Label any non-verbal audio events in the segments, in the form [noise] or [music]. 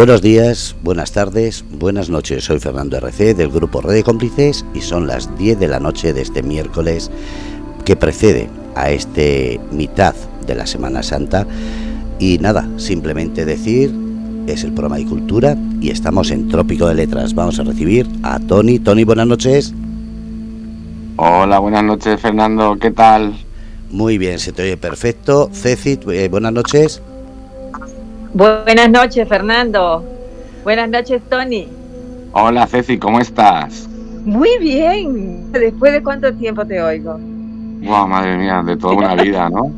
Buenos días, buenas tardes, buenas noches. Soy Fernando RC del grupo Red de Cómplices y son las 10 de la noche de este miércoles que precede a este mitad de la Semana Santa. Y nada, simplemente decir, es el programa de cultura y estamos en Trópico de Letras. Vamos a recibir a Tony. Tony, buenas noches. Hola, buenas noches Fernando, ¿qué tal? Muy bien, se te oye perfecto. Ceci, eh, buenas noches. Buenas noches, Fernando. Buenas noches, Tony. Hola, Ceci, ¿cómo estás? Muy bien. ¿Después de cuánto tiempo te oigo? Wow, madre mía, de toda una vida, ¿no? [laughs]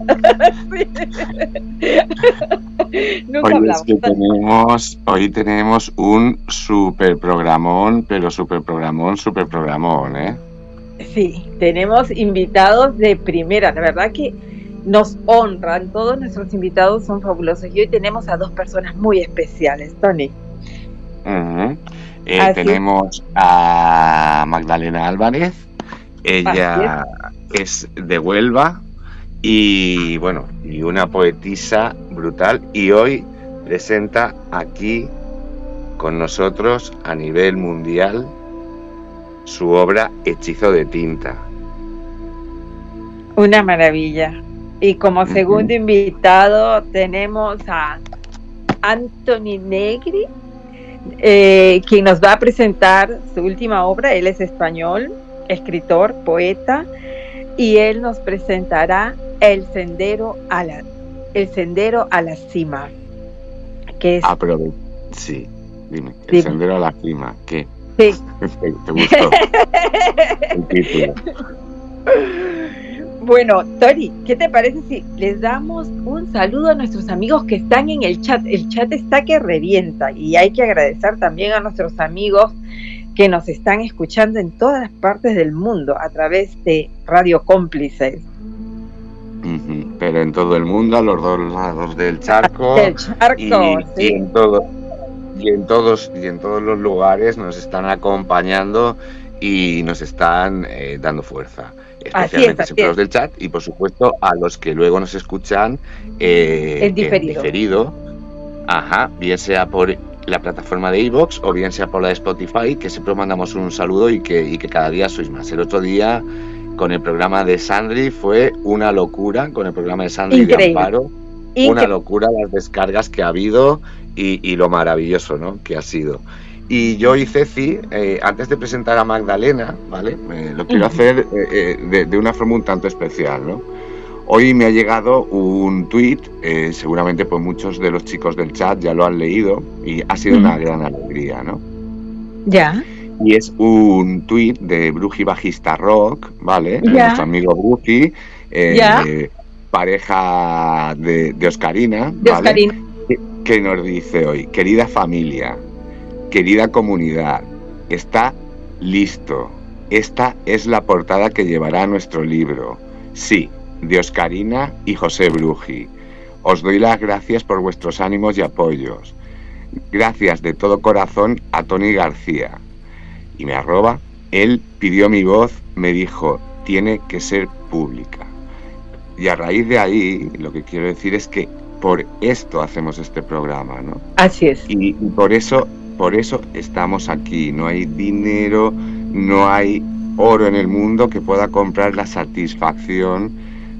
Nunca hoy, es que tenemos, hoy tenemos un super programón, pero super programón, super programón, ¿eh? Sí, tenemos invitados de primera. La verdad que nos honran. Todos nuestros invitados son fabulosos. Y hoy tenemos a dos personas muy especiales, Tony. Eh, tenemos a Magdalena Álvarez. Ella es. de Huelva y bueno, y una poetisa brutal. Y hoy presenta aquí con nosotros a nivel mundial su obra Hechizo de tinta. Una maravilla. Y como segundo invitado tenemos a Anthony Negri, eh, quien nos va a presentar su última obra. Él es español, escritor, poeta, y él nos presentará El Sendero a la, el sendero a la Cima. Que es... Ah, pero sí, dime, El Sendero a la Cima, ¿qué? Sí. [laughs] ¿Te, gustó? [laughs] el título. [laughs] Bueno, Tori, ¿qué te parece si les damos un saludo a nuestros amigos que están en el chat? El chat está que revienta y hay que agradecer también a nuestros amigos que nos están escuchando en todas partes del mundo a través de Radio Cómplices. Pero en todo el mundo, a los dos lados del charco. Del charco, y, en todo, y en todos y en todos los lugares nos están acompañando y nos están eh, dando fuerza especialmente a los del chat y por supuesto a los que luego nos escuchan eh, en diferido. Ajá, bien sea por la plataforma de iVoox o bien sea por la de Spotify, que siempre mandamos un saludo y que, y que cada día sois más. El otro día con el programa de Sandri fue una locura, con el programa de Sandri de Amparo, una locura las descargas que ha habido y, y lo maravilloso ¿no? que ha sido. Y yo y Ceci, eh, antes de presentar a Magdalena, ¿vale? lo quiero hacer eh, eh, de, una forma un tanto especial, ¿no? Hoy me ha llegado un tweet, seguramente pues muchos de los chicos del chat ya lo han leído y ha sido una gran alegría, ¿no? Ya. Y es un tweet de Bruji Bajista Rock, ¿vale? Nuestro amigo Bruji, pareja de, Oscarina, ¿vale? que nos dice hoy, querida familia, Querida comunidad, está listo. Esta es la portada que llevará nuestro libro. Sí, de Oscarina y José Bruji. Os doy las gracias por vuestros ánimos y apoyos. Gracias de todo corazón a Tony García. Y me arroba, él pidió mi voz, me dijo, tiene que ser pública. Y a raíz de ahí, lo que quiero decir es que por esto hacemos este programa, ¿no? Así es. y por eso por eso estamos aquí. No hay dinero, no hay oro en el mundo que pueda comprar la satisfacción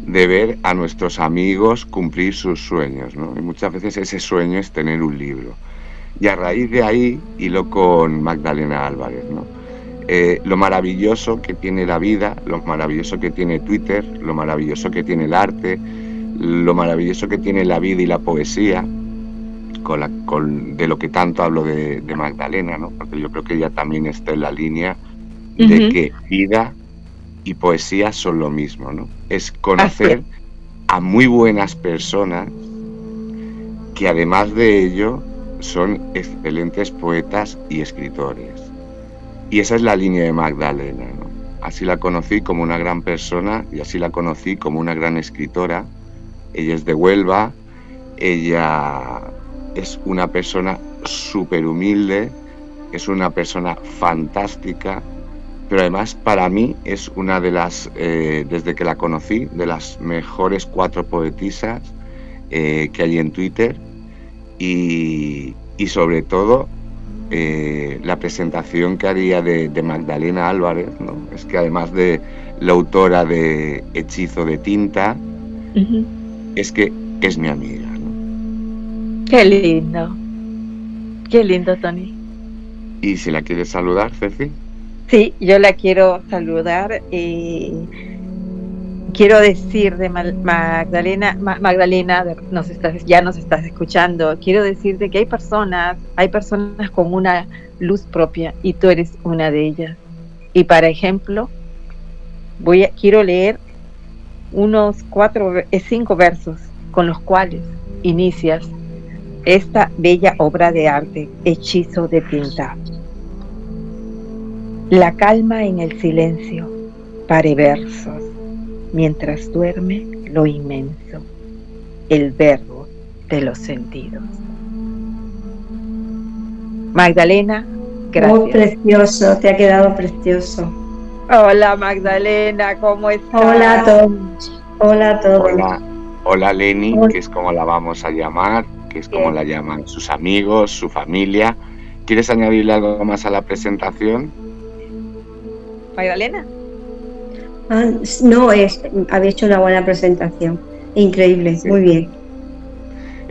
de ver a nuestros amigos cumplir sus sueños. ¿no? Y muchas veces ese sueño es tener un libro. Y a raíz de ahí, hilo con Magdalena Álvarez, ¿no? Eh, lo maravilloso que tiene la vida, lo maravilloso que tiene Twitter, lo maravilloso que tiene el arte, lo maravilloso que tiene la vida y la poesía, con, de lo que tanto hablo de, Magdalena, ¿no? porque yo creo que ella también está en la línea de que vida y poesía son lo mismo, ¿no? Es conocer a muy buenas personas que además de ello son excelentes poetas y escritores. Y esa es la línea de Magdalena, ¿no? Así la conocí como una gran persona y así la conocí como una gran escritora. Ella es de Huelva, ella es una persona súper humilde, es una persona fantástica, pero además para mí es una de las, eh, desde que la conocí, de las mejores cuatro poetisas eh, que hay en Twitter. Y, y sobre todo eh, la presentación que haría de, Magdalena Álvarez, ¿no? es que además de la autora de Hechizo de Tinta, es que es mi amiga. Qué lindo, qué lindo, Tony. ¿Y si la quieres saludar, Ceci? Sí, yo la quiero saludar. y quiero decir de Magdalena, Magdalena, nos estás, ya nos estás escuchando, quiero decirte que hay personas, hay personas con una luz propia y tú eres una de ellas. Y para ejemplo, voy a, quiero leer unos cuatro, eh, cinco versos con los cuales inicias esta bella obra de arte, hechizo de pinta. La calma en el silencio, pare versos mientras duerme lo inmenso, el verbo de los sentidos. Magdalena, gracias. Muy precioso, te ha quedado precioso. Hola Magdalena, ¿cómo estás? Hola a todos. Hola a todos. Hola, Leni, que es como la vamos a llamar, que es como la llaman sus amigos, su familia. ¿Quieres añadirle algo más a la presentación? Magdalena. Ah, no, es, había hecho una buena presentación. Increíble, muy bien.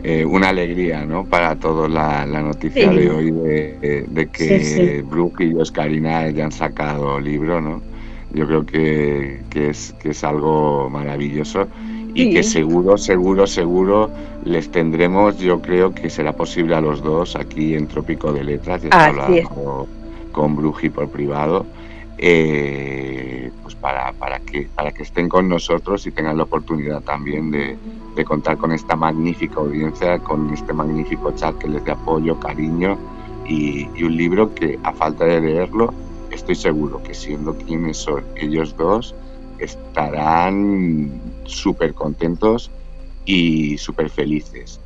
Eh, una alegría, ¿no? Para todos la, noticia de hoy de, que Brooke y Oscarina ya han sacado libro, ¿no? Yo creo que, es, que es algo maravilloso y que seguro, seguro, seguro les tendremos, yo creo que será posible a los dos aquí en Trópico de Letras, ya hablando con Bruji por privado, eh, pues para, para, que, para que estén con nosotros y tengan la oportunidad también de, contar con esta magnífica audiencia, con este magnífico chat que les dé apoyo, cariño y, un libro que a falta de leerlo, estoy seguro que siendo quienes son ellos dos, estarán súper contentos y súper felices.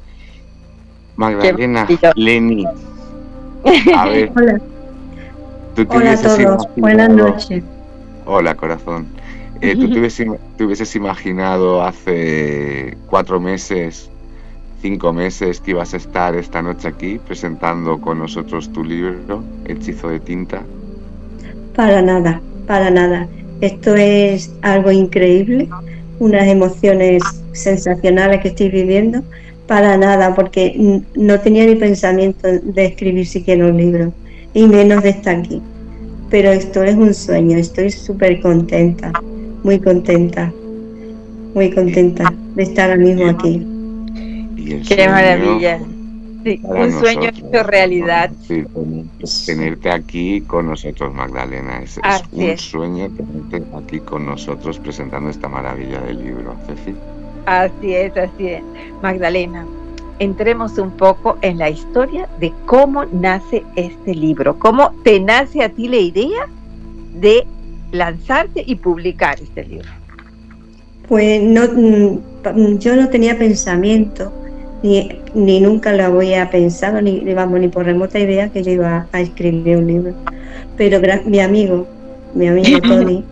Magdalena, Leni, a [laughs] ver. Hola a todos, buenas noches. Hola, corazón. Eh, ¿Tú [laughs] te hubieses, imaginado hace cuatro meses, cinco meses, que ibas a estar esta noche aquí presentando con nosotros tu libro, Hechizo de Tinta? Para nada, para nada. Esto es algo increíble, unas emociones sensacionales que estoy viviendo. Para nada, porque no tenía ni pensamiento de escribir siquiera un libro y menos de estar aquí. Pero esto es un sueño, estoy súper contenta, muy contenta, muy contenta de estar ahora mismo aquí. Qué maravilla. Un sueño hecho realidad. tenerte aquí con nosotros, Magdalena. Es, un sueño tenerte aquí con nosotros presentando esta maravilla del libro, Ceci. Así es, así es. Magdalena, entremos un poco en la historia de cómo nace este libro, cómo te nace a ti la idea de lanzarte y publicar este libro. Pues no, mm, yo no tenía pensamiento, ni, ni nunca lo había pensado, ni, vamos, ni por remota idea que yo iba a escribir un libro. Pero mi amigo, mi amigo [laughs] Tony,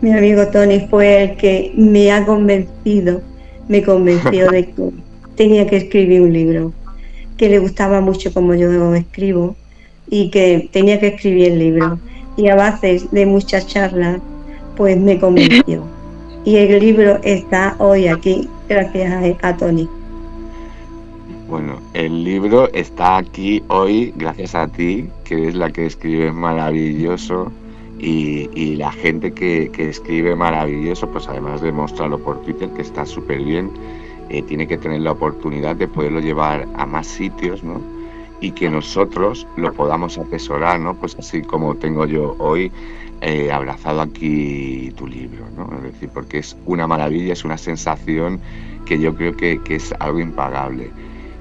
mi amigo Tony fue el que me ha convencido, me convenció de que [laughs] tenía que escribir un libro, que le gustaba mucho como yo escribo y que tenía que escribir el libro. Y a base de muchas charlas, pues me convenció. [laughs] Y el libro está hoy aquí, gracias a, Tony. Bueno, el libro está aquí hoy gracias a ti, que es la que escribe maravilloso. Y, la gente que, que, escribe maravilloso, pues además de mostrarlo por Twitter, que está súper bien, eh, tiene que tener la oportunidad de poderlo llevar a más sitios, ¿no? Y que nosotros lo podamos atesorar, ¿no? Pues así como tengo yo hoy eh, abrazado aquí tu libro, ¿no? Es decir, porque es una maravilla, es una sensación que yo creo que, es algo impagable.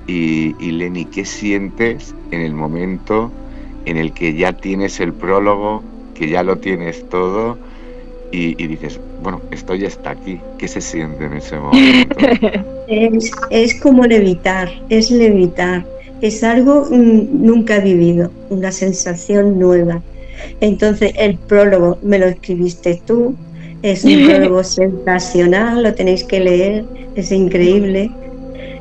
Y, y Lenny, ¿qué sientes en el momento en el que ya tienes el prólogo, que ya lo tienes todo? y, dices, bueno, esto ya está aquí. ¿Qué se siente en ese momento? [laughs] es, es como levitar, es levitar. Es algo mm, nunca vivido, una sensación nueva. Entonces, el prólogo me lo escribiste tú, es un [laughs] prólogo sensacional, lo tenéis que leer, es increíble.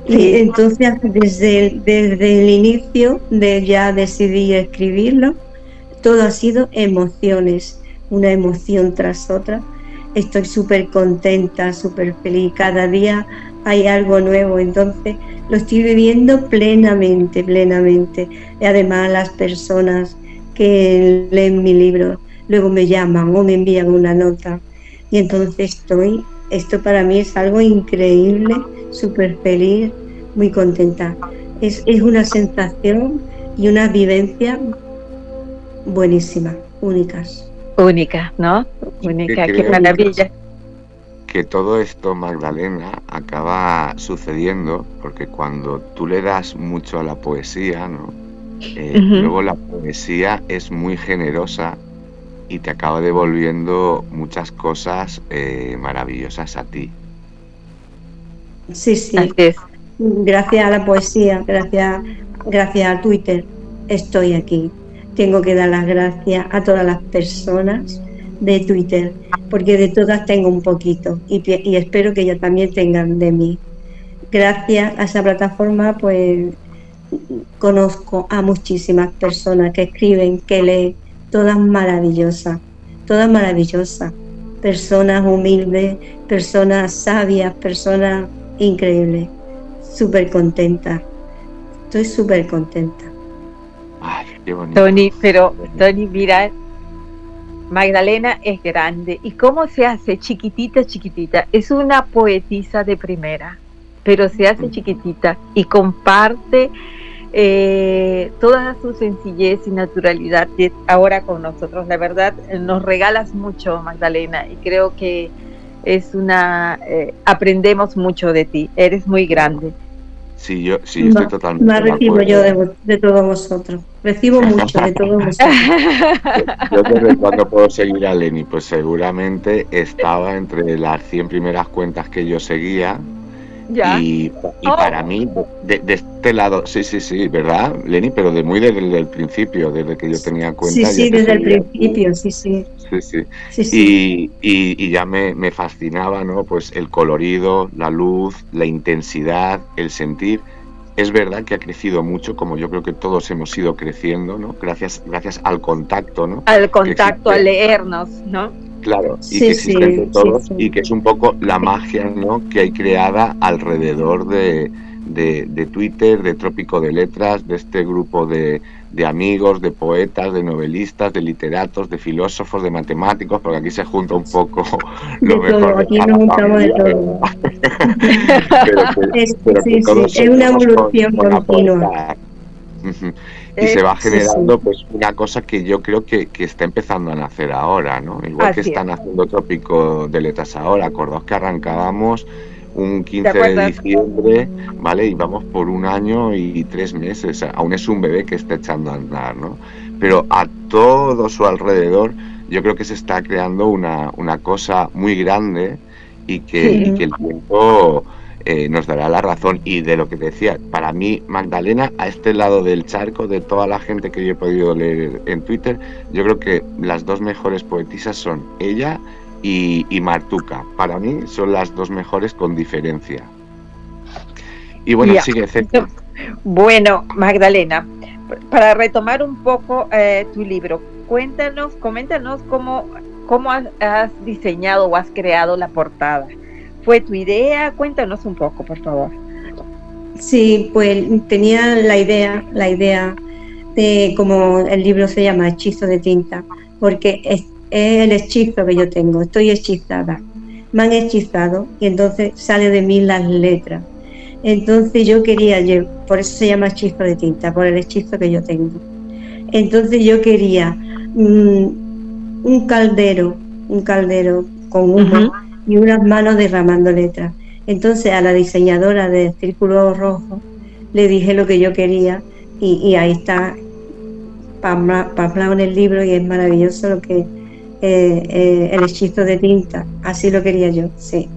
Entonces desde desde el inicio de ya decidí escribirlo, todo ha sido emociones, una emoción tras otra. Estoy súper contenta, súper feliz. Cada día hay algo nuevo, entonces lo estoy viviendo plenamente, plenamente. Y además las personas que leen mi libro luego me llaman o me envían una nota. Y entonces estoy, esto para mí es algo increíble, súper feliz, muy contenta. Es, es una sensación y una vivencia buenísima, únicas. Única, ¿no? Única, qué maravilla. Que todo esto, Magdalena, acaba sucediendo porque cuando tú le das mucho a la poesía, ¿no? Eh, luego la poesía es muy generosa y te acaba devolviendo muchas cosas eh, maravillosas a ti. Sí, sí. Gracias a la poesía, gracias, gracias a Twitter, estoy aquí. Tengo que dar las gracias a todas las personas de Twitter, porque de todas tengo un poquito y, y espero que ellas también tengan de mí. Gracias a esa plataforma, pues conozco a muchísimas personas que escriben, que leen, todas maravillosas, todas maravillosas, personas humildes, personas sabias, personas increíbles, súper contentas, estoy súper contenta. Ay, qué bonito. Tony, pero Tony, mira, Magdalena es grande. Y cómo se hace chiquitita, chiquitita, es una poetisa de primera, pero se hace chiquitita y comparte eh, toda su sencillez y naturalidad ahora con nosotros. La verdad, nos regalas mucho, Magdalena, y creo que es una, eh, aprendemos mucho de ti, eres muy grande. Sí, yo sí, estoy totalmente. Más recibo yo de, todos vosotros. Recibo mucho de todos [laughs] vosotros. yo desde cuando puedo seguir a Lenny, pues seguramente estaba entre las 100 primeras cuentas que yo seguía y, oh. para mí, de, este lado, sí, sí, sí, ¿verdad, Lenny? Pero de muy desde el principio, desde que yo tenía cuenta. Sí, sí, desde el principio, sí, sí. Sí, sí. Y, ya me, me, fascinaba, ¿no? Pues el colorido, la luz, la intensidad, el sentir. Es verdad que ha crecido mucho, como yo creo que todos hemos ido creciendo, ¿no? Gracias, gracias al contacto, ¿no? Al contacto, al leernos, ¿no? Claro, y que existe entre todos y que es un poco la magia ¿no? que hay creada alrededor de, de, Twitter, de Trópico de Letras, de este grupo de, de, amigos, de poetas, de novelistas, de literatos, de filósofos, de matemáticos, porque aquí se junta un poco [laughs] lo mejor. aquí nos juntamos de todo. [laughs] [laughs] es una evolución continua y se va generando pues una cosa que yo creo que, está empezando a nacer ahora, ¿no? Igual que están haciendo Trópico de Letras ahora, acordaos que arrancábamos un 15 de diciembre, ¿vale? Y vamos por un año y tres meses, aún es un bebé que está echando a andar, ¿no? Pero a todo su alrededor yo creo que se está creando una, una cosa muy grande y que, y que el tiempo eh, nos dará la razón. Y de lo que decía, para mí, Magdalena, a este lado del charco, de toda la gente que yo he podido leer en Twitter, yo creo que las dos mejores poetisas son ella y, Martuca. Para mí son las dos mejores con diferencia. Y bueno, sigue [laughs] Bueno, Magdalena, para retomar un poco eh, tu libro, cuéntanos, coméntanos cómo, cómo has diseñado o has creado la portada fue tu idea? Cuéntanos un poco, por favor. Sí, pues tenía la idea, la idea de como el libro se llama Hechizo de tinta, porque es, el hechizo que yo tengo, estoy hechizada, me han hechizado y entonces sale de mí las letras. Entonces yo quería, por eso se llama hechizo de tinta, por el hechizo que yo tengo. Entonces yo quería mm, un caldero, un caldero con humo, y unas manos derramando letras. Entonces a la diseñadora del Círculo Rojo le dije lo que yo quería y, ahí está plasmado en el libro y es maravilloso lo que eh, eh, el hechizo de tinta. Así lo quería yo, sí.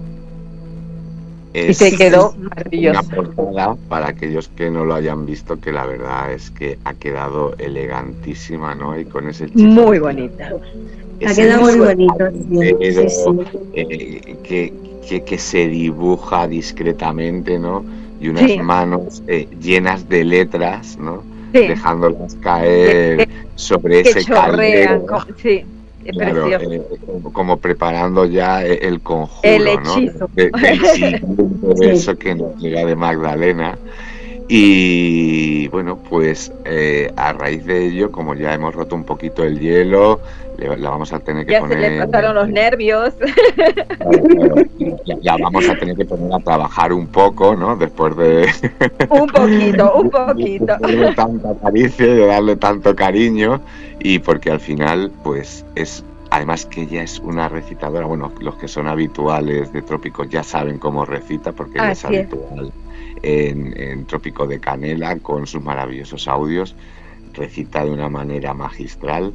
y se quedó maravilloso. Una portada para aquellos que no lo hayan visto, que la verdad es que ha quedado elegantísima, ¿no? Y con ese Muy bonita. Ha quedado muy bonito. Eh, que, que, se dibuja discretamente, ¿no? y unas manos eh, llenas de letras, ¿no? Dejándolas caer sobre ese caldero. sí. Eh, como preparando ya el conjuro, el hechizo. ¿no? De, eso [laughs] que nos llega de Magdalena. Y bueno, pues eh, a raíz de ello, como ya hemos roto un poquito el hielo, la vamos a tener que poner. Ya se le pasaron los nervios. [laughs] ya, vamos a tener que poner a trabajar un poco, ¿no? Después de. un poquito, [laughs] un poquito. de tanta caricia, de darle tanto cariño, y porque al final, pues es Además que ella es una recitadora, bueno, los que son habituales de Trópicos ya saben cómo recita porque ella es habitual en, Trópico de Canela con sus maravillosos audios, recita de una manera magistral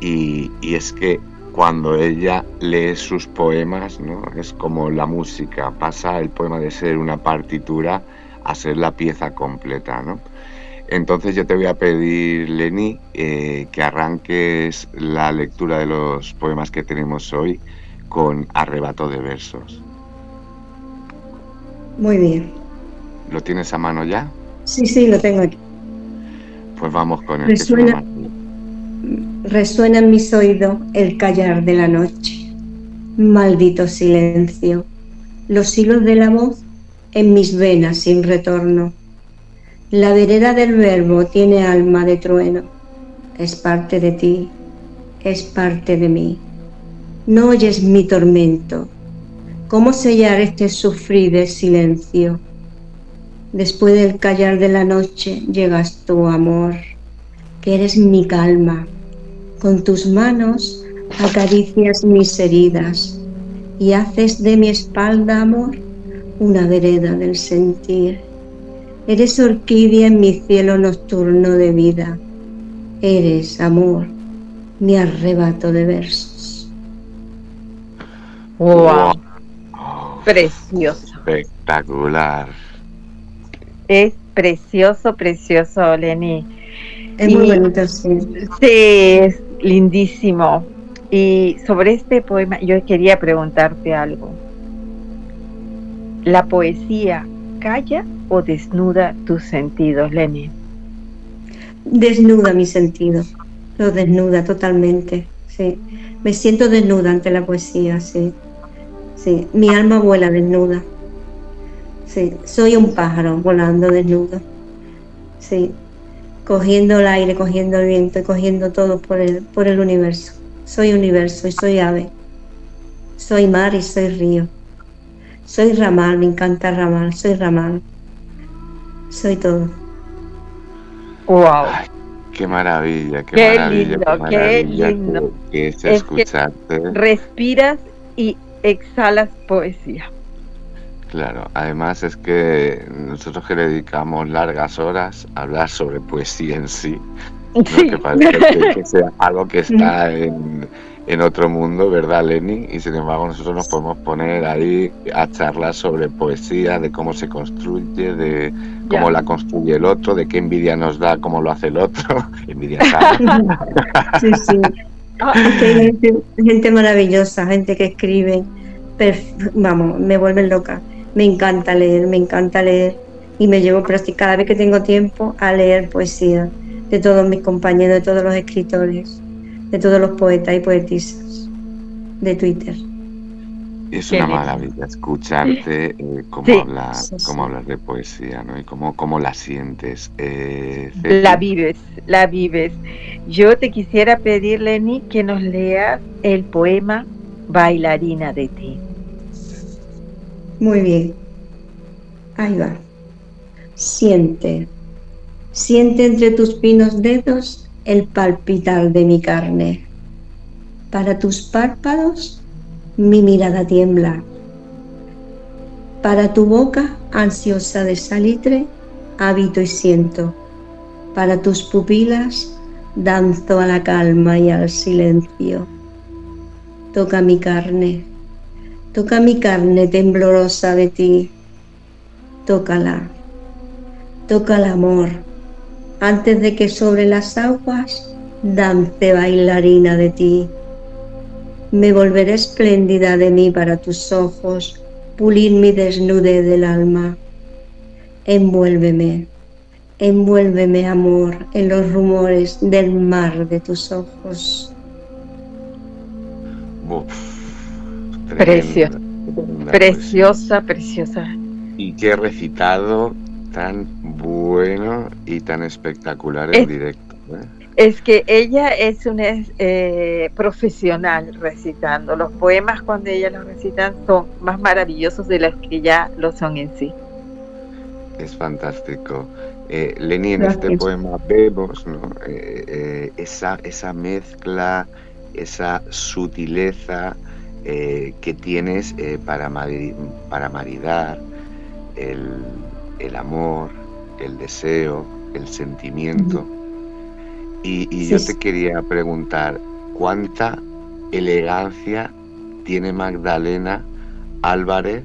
y, es que cuando ella lee sus poemas, ¿no? es como la música, pasa el poema de ser una partitura a ser la pieza completa. ¿no? Entonces yo te voy a pedir, Leni, eh, que arranques la lectura de los poemas que tenemos hoy con arrebato de versos. Muy bien. ¿Lo tienes a mano ya? Sí, sí, lo tengo aquí. Pues vamos con el resuena, resuena en mis oídos el callar de la noche. Maldito silencio. Los hilos de la voz en mis venas sin retorno. La vereda del verbo tiene alma de trueno. Es parte de ti, es parte de mí. No oyes mi tormento. ¿Cómo sellar este sufrir de silencio? Después del callar de la noche llegas tu amor, que eres mi calma. Con tus manos acaricias mis heridas y haces de mi espalda, amor, una vereda del sentir. Eres orquídea en mi cielo nocturno de vida. Eres, amor, mi arrebato de versos. ¡Wow! Precioso. Espectacular. Es precioso, precioso, Lenny. Es muy bonito, sí. Sí, es lindísimo. Y sobre este poema, yo quería preguntarte algo. ¿La poesía calla o desnuda tus sentidos, Lenny? Desnuda mis sentidos, lo desnuda totalmente, sí. Me siento desnuda ante la poesía, sí. Sí, mi alma vuela desnuda. Sí, soy un pájaro volando desnudo. Sí, cogiendo el aire, cogiendo el viento y cogiendo todo por el, por el universo. Soy universo y soy ave. Soy mar y soy río. Soy ramal, me encanta ramal, soy ramal. Soy todo. Wow. qué maravilla, qué, maravilla, qué, lindo. Que, es, escucharte. respiras y exhalas poesía. Claro, además es que nosotros que le dedicamos largas horas a hablar sobre poesía en sí, que parece que, [laughs] sea algo que está en, otro mundo, ¿verdad, Lenny? Y sin embargo nosotros nos podemos poner ahí a charlar sobre poesía, de cómo se construye, de cómo la construye el otro, de qué envidia nos da, cómo lo hace el otro. [laughs] envidia [laughs] Sí, sí. hay gente, maravillosa, gente que escribe, vamos, me vuelven loca me encanta leer, me encanta leer y me llevo cada vez que tengo tiempo a leer poesía de todos mis compañeros, de todos los escritores, de todos los poetas y poetisas de Twitter. Es una maravilla escucharte eh, cómo, hablas, de poesía, ¿no? Y cómo, cómo la sientes. Eh, la vives, la vives. Yo te quisiera pedir, Lenny, que nos leas el poema Bailarina de ti. Muy bien. Ahí va. Siente. Siente entre tus finos dedos el palpitar de mi carne. Para tus párpados mi mirada tiembla. Para tu boca, ansiosa de salitre, habito y siento. Para tus pupilas, danzo a la calma y al silencio. Toca mi carne, Toca mi carne temblorosa de ti. Tócala. Toca el amor. Antes de que sobre las aguas dance bailarina de ti. Me volveré espléndida de mí para tus ojos, pulir mi desnudez del alma. envuélveme, envuélveme amor en los rumores del mar de tus ojos. Preciosa, preciosa, preciosa. Y qué recitado tan bueno y tan espectacular en directo. ¿eh? Es que ella es una eh, profesional recitando. Los poemas cuando ella los recitan son más maravillosos de los que ya lo son en sí. Es fantástico. Eh, Leni, en este poema vemos eh, esa, esa mezcla, esa sutileza que tienes para, para maridar el, el amor, el deseo, el sentimiento. Y, yo te quería preguntar, ¿cuánta elegancia tiene Magdalena Álvarez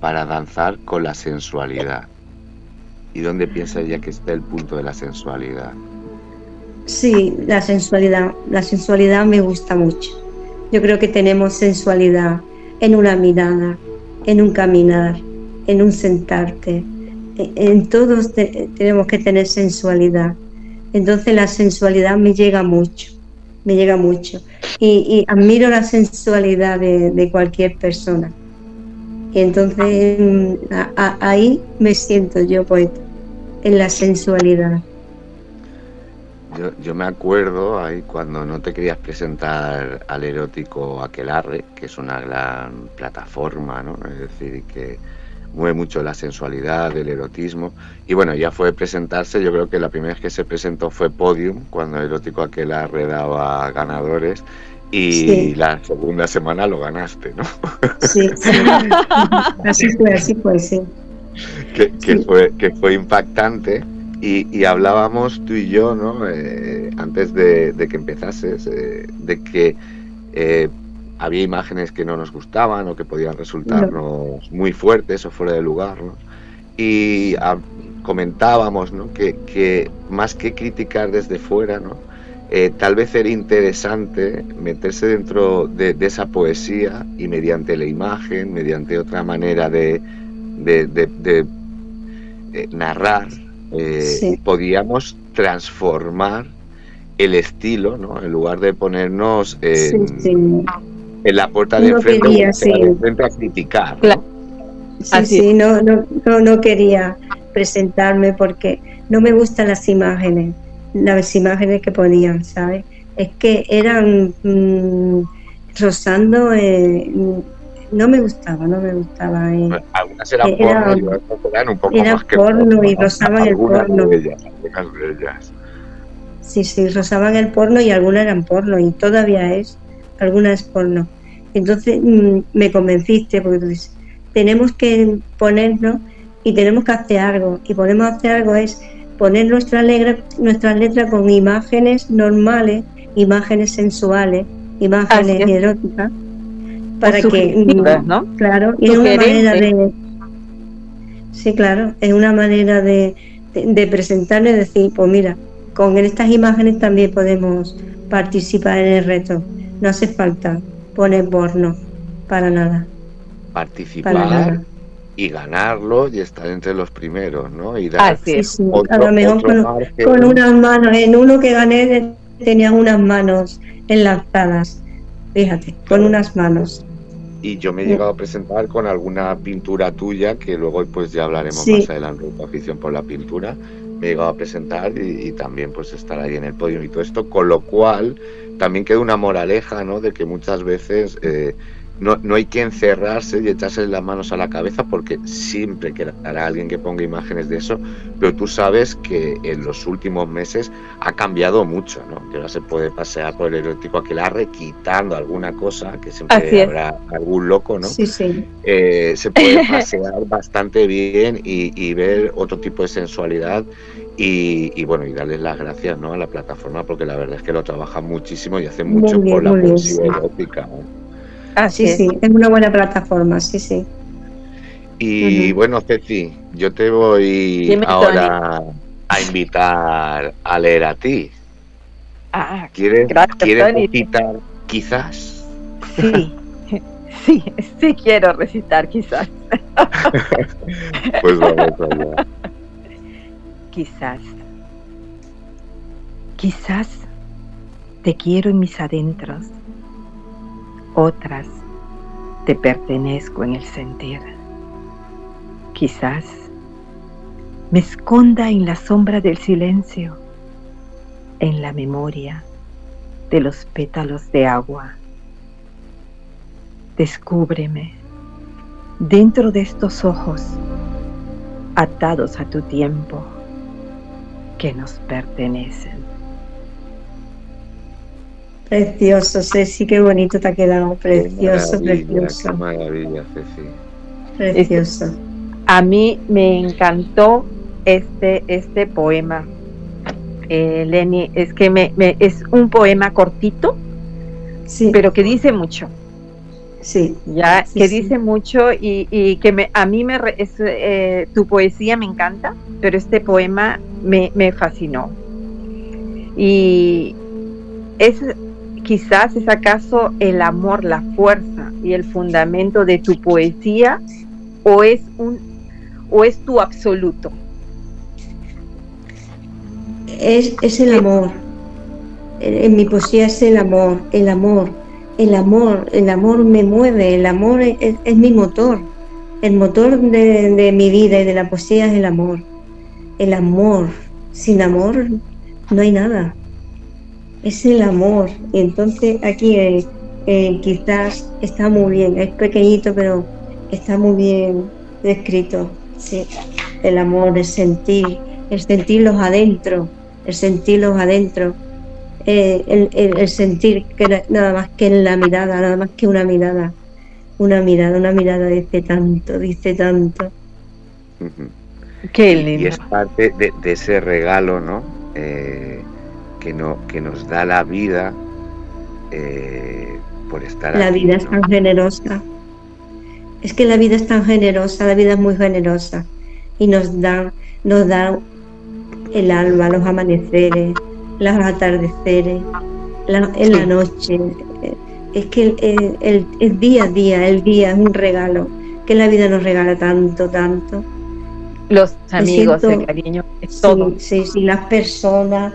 para danzar con la sensualidad? ¿Y dónde piensa ella que está el punto de la sensualidad? Sí, la sensualidad. La sensualidad me gusta mucho. Yo creo que tenemos sensualidad en una mirada, en un caminar, en un sentarte, en todos tenemos que tener sensualidad. Entonces la sensualidad me llega mucho, me llega mucho. Y, admiro la sensualidad de, cualquier persona. Y entonces mm, ahí me siento yo poeta, en la sensualidad. Yo, yo, me acuerdo ahí cuando no te querías presentar al erótico Aquelarre, que es una gran plataforma, ¿no? Es decir, que mueve mucho la sensualidad, el erotismo. Y bueno, ya fue presentarse, yo creo que la primera vez que se presentó fue Podium, cuando el erótico aquel arredaba ganadores. Y la segunda semana lo ganaste, ¿no? Sí, [laughs] así fue, así fue, sí. Que, Fue, que fue impactante. Y, hablábamos tú y yo, ¿no? Eh, antes de, que empezases, eh, de que eh, había imágenes que no nos gustaban o que podían resultarnos muy fuertes o fuera de lugar. Y ah, comentábamos que, más que criticar desde fuera, ¿no? Tal vez era interesante meterse dentro de, esa poesía y mediante la imagen, mediante otra manera de, narrar, eh, podíamos transformar el estilo, ¿no? En lugar de ponernos en, en la puerta de enfrente, a criticar. Sí, sí, no, no, no, quería presentarme porque no me gustan las imágenes, las imágenes que ponían, ¿sabes? Es que eran mm, rozando, eh, no me gustaba, no me gustaba. Eh. Algunas eran eh, porno, eran un poco más que porno y rozaban el porno. Sí, sí, rozaban el porno y algunas eran porno y todavía es algunas porno. Entonces mm, me convenciste porque tú dices, tenemos que ponernos y tenemos que hacer algo. Y podemos hacer algo es poner nuestra letra, nuestras letras con imágenes normales, imágenes sensuales, imágenes eróticas, para que, ¿no? claro, y es una manera de, sí, claro, es una manera de, de, presentarle y decir, pues mira, con estas imágenes también podemos participar en el reto. No hace falta poner porno, para nada. Participar y ganarlo y estar entre los primeros, ¿no? Y dar sí, a lo mejor con, unas manos, en uno que gané tenía unas manos enlazadas, fíjate, con unas manos. Y yo me he llegado a presentar con alguna pintura tuya, que luego pues ya hablaremos más adelante de tu afición por la pintura, me he llegado a presentar y, también pues estar ahí en el podio y todo esto, con lo cual también queda una moraleja, ¿no? De que muchas veces eh, no, no, hay que encerrarse y echarse las manos a la cabeza porque siempre quedará alguien que ponga imágenes de eso, pero tú sabes que en los últimos meses ha cambiado mucho, ¿no? Que ahora se puede pasear por el erótico aquelarre quitando alguna cosa, que siempre habrá algún loco, ¿no? Sí, sí. Eh, se puede [laughs] pasear bastante bien y, y ver otro tipo de sensualidad y, bueno, y darles las gracias ¿no? a la plataforma porque la verdad es que lo trabajan muchísimo y hacen mucho por la poesía erótica. Ah, sí, sí, es una buena plataforma, sí, sí. Y bueno, Ceci, yo te voy ahora a invitar a leer a ti. Ah, ¿Quieres, ¿quieres recitar quizás? Sí, [laughs] sí, sí quiero recitar quizás. [laughs] Pues vamos allá. Quizás, quizás te quiero en mis adentros, otras te pertenezco en el sentir. Quizás me esconda en la sombra del silencio, en la memoria de los pétalos de agua. Descúbreme dentro de estos ojos atados a tu tiempo que nos pertenecen. Precioso, Ceci, qué bonito te ha quedado. Precioso, precioso. Qué maravilla, Ceci. Precioso. A mí me encantó este, este poema. Eh, Lenny, es que me, es un poema cortito, sí. pero que dice mucho. Sí. Ya, que dice mucho y, que me, a mí me eh, tu poesía me encanta, pero este poema me, me fascinó. Y es quizás es acaso el amor, la fuerza y el fundamento de tu poesía o es un o es tu absoluto. Es, es el amor. En mi poesía es el amor, el amor el amor, el amor me mueve, el amor es, mi motor, el motor de, mi vida y de la poesía es el amor, el amor, sin amor no hay nada, es el amor, y entonces aquí eh, eh, quizás está muy bien, es pequeñito pero está muy bien descrito, sí, el amor, el sentir, el sentirlos adentro, el sentirlos adentro, eh, el, sentir que nada más que en la mirada, nada más que una mirada, una mirada, una mirada dice tanto, dice tanto. Qué lindo. Y es parte de, ese regalo, ¿no? Eh, que, no, que nos da la vida eh, por estar La vida es tan generosa. Es que la vida es tan generosa, la vida es muy generosa y nos da, nos da el alma, los amaneceres, los atardeceres, en la noche. Es que el, día a día, el día es un regalo, que la vida nos regala tanto, tanto. Los amigos, el cariño, es todo. Sí, sí, las personas,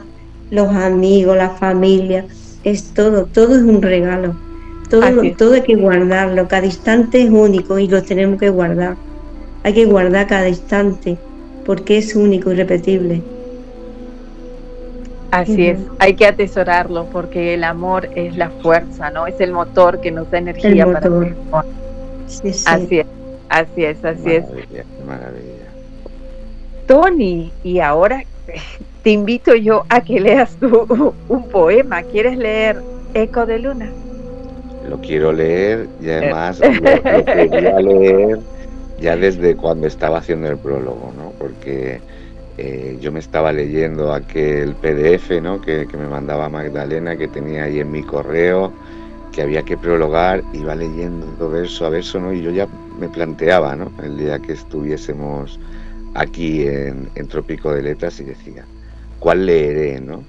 los amigos, la familia, es todo, todo es un regalo. Todo, todo hay que guardarlo, cada instante es único y lo tenemos que guardar. Hay que guardar cada instante porque es único y repetible. Así es, hay que atesorarlo porque el amor es la fuerza, ¿no? Es el motor que nos da energía para sí, sí. Así es, así es, así es. Maravilla. Tony, y ahora [laughs] te invito yo a que leas tú [laughs] un poema. ¿Quieres leer Eco de Luna? Lo quiero leer y además lo, lo quería [laughs] leer ya desde cuando estaba haciendo el prólogo, ¿no? Porque eh, yo me estaba leyendo aquel PDF ¿no? que, me mandaba Magdalena, que tenía ahí en mi correo, que había que prologar, iba leyendo verso a verso, ¿no? y yo ya me planteaba ¿no? el día que estuviésemos aquí en, Trópico de Letras y decía, ¿cuál leeré? ¿no?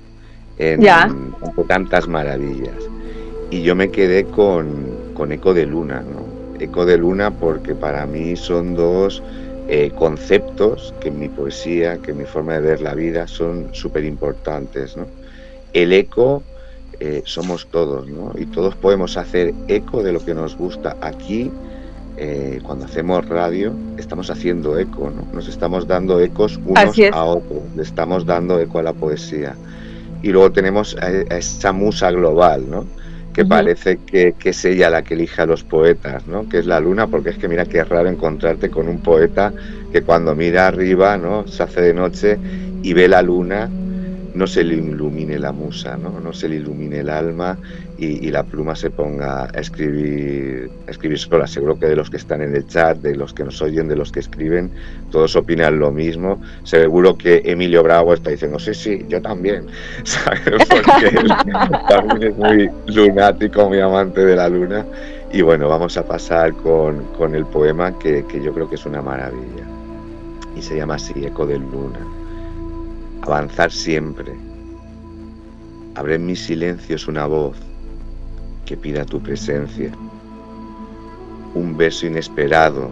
En, entre tantas maravillas. Y yo me quedé con, con Eco de Luna, ¿no? Eco de Luna porque para mí son dos eh, conceptos que en mi poesía, que en mi forma de ver la vida son súper importantes. El eco eh, somos todos, ¿no? y todos podemos hacer eco de lo que nos gusta aquí. Eh, cuando hacemos radio, estamos haciendo eco, ¿no? nos estamos dando ecos unos a otros, le estamos dando eco a la poesía. Y luego tenemos a esa musa global, ¿no? que parece que, es ella la que elige a los poetas, ¿no? que es la luna, porque es que mira que es raro encontrarte con un poeta que cuando mira arriba ¿no? se hace de noche y ve la luna no se le ilumine la musa, no, no se le ilumine el alma y, la pluma se ponga a escribir, a escribir sola. Seguro que de los que están en el chat, de los que nos oyen, de los que escriben, todos opinan lo mismo. Seguro que Emilio Bravo está diciendo, sí, sí, yo también, [laughs] ¿sabes? Porque [laughs] también es muy lunático, muy amante de la luna. Y bueno, vamos a pasar con, con el poema que, que yo creo que es una maravilla. Y se llama así, Eco de Luna avanzar siempre. Abre en mis silencios una voz que pida tu presencia, un beso inesperado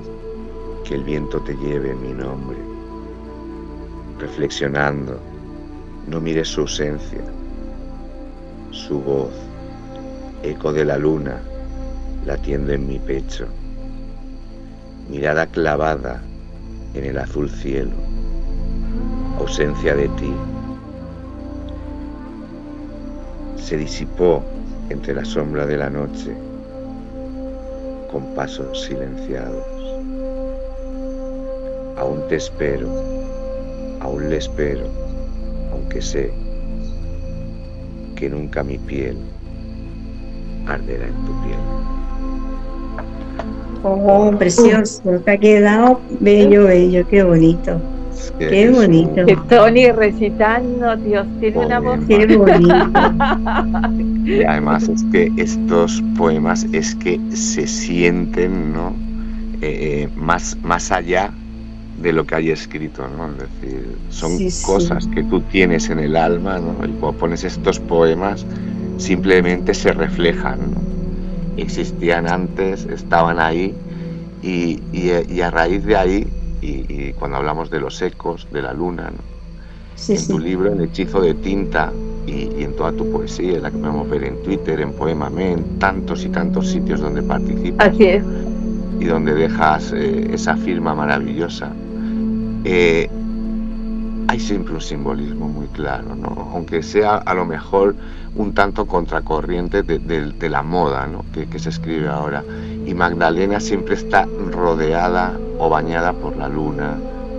que el viento te lleve mi nombre. Reflexionando, no mires su ausencia, su voz, eco de la luna, latiendo en mi pecho, mirada clavada en el azul cielo, ausencia de ti. Se disipó entre la sombra de la noche con pasos silenciados. Aún te espero, aún le espero, aunque sé que nunca mi piel arderá en tu piel. Oh, precioso, te ha quedado bello, bello, qué bonito. Qué bonito. Que Tony recitando, Dios, tiene una voz. Qué bonito. Y además es que estos poemas es que se sienten, ¿no? Eh, eh, más, más allá de lo que hay escrito, ¿no? Es decir, son Sí, sí. cosas que tú tienes en el alma, ¿no? Y cuando pones estos poemas, simplemente se reflejan, ¿no? Existían antes, estaban ahí, y, y- y a raíz de ahí, y, y cuando hablamos de los ecos, de la luna, ¿no? Sí, en tu libro, en Hechizo de Tinta, y, y en toda tu poesía, en la que podemos ver en Twitter, en Poemame, en tantos y tantos sitios donde participas Así es. y donde dejas eh, esa firma maravillosa, eh, hay siempre un simbolismo muy claro, ¿no? aunque sea a lo mejor un tanto contracorriente de, de- de la moda ¿no? que, que se escribe ahora. Y Magdalena siempre está rodeada o bañada por la luna,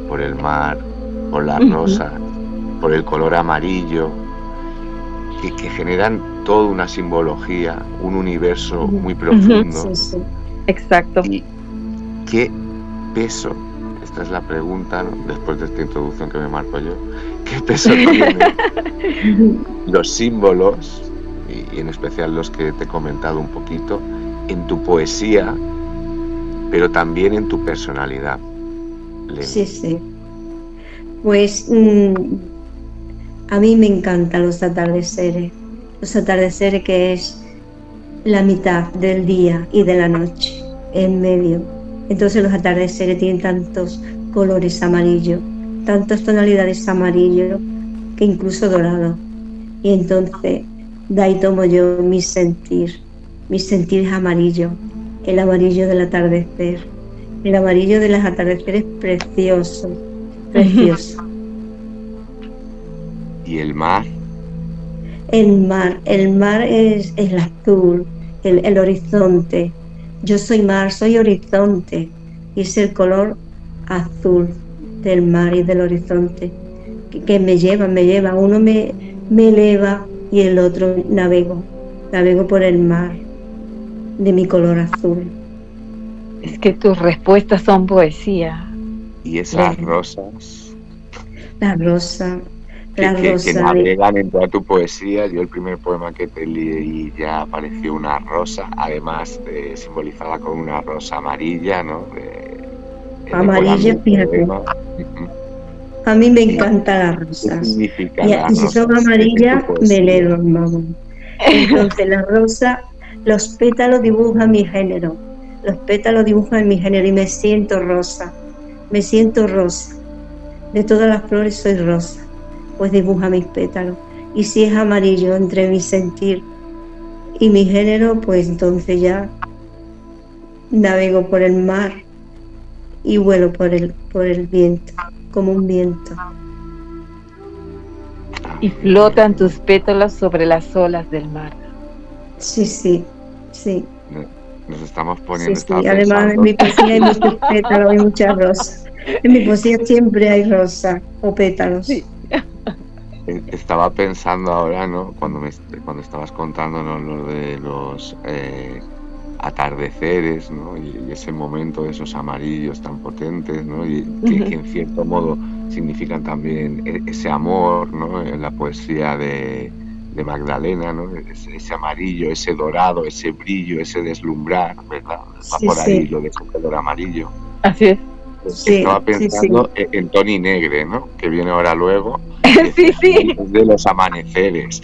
por el mar, por la Ujú. rosa, por el color amarillo, que, que generan toda una simbología, un universo muy profundo. Sí, sí. Exacto. ¿Y qué peso? Esta es la pregunta, ¿no? después de esta introducción que me marco yo. ¿Qué peso [laughs] tienen los símbolos, y, y en especial los que te he comentado un poquito, en tu poesía, pero también en tu personalidad? Sí, sí. Pues mm, a mí me encantan los atardeceres. Los atardeceres que es la mitad del día y de la noche, en medio. Entonces los atardeceres tienen tantos colores amarillos, tantas tonalidades amarillo que incluso dorado. Y entonces de ahí tomo yo mi sentir. Mi sentir es amarillo, el amarillo del atardecer. El amarillo de los atardeceres precioso, precioso. [laughs] Y el mar, El mar, el mar es el azul, el, el horizonte. Yo soy mar, soy horizonte. Y es el color azul del mar y del horizonte. Que, que me lleva, me lleva. Uno me, me eleva y el otro navego. Navego por el mar de mi color azul. Es que tus respuestas son poesía. y esas rosas La rosa, que, la que- que rosa. de- navegan en toda tu poesía. Yo el primer poema que te leí ya apareció una rosa, además eh, simbolizada con una rosa amarilla, ¿no? De- de Amarilla, fíjate. A mí me encantan las ¿Qué rosas. significa Y, la y si rosa son amarillas, me leo, vamos. [laughs] Entonces la rosa, los pétalos dibujan mi género. Los pétalos dibujan mi género y me siento rosa. Me siento rosa. De todas las flores soy rosa, pues dibuja mis pétalos. Y si es amarillo entre mi sentir y mi género, pues entonces ya navego por el mar y vuelo por el, por el viento, como un viento. Y flotan tus pétalos sobre las olas del mar. Sí, sí, sí. Nos estamos Sí, poniendo. sí. estaba Además, en mi poesía hay muchos [laughs] pétalos y muchas rosas. En mi poesía siempre hay rosa o pétalos. Sí. Eh, Estaba pensando ahora, ¿no? Cuando, me, cuando estabas contándonos lo de los eh, atardeceres, ¿no? Y, y ese momento de esos amarillos tan potentes, ¿no? Y que, que en cierto modo significan también e- ese amor, ¿no? En la poesía de, de Magdalena, ¿no? Ese, ese amarillo, ese dorado, ese brillo, ese deslumbrar, ¿verdad? Va Sí, por ahí sí. lo de color amarillo. Así es. Sí, Estaba pensando en en Tony Negre, ¿no? Que viene ahora luego. [laughs] sí, sí. de los amaneceres.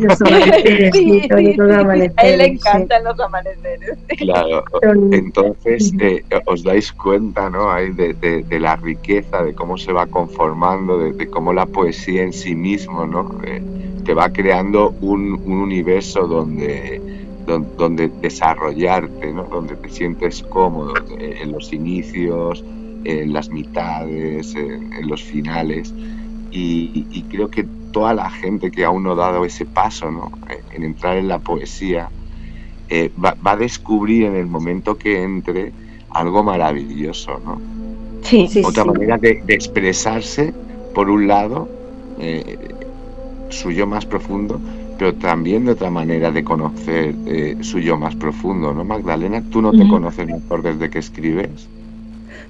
Los amaneceres, sí, Sí, sobre sí, todo sí. amaneceres, A él le sí. encantan los amaneceres. Claro, entonces eh, os dais cuenta, ¿no? Ahí de, de- de la riqueza, de cómo se va conformando, de, de cómo la poesía en sí mismo, ¿no? Eh, te va creando un, un universo donde, don- donde desarrollarte, ¿no? Donde te sientes cómodo eh, en los inicios, en las mitades, en, en los finales. Y, y creo que toda la gente que aún no ha dado ese paso, ¿no? En entrar en la poesía, eh, va, va a descubrir en el momento que entre algo maravilloso, ¿no? Sí, Sí, Otra sí. manera de, de expresarse, por un lado, eh, su yo más profundo, pero también de otra manera de conocer eh, su yo más profundo, ¿no, Magdalena? Tú no te conoces mejor desde que escribes.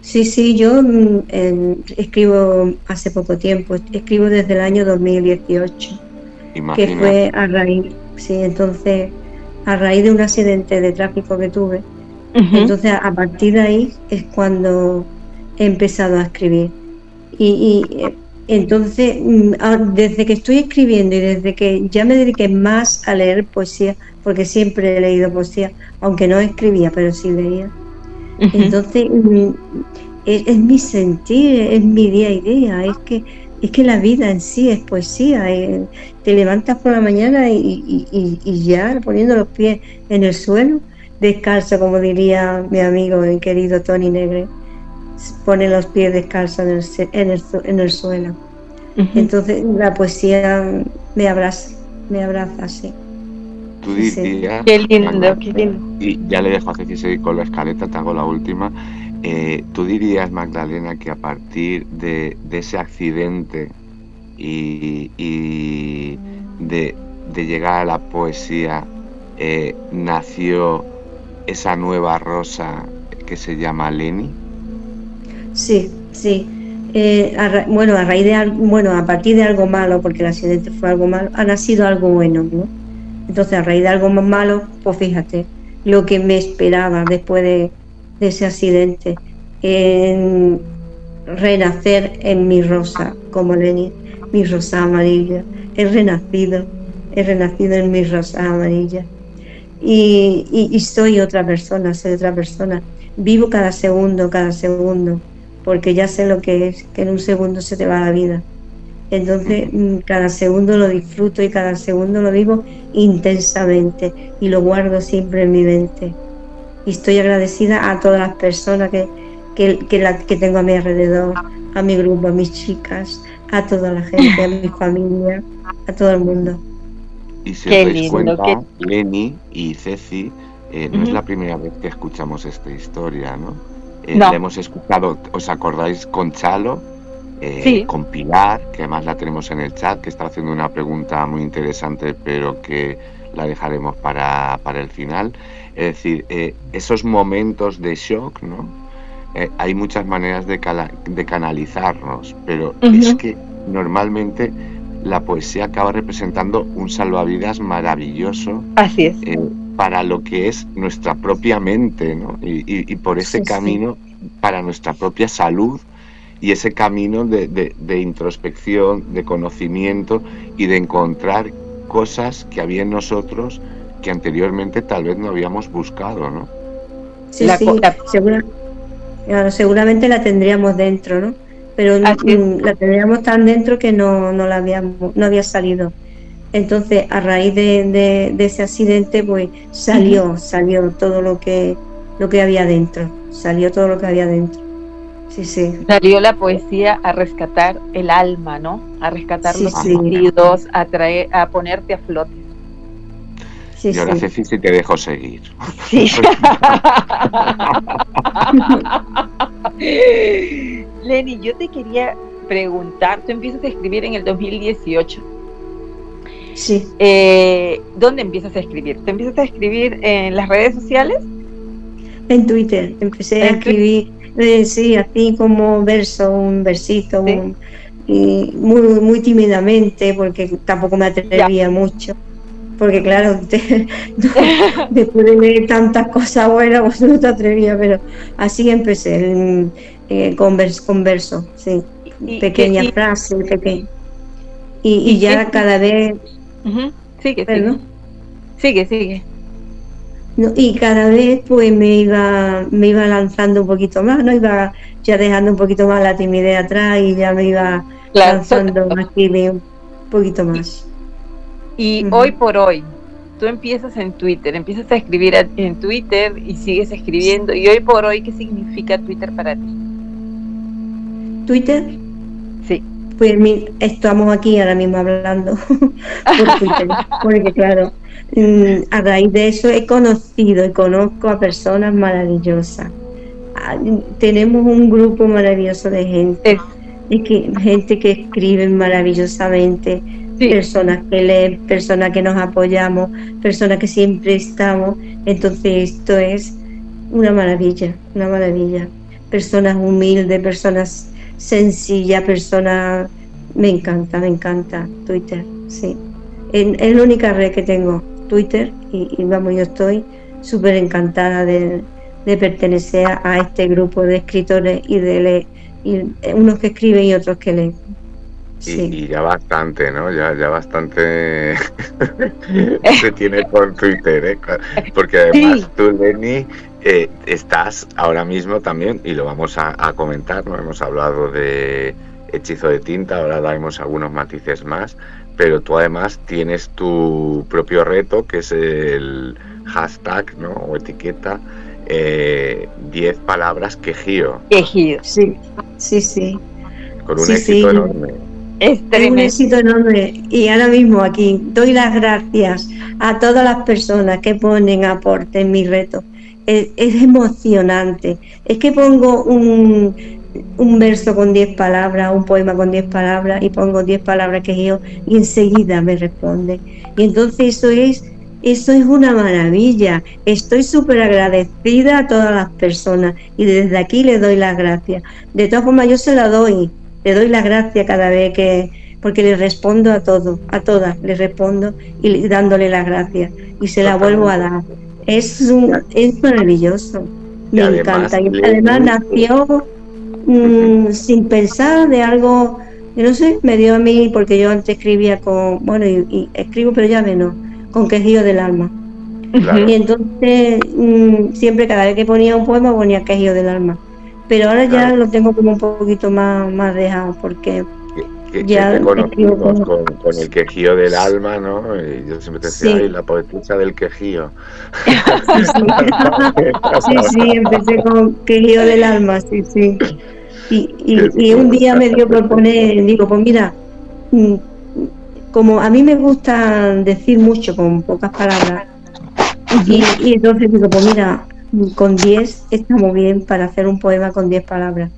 Sí, sí, yo mm, escribo hace poco tiempo, escribo desde el año 2018, que Imagina. fue a raíz, sí, entonces, a raíz de un accidente de tráfico que tuve, entonces a partir de ahí es cuando he empezado a escribir. Y, y, eh, entonces, mm, ah, desde que estoy escribiendo y desde que ya me dediqué más a leer poesía, porque siempre he leído poesía, aunque no escribía, pero sí leía. Entonces, mm, es, es mi sentir, es mi día a día, es que, es que la vida en sí es poesía. eh, te levantas por la mañana y, y- y- ya poniendo los pies en el suelo, descalzo, como diría mi amigo y querido Tony Negre, pone los pies descalzos en el, en el, en el suelo. Entonces, la poesía me abraza, me abraza, sí. Tú sí, Qué lindo, qué lindo. y ya le dejo a Ceci seguir con la escaleta, te hago la última. Eh, ¿Tú dirías, Magdalena, que a partir de, de ese accidente y, y de, de llegar a la poesía eh, nació esa nueva rosa que se llama Leni? Sí, sí. Eh, a bueno, a raíz de bueno, a partir de algo malo, porque el accidente fue algo malo, ha nacido algo bueno, ¿no? Entonces, a raíz de algo más malo, pues fíjate, lo que me esperaba después de, ese accidente, en renacer en mi rosa, como Lenin, mi rosa amarilla. He renacido, he renacido en mi rosa amarilla. Y soy otra persona, soy otra persona. Vivo cada segundo, cada segundo, porque ya sé lo que es, que en un segundo se te va la vida. Entonces, mm, cada segundo lo disfruto y cada segundo lo vivo intensamente y lo guardo siempre en mi mente. Y estoy agradecida a todas las personas que, que, que, la- que tengo a mi alrededor, a mi grupo, a mis chicas, a toda la gente, a mi [laughs] familia, a todo el mundo. Y si Qué os dais lindo, cuenta, Leni y Ceci, eh, no es Ujú. la primera vez que escuchamos esta historia, ¿no? Eh, No. La hemos escuchado, ¿os acordáis con Chalo? Eh, Sí. Con Pilar, que además la tenemos en el chat, que está haciendo una pregunta muy interesante, pero que la dejaremos para, para el final. Es decir, eh, esos momentos de shock, ¿no? Eh, hay muchas maneras de, cala- de canalizarnos, pero es Ujú. que normalmente la poesía acaba representando un salvavidas maravilloso Así es. eh, para lo que es nuestra propia mente, ¿no? Y, y- y por ese Sí, sí. camino para nuestra propia salud y ese camino de, de- de introspección, de conocimiento y de encontrar cosas que había en nosotros que anteriormente tal vez no habíamos buscado, ¿no? Sí, La sí, co- la- segura- claro, seguramente la tendríamos dentro, ¿no? Pero la tendríamos tan dentro que no, no la habíamos, no había salido. Entonces, a raíz de, de- de ese accidente, pues salió, salió todo lo que, lo que había dentro, salió todo lo que había dentro. Sí, sí. Salió la poesía a rescatar el alma, ¿no? A rescatar Sí, los sí. sentidos, a traer, a ponerte a flote. Sí, y ahora, sí. Ceci, si te dejo seguir. Sí. [laughs] Lenny, yo te quería preguntar, tú empiezas a escribir en el 2018. Sí. Eh, ¿Dónde empiezas a escribir? ¿Te empiezas a escribir en las redes sociales? En Twitter empecé a escribir, eh, sí, así como verso, un versito, Sí. un- y muy, muy tímidamente, porque tampoco me atrevía mucho. Porque claro, [laughs] te- no, [laughs] después de leer tantas cosas buenas, pues no te atrevías, pero así empecé, en- eh, con, vers- con verso, sí. Y- Pequeñas y- frases, pequeñas. Y, ya cada vez... Sigue, sigue. Sigue, sigue. Y cada vez pues me iba, me iba lanzando un poquito más, ¿no? Iba ya dejando un poquito más la timidez atrás y ya me iba lanzando más un poquito más. Y hoy por hoy, tú empiezas en Twitter, empiezas a escribir en Twitter y sigues escribiendo. Y hoy por hoy, ¿qué significa Twitter para ti? ¿Twitter? Sí. Pues estamos aquí ahora mismo hablando [laughs] por Twitter, [laughs] porque claro, mm, a raíz de eso he conocido y conozco a personas maravillosas. Ah, tenemos un grupo maravilloso de gente, que, gente que escribe maravillosamente, personas que leen, personas que nos apoyamos, personas que siempre estamos. Entonces esto es una maravilla, una maravilla. Personas humildes, personas sencillas, personas... Me encanta, me encanta Twitter, sí. Es, la única red que tengo, Twitter, y, vamos, yo estoy súper encantada de, pertenecer a, este grupo de escritores y de leer, y unos que escriben y otros que leen. Y, ya bastante, ¿no? Ya, ya bastante [laughs] se tiene con Twitter, ¿eh? Porque además tú, Lenny, eh, estás ahora mismo también, y lo vamos a, comentar, ¿no? Hemos hablado de hechizo de tinta, ahora daremos algunos matices más, pero tú además tienes tu propio reto, que es el hashtag, ¿no? O etiqueta, 10 eh, palabras quejío. Quejío, sí, sí, sí. Con un éxito enorme. Es, un éxito enorme y ahora mismo aquí doy las gracias a todas las personas que ponen aporte en mi reto. Es, emocionante. Es que pongo un, un verso con 10 palabras, un poema con 10 palabras y pongo 10 palabras que yo y enseguida me responde. Y entonces eso es, eso es una maravilla. Estoy súper agradecida a todas las personas y desde aquí le doy las gracias. De todas formas yo se la doy le doy la gracia cada vez que, porque le respondo a todo, a todas, le respondo y dándole las gracias y se la vuelvo a dar. Es, un, es maravilloso, me encanta. Y además nació mm, sin pensar de algo, no sé, me dio a mí, porque yo antes escribía con, bueno, y, escribo, pero ya menos, con quejío del alma. Y entonces, mm, siempre cada vez que ponía un poema ponía quejío del alma. Pero ahora ya lo tengo como un poquito más, más dejado porque ya conocimos con, con, el quejío del alma, ¿no? Y yo siempre te decía, la poetisa del quejío. [laughs] sí, sí, empecé con quejío del alma, sí, sí. Y, y, un día me dio proponer, digo, pues mira, mm, como a mí me gusta decir mucho con pocas palabras, y, y entonces digo, pues mira, con 10 está muy bien para hacer un poema con 10 palabras.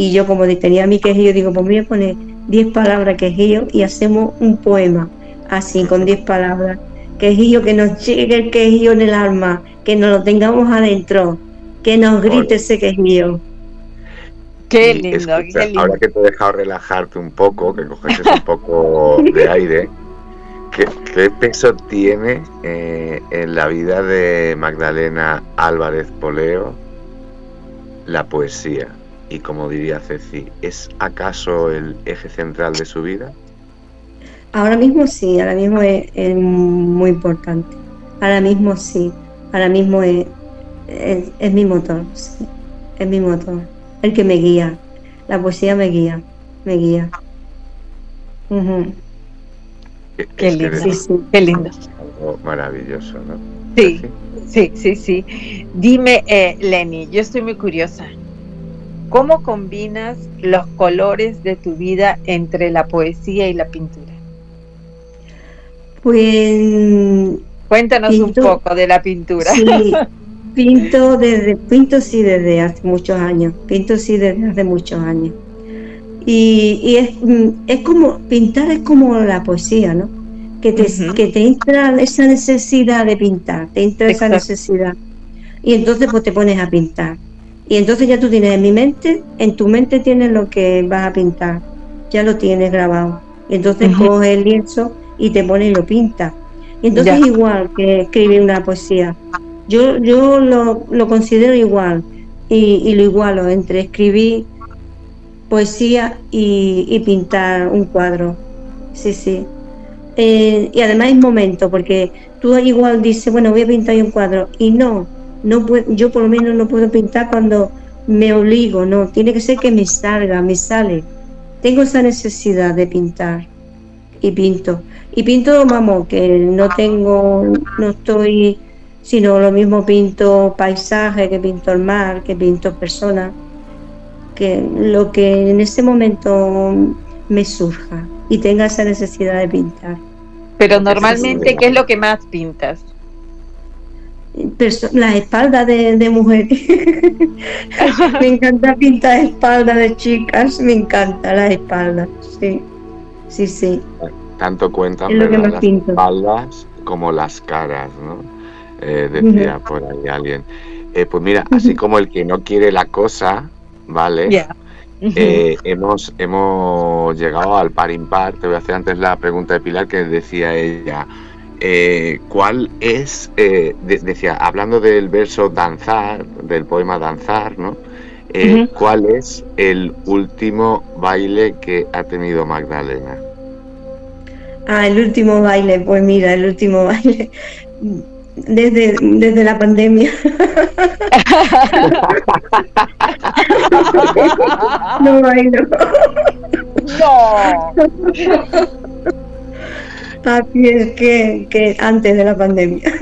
Y yo como tenía mi quejío, digo, pues voy a poner 10 palabras quejío y hacemos un poema así, con 10 palabras. Quejío, que nos llegue el quejío en el alma, que nos lo tengamos adentro, que nos grite ese quejío. Qué lindo, qué lindo. Ahora que te he dejado relajarte un poco, que coges un poco de aire, ¿Qué, peso tiene eh, en la vida de Magdalena Álvarez Poleo la poesía? Y como diría Ceci, ¿es acaso el eje central de su vida? Ahora mismo sí, ahora mismo es, muy importante. Ahora mismo sí, ahora mismo es, es, mi motor, es mi motor, el que me guía. La poesía me guía, me guía. Qué lindo, qué lindo. Algo maravilloso, ¿no? Sí, sí, sí, sí. Dime, eh, Lenny, yo estoy muy curiosa. ¿Cómo combinas los colores de tu vida entre la poesía y la pintura? Pues cuéntanos un poco de la pintura. Sí, [laughs] pinto desde pinto sí desde hace muchos años. Pinto sí desde hace muchos años. Y, es, es, como, pintar es como la poesía, ¿no? Que te, que te entra esa necesidad de pintar, te entra esa necesidad. Y entonces pues te pones a pintar. Y entonces ya tú tienes en mi mente, en tu mente tienes lo que vas a pintar, ya lo tienes grabado. Y entonces coges el lienzo y te pones y lo pintas. Y entonces es igual que escribir una poesía. Yo, yo lo, lo considero igual y, y lo igualo entre escribir poesía y, pintar un cuadro. sí, sí. Eh, y además es momento, porque tú igual dices, bueno, voy a pintar un cuadro, y no, no puedo, yo por lo menos no puedo pintar cuando me obligo, no, tiene que ser que me salga, me sale. Tengo esa necesidad de pintar y pinto. Y pinto, vamos, que no tengo, no estoy, sino lo mismo pinto paisaje, que pinto el mar, que pinto personas, que lo que en ese momento me surja y tenga esa necesidad de pintar. Pero normalmente, ¿qué es lo que más pintas? Las espaldas de, de mujeres. [laughs] me encanta pintar espaldas de chicas, me encanta las espaldas, sí, sí, sí. Tanto cuentan las espaldas como las caras, ¿no? Eh, decía por ahí alguien. Eh, pues mira, así como el que no quiere la cosa, ¿vale? Eh, hemos, hemos llegado al par impar. Te voy a hacer antes la pregunta de Pilar que decía ella. Eh, ¿Cuál es, eh, decía, hablando del verso danzar, del poema danzar, ¿no? ¿Cuál es el último baile que ha tenido Magdalena? Ah, el último baile, pues mira, el último [laughs] baile desde, desde la pandemia. [laughs] no bailo. No. [laughs] Así es que, que antes de la pandemia.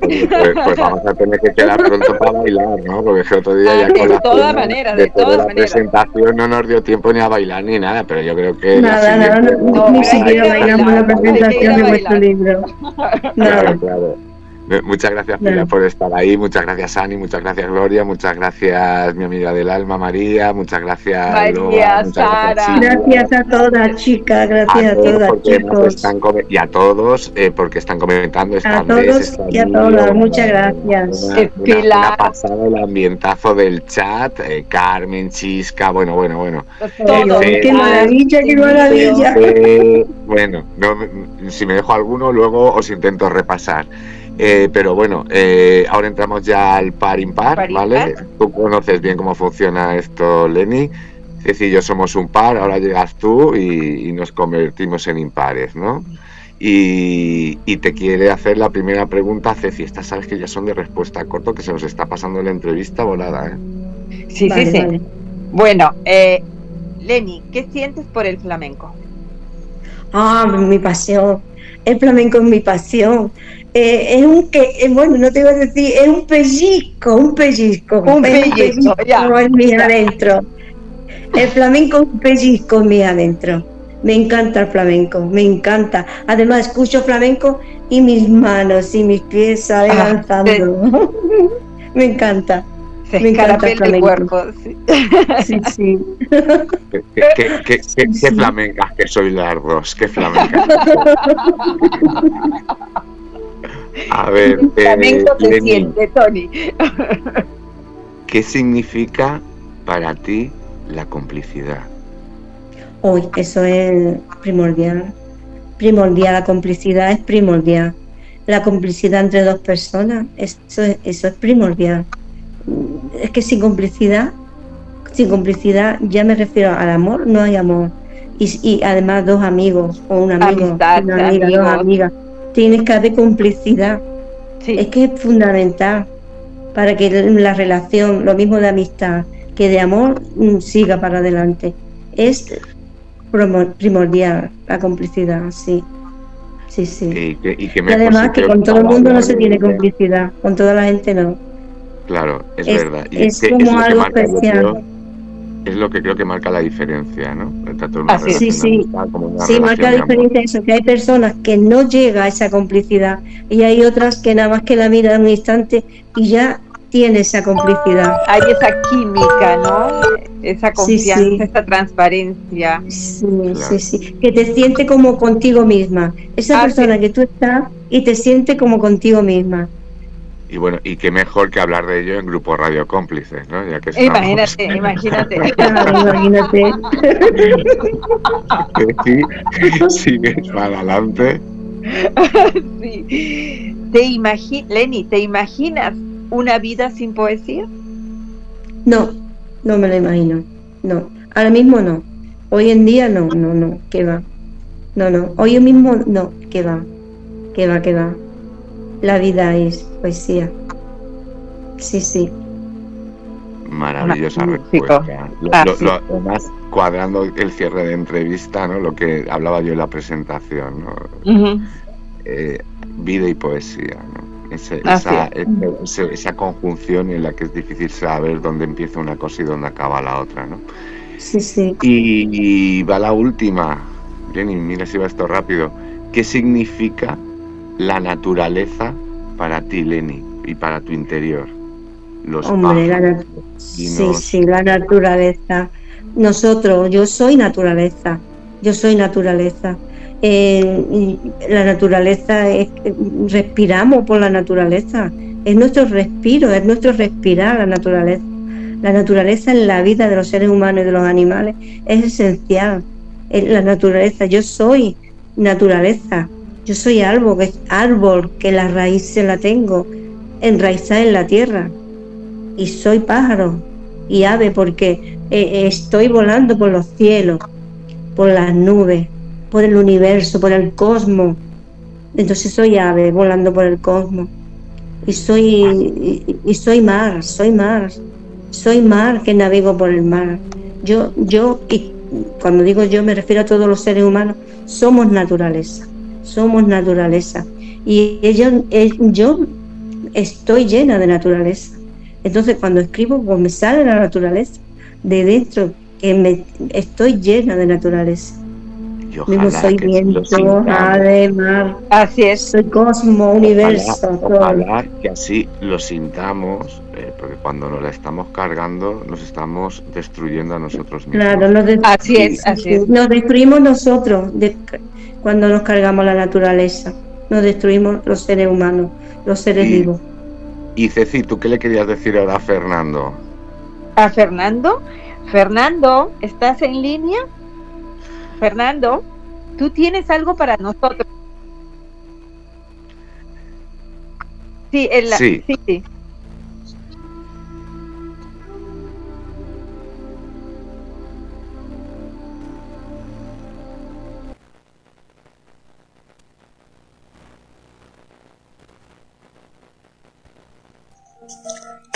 Pues, pues, vamos a tener que quedar pronto para bailar, ¿no? Porque el otro día ya ah, con de todas maneras, de todas la presentación no nos dio tiempo ni a bailar ni nada, pero yo creo que nada, nada, no, ni siquiera bailamos la presentación de vuestro libro. Nada. claro. Muchas gracias, Pilar, por estar ahí. Muchas gracias, Ani. Muchas gracias, Gloria. Muchas gracias, mi amiga del alma, María. Muchas gracias, María, Sara. Gracias, a todas, chicas. Gracias a, todas, chicos. y a todos, eh, porque están comentando. A todos y a todas. Muchas gracias. Una, una, pasada el ambientazo del chat. Eh, Carmen, Chisca. Bueno, bueno, bueno. qué maravilla, qué maravilla. bueno, si me dejo alguno, luego os intento repasar. Eh, pero bueno, eh, ahora entramos ya al par impar, ¿vale? Tú conoces bien cómo funciona esto, Lenny. Ceci y yo somos un par, ahora llegas tú y, nos convertimos en impares, ¿no? Y, te quiere hacer la primera pregunta, Ceci. Estas sabes que ya son de respuesta corto, que se nos está pasando la entrevista volada, ¿eh? Sí, sí, sí. Bueno, eh, Lenny, ¿qué sientes por el flamenco? Ah, mi pasión. El flamenco es mi pasión. Eh, es un que, eh, bueno, no te iba a decir, es un pellizco, un pellizco. Un pellizco, en mí adentro. El flamenco es un pellizco en mí adentro. Me encanta el flamenco, me encanta. Además, escucho flamenco y mis manos y mis pies salen danzando. [laughs] me encanta. Se me encanta el, el cuerpo. Sí, sí. sí. ¿Qué, qué, qué, flamencas que soy las dos? ¿Qué flamencas? [laughs] A ver, [laughs] eh, siente, Tony. [laughs] ¿Qué significa para ti la complicidad? Uy, eso es primordial. Primordial, la complicidad es primordial. La complicidad entre dos personas, eso es, eso es primordial. Es que sin complicidad, sin complicidad, ya me refiero al amor, no hay amor. Y, además dos amigos o un amigo, una amiga, dos amigas tiene que haber complicidad. Es que es fundamental para que la relación, lo mismo de amistad que de amor, mm, siga para adelante. Es primordial la complicidad, sí. Sí, sí. Y, además que con todo el mundo no se tiene complicidad, con toda la gente no. Claro, es, verdad. es, como algo especial es lo que creo que marca la diferencia, ¿no? sí, sí. sí, marca la diferencia eso, que hay personas que no llega a esa complicidad y hay otras que nada más que la miran un instante y ya tiene esa complicidad. Hay esa química, ¿no? Esa confianza, esa transparencia. Sí, sí, sí. Que te siente como contigo misma. Esa ah, persona que tú estás y te siente como contigo misma. Y bueno, y qué mejor que hablar de ello en Grupo Radio Cómplices, ¿no? Ya que imagínate, imagínate. [laughs] imagínate. sí, sigues para adelante. [laughs] sí. ¿Te imagi Lenny, ¿te imaginas una vida sin poesía? No, no me lo imagino. No, ahora mismo no. Hoy en día no, no, no, ¿qué va? no, no. Hoy mismo no, que va, que va, que va. La vida es poesía. Sí, sí. Maravillosa respuesta. Lo, más cuadrando el cierre de entrevista, ¿no? Lo que hablaba yo en la presentación, ¿no? Eh, vida y poesía, ¿no? esa, esa, conjunción en la que es difícil saber dónde empieza una cosa y dónde acaba la otra, ¿no? Sí, sí. Y, va la última. Jenny, mira si va esto rápido. ¿Qué significa la naturaleza para ti, Lenny, y para tu interior? Los Hombre, la sí, sí, la naturaleza. Nosotros, yo soy naturaleza. Yo soy naturaleza. Eh, la naturaleza es, respiramos por la naturaleza. Es nuestro respiro, es nuestro respirar la naturaleza. La naturaleza en la vida de los seres humanos y de los animales es esencial. la naturaleza, yo soy naturaleza, yo soy árbol, que, árbol que la raíz se la tengo enraizada en la tierra. Y soy pájaro y ave porque eh, estoy volando por los cielos, por las nubes, por el universo, por el cosmos. Entonces soy ave volando por el cosmos. Y soy, y soy mar, soy mar, soy mar que navego por el mar. Yo, yo, y cuando digo yo me refiero a todos los seres humanos, somos naturaleza, somos naturaleza. Y yo, yo estoy llena de naturaleza. Entonces cuando escribo, pues me sale la naturaleza de dentro, que me, estoy llena de naturaleza. Yo soy viento, ave, mar. Así es. Soy cosmo, universo. Ojalá, que así lo sintamos, eh, porque cuando nos la estamos cargando, nos estamos destruyendo a nosotros mismos. Claro, así es, así es. Nos destruimos nosotros cuando nos cargamos la naturaleza. Nos destruimos los seres humanos, los seres vivos. Y Ceci, ¿tú qué le querías decir ahora a Fernando? ¿A Fernando? Fernando, ¿estás en línea? Fernando, tú tienes algo para nosotros. Sí, el, sí. sí.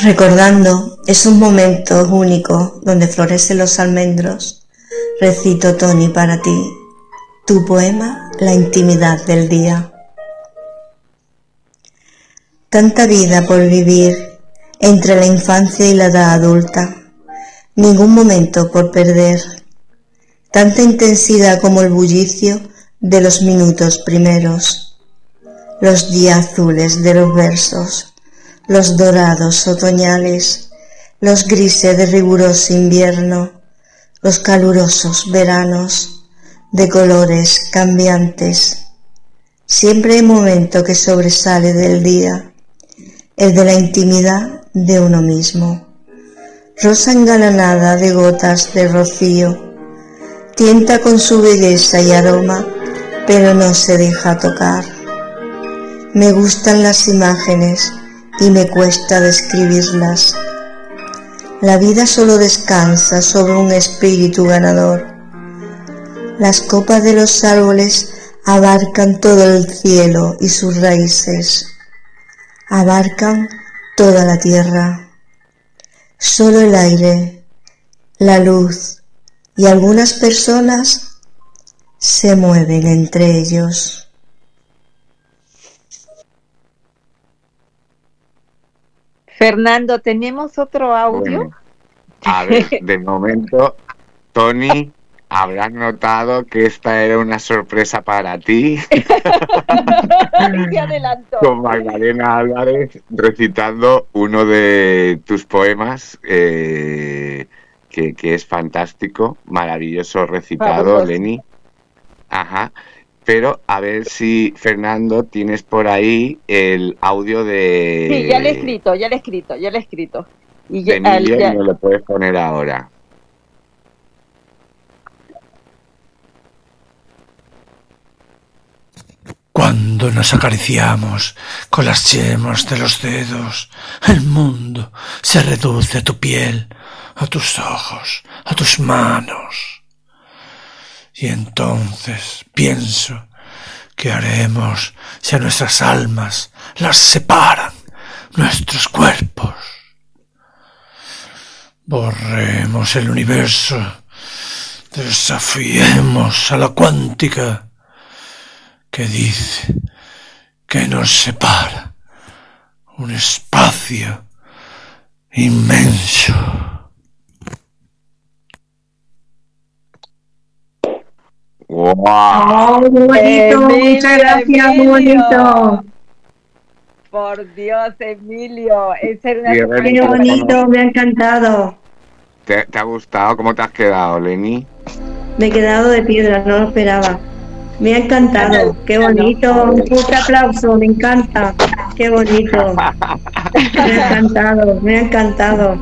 Recordando esos momentos únicos donde florecen los almendros. Recito, Tony, para ti tu poema La intimidad del día. Tanta vida por vivir entre la infancia y la edad adulta, ningún momento por perder, tanta intensidad como el bullicio de los minutos primeros, los días azules de los versos, los dorados otoñales, los grises de riguroso invierno, los calurosos veranos de colores cambiantes. Siempre hay momento que sobresale del día, el de la intimidad de uno mismo. Rosa engalanada de gotas de rocío, tienta con su belleza y aroma, pero no se deja tocar. Me gustan las imágenes y me cuesta describirlas la vida solo descansa sobre un espíritu ganador. Las copas de los árboles abarcan todo el cielo y sus raíces. Abarcan toda la tierra. Solo el aire, la luz y algunas personas se mueven entre ellos. Fernando, ¿tenemos otro audio? a ver, de momento, Tony, habrás notado que esta era una sorpresa para ti. [laughs] Con Magdalena Álvarez recitando uno de tus poemas, eh, que, es fantástico, maravilloso recitado, Lenny. Ajá pero a ver si Fernando tienes por ahí el audio de... Sí, ya le he escrito, ya le he escrito, ya le he escrito. Y ya, de lo puedes poner ahora. Cuando nos acariciamos con las yemas de los dedos, el mundo se reduce a tu piel, a tus ojos, a tus manos Y entonces pienso ¿Qué haremos si a nuestras almas las separan nuestros cuerpos? Borremos el universo, desafiemos a la cuántica que dice que nos separa un espacio inmenso. ¡Wow! muy bonito, muchas gracias, muy bonito. Por Dios, Emilio, es Qué bonito, me ha encantado. ¿Te, ha gustado? ¿Cómo te has quedado, Lenny? Me he quedado de piedra, no lo esperaba. Me ha encantado, qué bonito. Un fuerte aplauso, me encanta. Qué bonito. Me ha encantado, me ha encantado.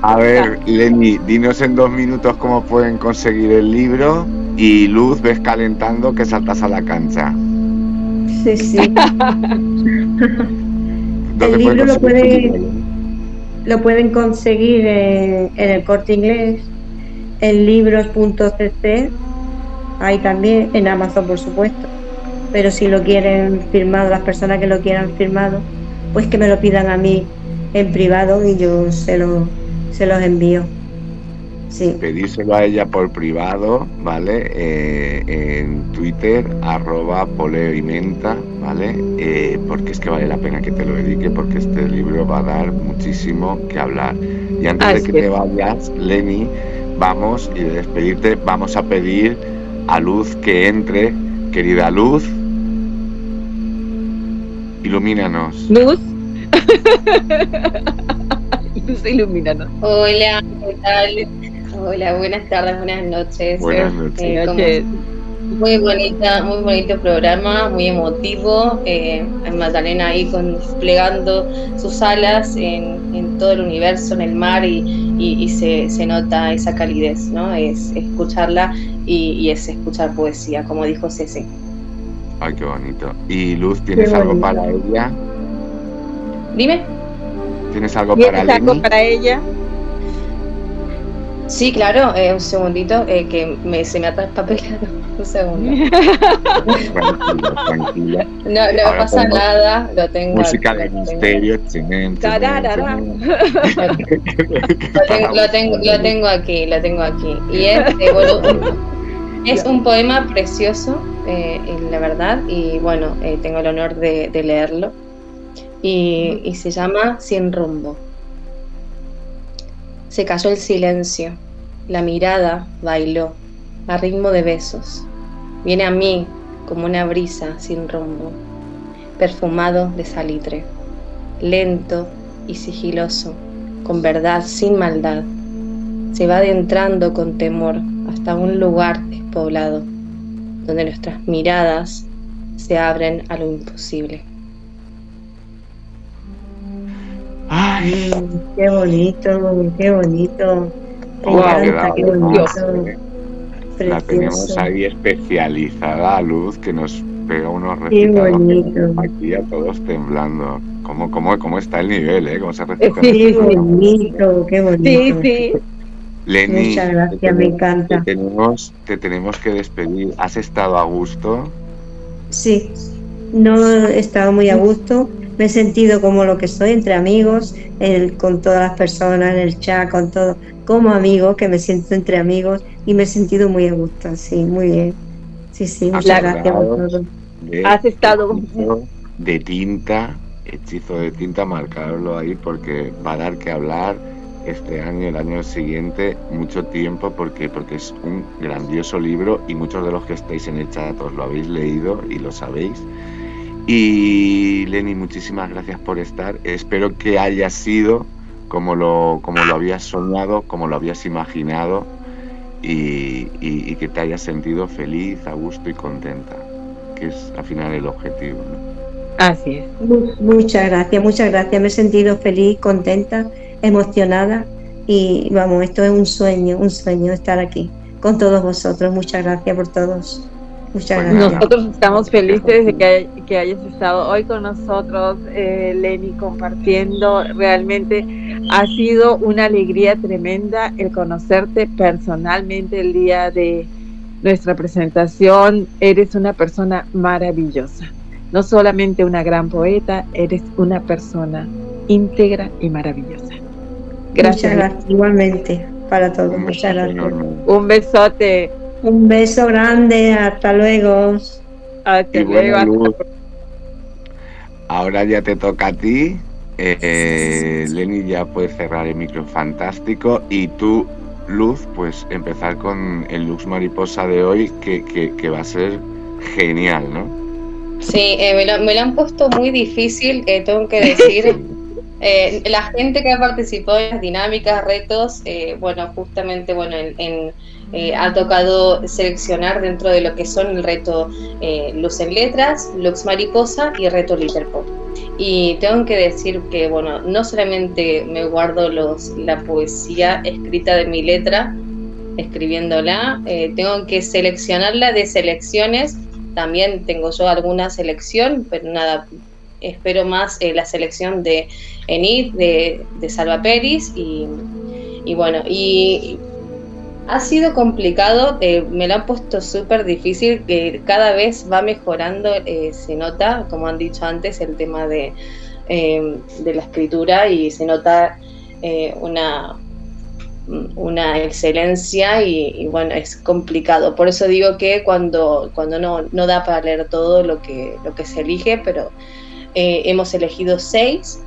A ver, Lenny, dinos en dos minutos cómo pueden conseguir el libro y Luz ves calentando que saltas a la cancha. Sí, sí. [laughs] el libro lo pueden, lo pueden conseguir en, el corte inglés, en libros.cc, ahí también, en Amazon por supuesto. Pero si lo quieren firmado, las personas que lo quieran firmado, pues que me lo pidan a mí en privado y yo se lo se los envío. Sí. Pedírselo a ella por privado, ¿vale? Eh, en Twitter, arroba poleoimenta, ¿vale? Eh, porque es que vale la pena que te lo dedique, porque este libro va a dar muchísimo que hablar. Y antes de que te vayas, Lenny, vamos, y de despedirte, vamos a pedir a Luz que entre. Querida Luz, ilumínanos. Luz. [laughs] Luz, ilumínanos. Hola, ¿qué tal? Hola, buenas tardes, buenas noches. Buenas eh, noches. muy bonita, muy bonito programa, muy emotivo. Eh, Magdalena ahí con, desplegando sus alas en, todo el universo, en el mar, y, se, nota esa calidez, ¿no? Es escucharla y, es escuchar poesía, como dijo Ceci. Ay, qué bonito. ¿Y Luz, tienes algo para ella? Dime. ¿Tienes algo para algo para ella? Sí, claro, eh, un segundito, eh, que me, se me ata el papel. [laughs] un segundo. tranquila, No, no pasa nada, lo tengo. Música de misterio, lo, tengo, lo, tengo, aquí, lo tengo aquí. Y es, eh, [laughs] es un poema precioso, la verdad, y bueno, tengo el honor de leerlo y, se llama Sin rumbo. Se cayó el silencio, la mirada bailó a ritmo de besos. Viene a mí como una brisa sin rumbo, perfumado de salitre, lento y sigiloso, con verdad sin maldad. Se va adentrando con temor hasta un lugar despoblado, donde nuestras miradas se abren a lo imposible. Ay, qué bonito, qué bonito. qué bonito. La tenemos ahí especializada, Luz, que nos pega unos recitados aquí a todos temblando. ¿Cómo, cómo, cómo está el nivel, eh? ¿Cómo se recita? Qué bonito, qué bonito. Sí, sí. Lenny, Muchas gracias, me encanta. Te tenemos, te tenemos que despedir. ¿Has estado a gusto? Sí, no he estado muy a gusto me he sentido como lo que soy, entre amigos, con todas las personas, en el chat, con todo, como amigo, que me siento entre amigos y me he sentido muy a gusto, sí, muy bien. Sí, sí, muchas gracias por todo. Has estado de tinta, hechizo de tinta, marcarlo ahí porque va a dar que hablar este año, el año siguiente, mucho tiempo porque, porque es un grandioso libro y muchos de los que estáis en el chat os lo habéis leído y lo sabéis. Y Lenny, muchísimas gracias por estar. Espero que haya sido como lo, como lo habías soñado, como lo habías imaginado y, que te hayas sentido feliz, a gusto y contenta, que es al final el objetivo. Así es. Muchas gracias, muchas gracias. Me he sentido feliz, contenta, emocionada y vamos, esto es un sueño, un sueño estar aquí con todos vosotros. Muchas gracias por todos. Nosotros estamos felices de que, que, hayas estado hoy con nosotros, eh, Lenny, compartiendo. Realmente ha sido una alegría tremenda el conocerte personalmente el día de, nuestra presentación. Eres una persona maravillosa. No solamente una gran poeta, eres una persona íntegra y maravillosa. Gracias. Muchas gracias. Igualmente, para todos. Muchas gracias. Un besote. Un beso grande. Hasta luego. Hasta luego. Ahora ya te toca a ti. Eh, Lenny ya puede cerrar el micro fantástico y tú, Luz, pues empezar con el Lux Mariposa de hoy que, que, va a ser genial, ¿no? Sí, eh, me, lo, han puesto muy difícil, eh, tengo que decir. [laughs] Eh, la gente que ha participado en las dinámicas, retos, eh, bueno, justamente, bueno, en, eh, ha tocado seleccionar dentro de lo que son el reto Luz en Letras, Lux Mariposa y reto Pop. Y tengo que decir que, bueno, no solamente me guardo los, la poesía escrita de mi letra, escribiéndola, tengo que seleccionarla de selecciones. También tengo yo alguna selección, pero nada, espero más eh, la selección de Enid, de, de Salva Peris y, bueno, y ha sido complicado, eh, me lo han puesto súper difícil, que cada vez va mejorando, eh, se nota, como han dicho antes, el tema de, de la escritura y se nota una, una excelencia y, bueno, es complicado. Por eso digo que cuando, cuando no, no da para leer todo lo que, lo que se elige, pero eh, hemos elegido seis,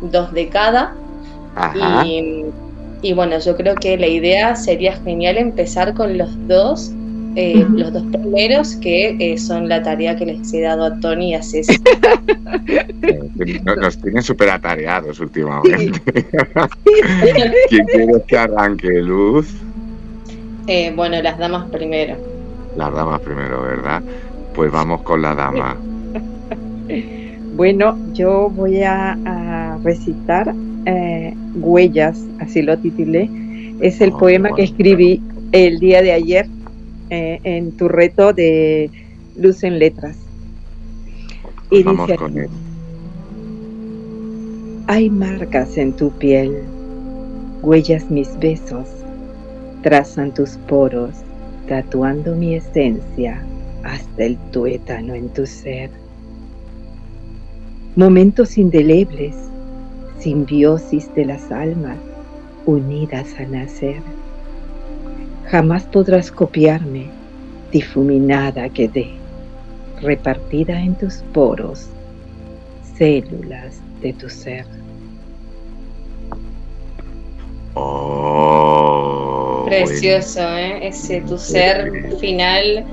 dos de cada. Y, bueno, yo creo que la idea sería genial empezar con los dos, eh, los dos primeros, que eh, son la tarea que les he dado a Tony y a Ceci. [laughs] Nos tienen súper atareados últimamente. [laughs] ¿Quién quiere que arranque, Luz? bueno, las damas primero. Las damas primero, ¿verdad? Pues vamos con la dama. Bueno, yo voy a, recitar eh, Huellas, así lo titulé. Es el oh, poema que escribí el día de ayer eh, en tu reto de Luz en Letras. Pues y dice, con él. Hay marcas en tu piel, huellas mis besos, trazan tus poros, tatuando mi esencia hasta el tuétano en tu ser momentos indelebles, simbiosis de las almas unidas a nacer. Jamás podrás copiarme, difuminada quedé, repartida en tus poros, células de tu ser. Oh, Precioso, ¿eh? ese tu ser final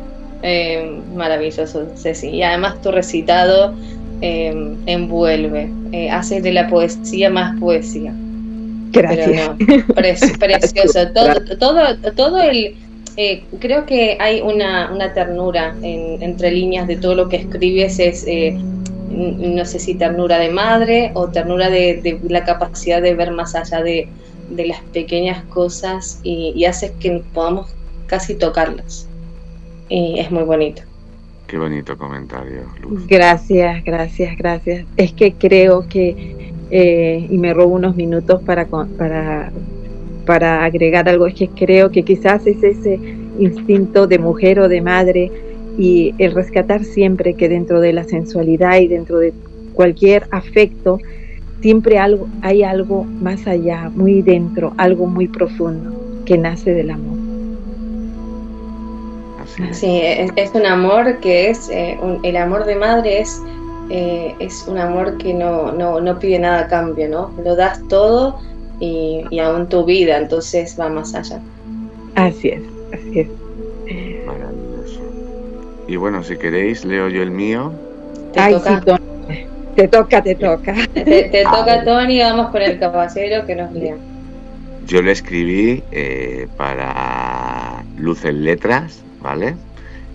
eh, maravilloso, Ceci. Y además tu recitado Em, envuelve, eh, hace de la poesía más poesía. Gracias. [laughs] precioso. Todo, todo, todo el. Eh, creo que hay una, una ternura entre líneas de todo lo que escribes. Es, eh, no sé si ternura de madre o ternura de, la capacidad de ver más allá de, las pequeñas cosas y, y haces que podamos casi tocarlas. Y es muy bonito. Qué bonito comentario, Luz. Gracias, gracias, gracias. Es que creo que, eh, y me robo unos minutos para, para, para agregar algo, es que creo que quizás es ese instinto de mujer o de madre y el rescatar siempre que dentro de la sensualidad y dentro de cualquier afecto, siempre algo, hay algo más allá, muy dentro, algo muy profundo que nace del amor. Sí, es, un amor que es, eh, el amor de madre es, eh, es un amor que no, no, pide nada a cambio, ¿no? Lo das todo y, y, aún tu vida, entonces va más allá. Así es, así es. Maravilloso. Y bueno, si queréis, leo yo el mío. Te toca. te toca, te toca. Te, toca, Tony, vamos con el caballero que nos lea. Yo le escribí eh, para Luz en Letras, ¿vale?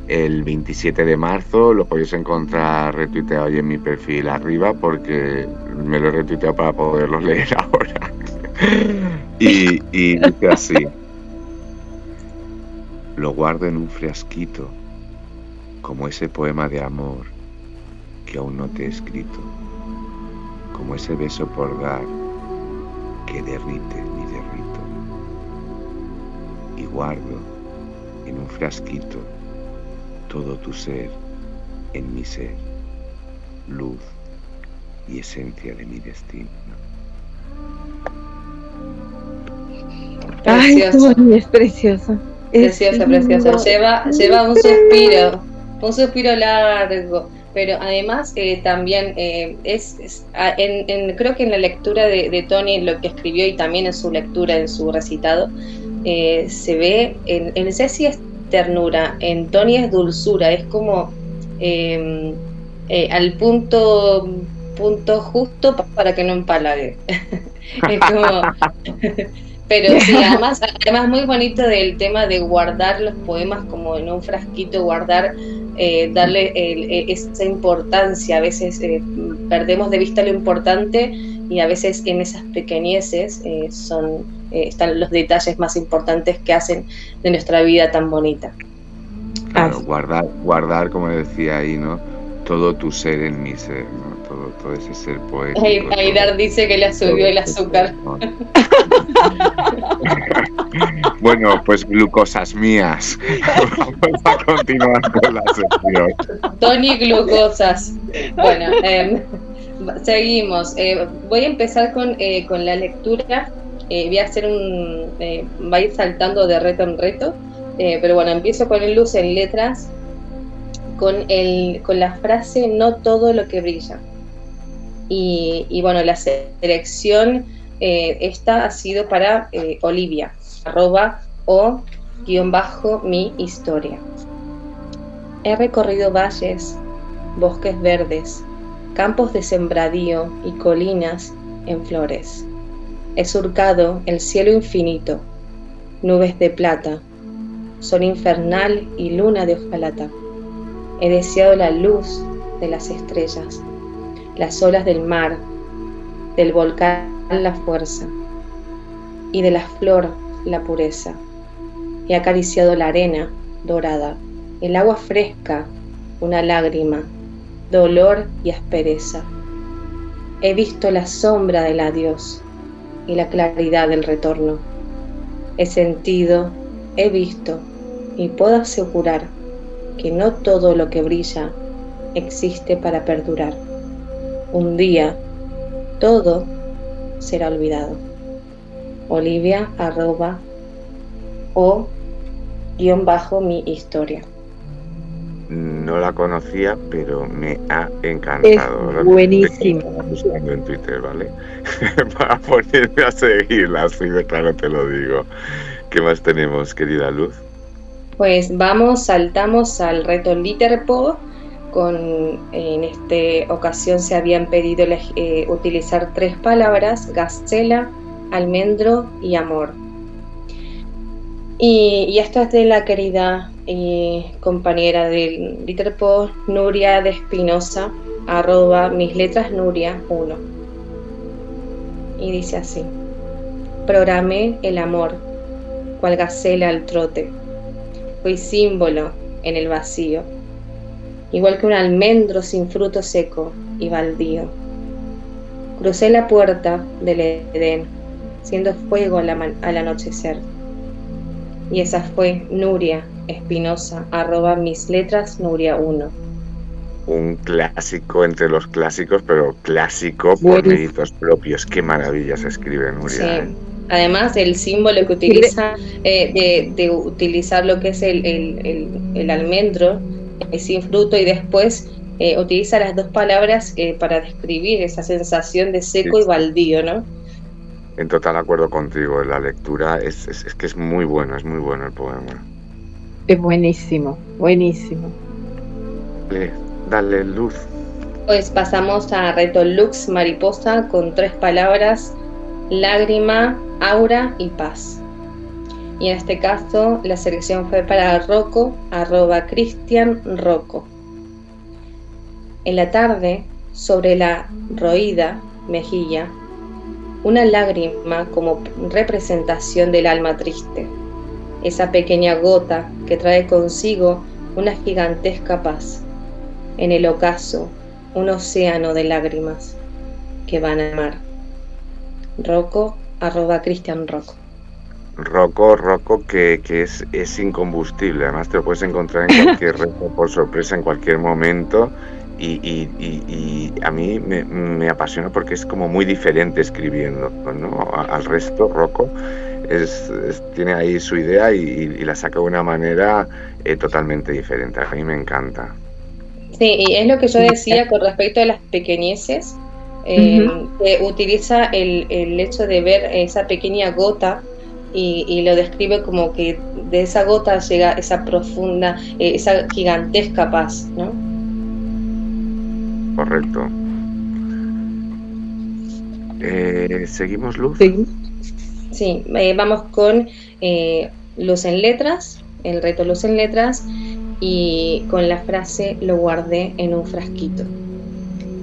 El 27 de marzo lo podéis encontrar retuiteado hoy en mi perfil arriba porque me lo he retuiteado para poderlos [laughs] leer ahora. y, y dice así. Lo guardo en un frasquito, como ese poema de amor que aún no te he escrito, como ese beso por dar que derrite mi derrito. Y guardo en un frasquito todo tu ser en mi ser, luz y esencia de mi destino. Ay, es precioso. Precioso, precioso. Lleva, lleva un suspiro, un suspiro largo pero además eh, también eh, es, en, creo que en la lectura de, Tony, lo que escribió y también en su lectura, en su recitado, eh, se ve, en, en Ceci es ternura, en Tony es dulzura, es como em, al punto punto justo para que no empalague. [laughs] es como, [laughs] pero sí, además, además muy bonito del tema de guardar los poemas como en un frasquito, guardar eh, darle eh, esa importancia. A veces eh, perdemos de vista lo importante y a veces en esas pequeñeces son, están los detalles más importantes que hacen de nuestra vida tan bonita. Claro, guardar, guardar, como decía ahí, ¿no? Todo tu ser en mi ser, ¿no? Todo, todo ese ser poético. Aidar dice que le subió el azúcar. [laughs] Bueno, pues glucosas mías. [laughs] Vamos a continuar con la sección. Tony Glucosas. Bueno, em, seguimos. Eh, voy a empezar con, eh, con la lectura. Eh, voy a hacer un. va a ir saltando de reto en reto. pero bueno, empiezo con el luz en letras. Con, el, con la frase no todo lo que brilla. Y, y bueno, la selección esta ha sido para Olivia arroba o guion bajo mi historia. He recorrido valles, bosques verdes, campos de sembradío y colinas en flores. He surcado el cielo infinito, nubes de plata, sol infernal y luna de hojalata. He deseado la luz de las estrellas, las olas del mar, del volcán la fuerza y de la flor la pureza. He acariciado la arena dorada, el agua fresca, una lágrima, dolor y aspereza. He visto la sombra del adiós y la claridad del retorno. He sentido, he visto y puedo asegurar que no todo lo que brilla existe para perdurar. Un día todo será olvidado olivia arroba o guion bajo mi historia. No la conocía, pero me ha encantado. Es buenísimo. buscando en Twitter, ¿vale? [laughs] Para ponerme a seguirla, así de claro te lo digo. ¿Qué más tenemos, querida Luz? Pues vamos, saltamos al reto Literpo. Con, en esta ocasión se habían pedido eh, utilizar tres palabras, gacela, almendro y amor. Y, esto es de la querida eh, compañera del Literpo, Nuria de Espinosa, arroba mis letras Nuria 1. Y dice así, programé el amor, cual gacela al trote, fui símbolo en el vacío, igual que un almendro sin fruto seco y baldío. Crucé la puerta del Edén siendo fuego al, anochecer. Y esa fue Nuria Espinosa, arroba mis letras Nuria 1. Un clásico entre los clásicos, pero clásico por méritos propios. Qué maravillas escribe Nuria. ¿eh? Además, el símbolo que utiliza, eh, de, utilizar lo que es el, almendro eh, sin fruto y después utiliza las dos palabras para describir esa sensación de seco y baldío, ¿no? en total acuerdo contigo. La lectura es, es, que es muy bueno, es muy bueno el poema. Es buenísimo, buenísimo. Dale, dale luz. Pues pasamos a Reto Lux Mariposa con tres palabras, lágrima, aura y paz. Y en este caso la selección fue para Rocco, arroba Cristian Rocco. En la tarde, sobre la roída mejilla, una lágrima como representación del alma triste, esa pequeña gota que trae consigo una gigantesca paz, en el ocaso un océano de lágrimas que van a mar. Rocco, arroba Cristian Rocco. Rocco, Rocco que, que es, es, incombustible, además te lo puedes encontrar en [laughs] cualquier reto por sorpresa en cualquier momento y, y, y, a mí me, me, apasiona porque es como muy diferente escribiendo ¿no? al resto, Rocco es, tiene ahí su idea y, la saca de una manera eh, totalmente diferente, a mí me encanta. Sí, y es lo que yo decía con respecto a las pequeñeces, eh, que utiliza el, el hecho de ver esa pequeña gota y, lo describe como que de esa gota llega esa profunda, eh, esa gigantesca paz, ¿no? Correcto. Eh, ¿Seguimos, Luz? Sí, eh, vamos con Luz en letras, el reto Luz en letras, y con la frase lo guardé en un frasquito.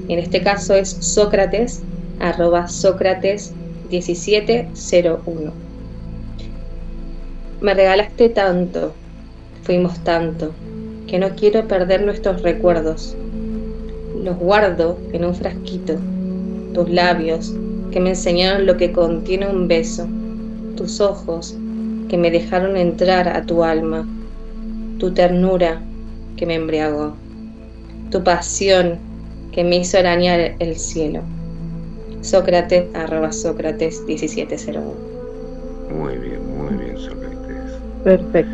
En este caso es Sócrates, arroba Sócrates 1701. Me regalaste tanto, fuimos tanto, que no quiero perder nuestros recuerdos. Los guardo en un frasquito, tus labios que me enseñaron lo que contiene un beso, tus ojos que me dejaron entrar a tu alma, tu ternura que me embriagó, tu pasión que me hizo arañar el cielo. Sócrates, arroba Sócrates 1701. Muy bien, muy bien, Sócrates. Perfecto.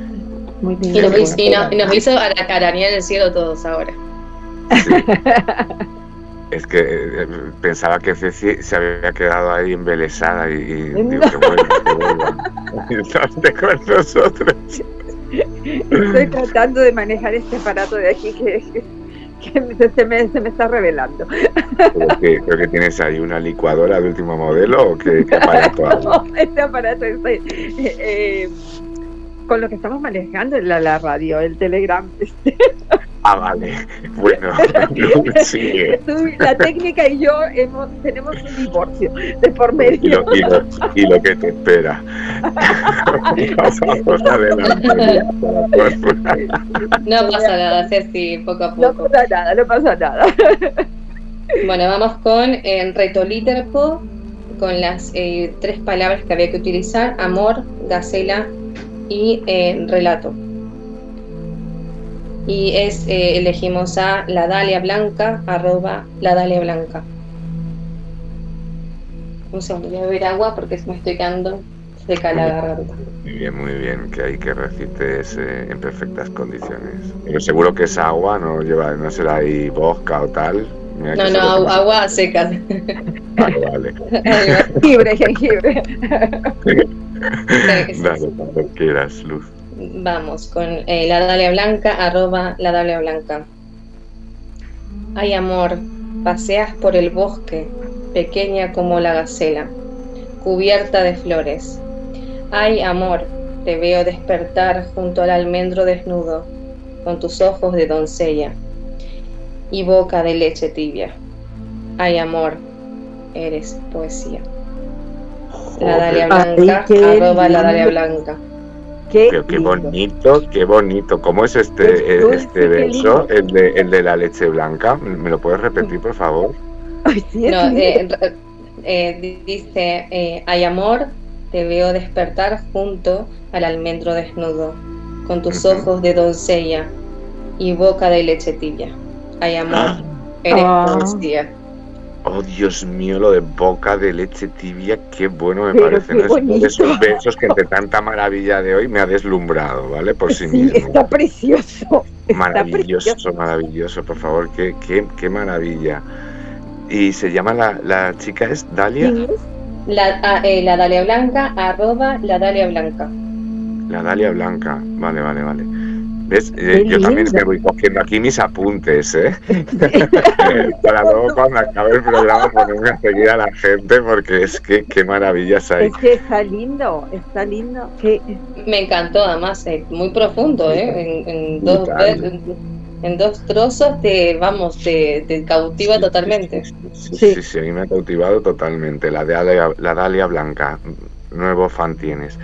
Muy bien. Y nos, hizo arañar el cielo todos ahora. [laughs] Es que eh, pensaba que Ceci se había quedado ahí embelesada y, y digo que bueno, que vuelva. [laughs] con nosotros. Estoy tratando de manejar este aparato de aquí que, que se, me, se, me, está revelando. ¿Creo que, tienes ahí una licuadora de último modelo o qué, aparato [laughs] No, este aparato es... Eh, eh con lo que estamos manejando la, la radio, el Telegram. Este. Ah, vale. [laughs] Bueno, [laughs] sigue. La técnica y yo hemos, tenemos un divorcio de por medio. Y lo, y lo, y lo que te espera. [laughs] Pasamos adelante. No pasa nada, Ceci, poco a poco. No pasa nada, no pasa nada. Bueno, vamos con el reto Literpo, con las eh, tres palabras que había que utilizar, amor, gacela y eh, relato. Y es, eh, elegimos a la Dalia Blanca, arroba la Dalia Blanca. Un segundo, voy a beber agua porque me estoy quedando seca la garganta. Muy bien, muy bien, que hay que recites en perfectas condiciones. Pero seguro que esa agua no lleva, no será ahí bosca o tal. no, no, agua seca. Vale, [laughs] vale. jengibre, jengibre. [laughs] Dale, cuando quieras, Luz. Vamos con eh, la Dalia Blanca, arroba la Dalia Blanca. Ay, amor, paseas por el bosque, pequeña como la gacela, cubierta de flores. Ay, amor, te veo despertar junto al almendro desnudo, con tus ojos de doncella y boca de leche tibia. Ay, amor, eres poesía. La Dalia Blanca, arroba la Dalia Blanca. Qué, qué, bonito, qué bonito. ¿Cómo es este, este verso, el de, el de la leche blanca? ¿Me lo puedes repetir, por favor? no, eh, eh, dice, eh, hay amor, te veo despertar junto al almendro desnudo, con tus ojos de doncella y boca de leche tibia. Hay amor, ah. eres poesía. Oh, Dios mío, lo de boca de leche tibia, qué bueno me parece. esos besos que entre tanta maravilla de hoy me ha deslumbrado, ¿vale? Por sí, mismo. Está precioso. Maravilloso, maravilloso, por favor, qué, qué, qué maravilla. ¿Y se llama la, la chica es Dalia? La, ah, eh, la Dalia Blanca, arroba la Dalia Blanca. La Dalia Blanca, vale, vale, vale. ¿Ves? Eh, yo también me voy cogiendo aquí mis apuntes, ¿eh? [laughs] Para luego cuando acabe el programa ponerme a seguir a la gente porque es que qué maravillas hay. Es que está lindo, está lindo. Me encantó además, eh, muy profundo, ¿eh? En, dos, en, dos trozos te, vamos, te, cautiva totalmente. Sí sí, a mí me ha cautivado totalmente. La, de la Dalia Blanca, nuevo fan tienes.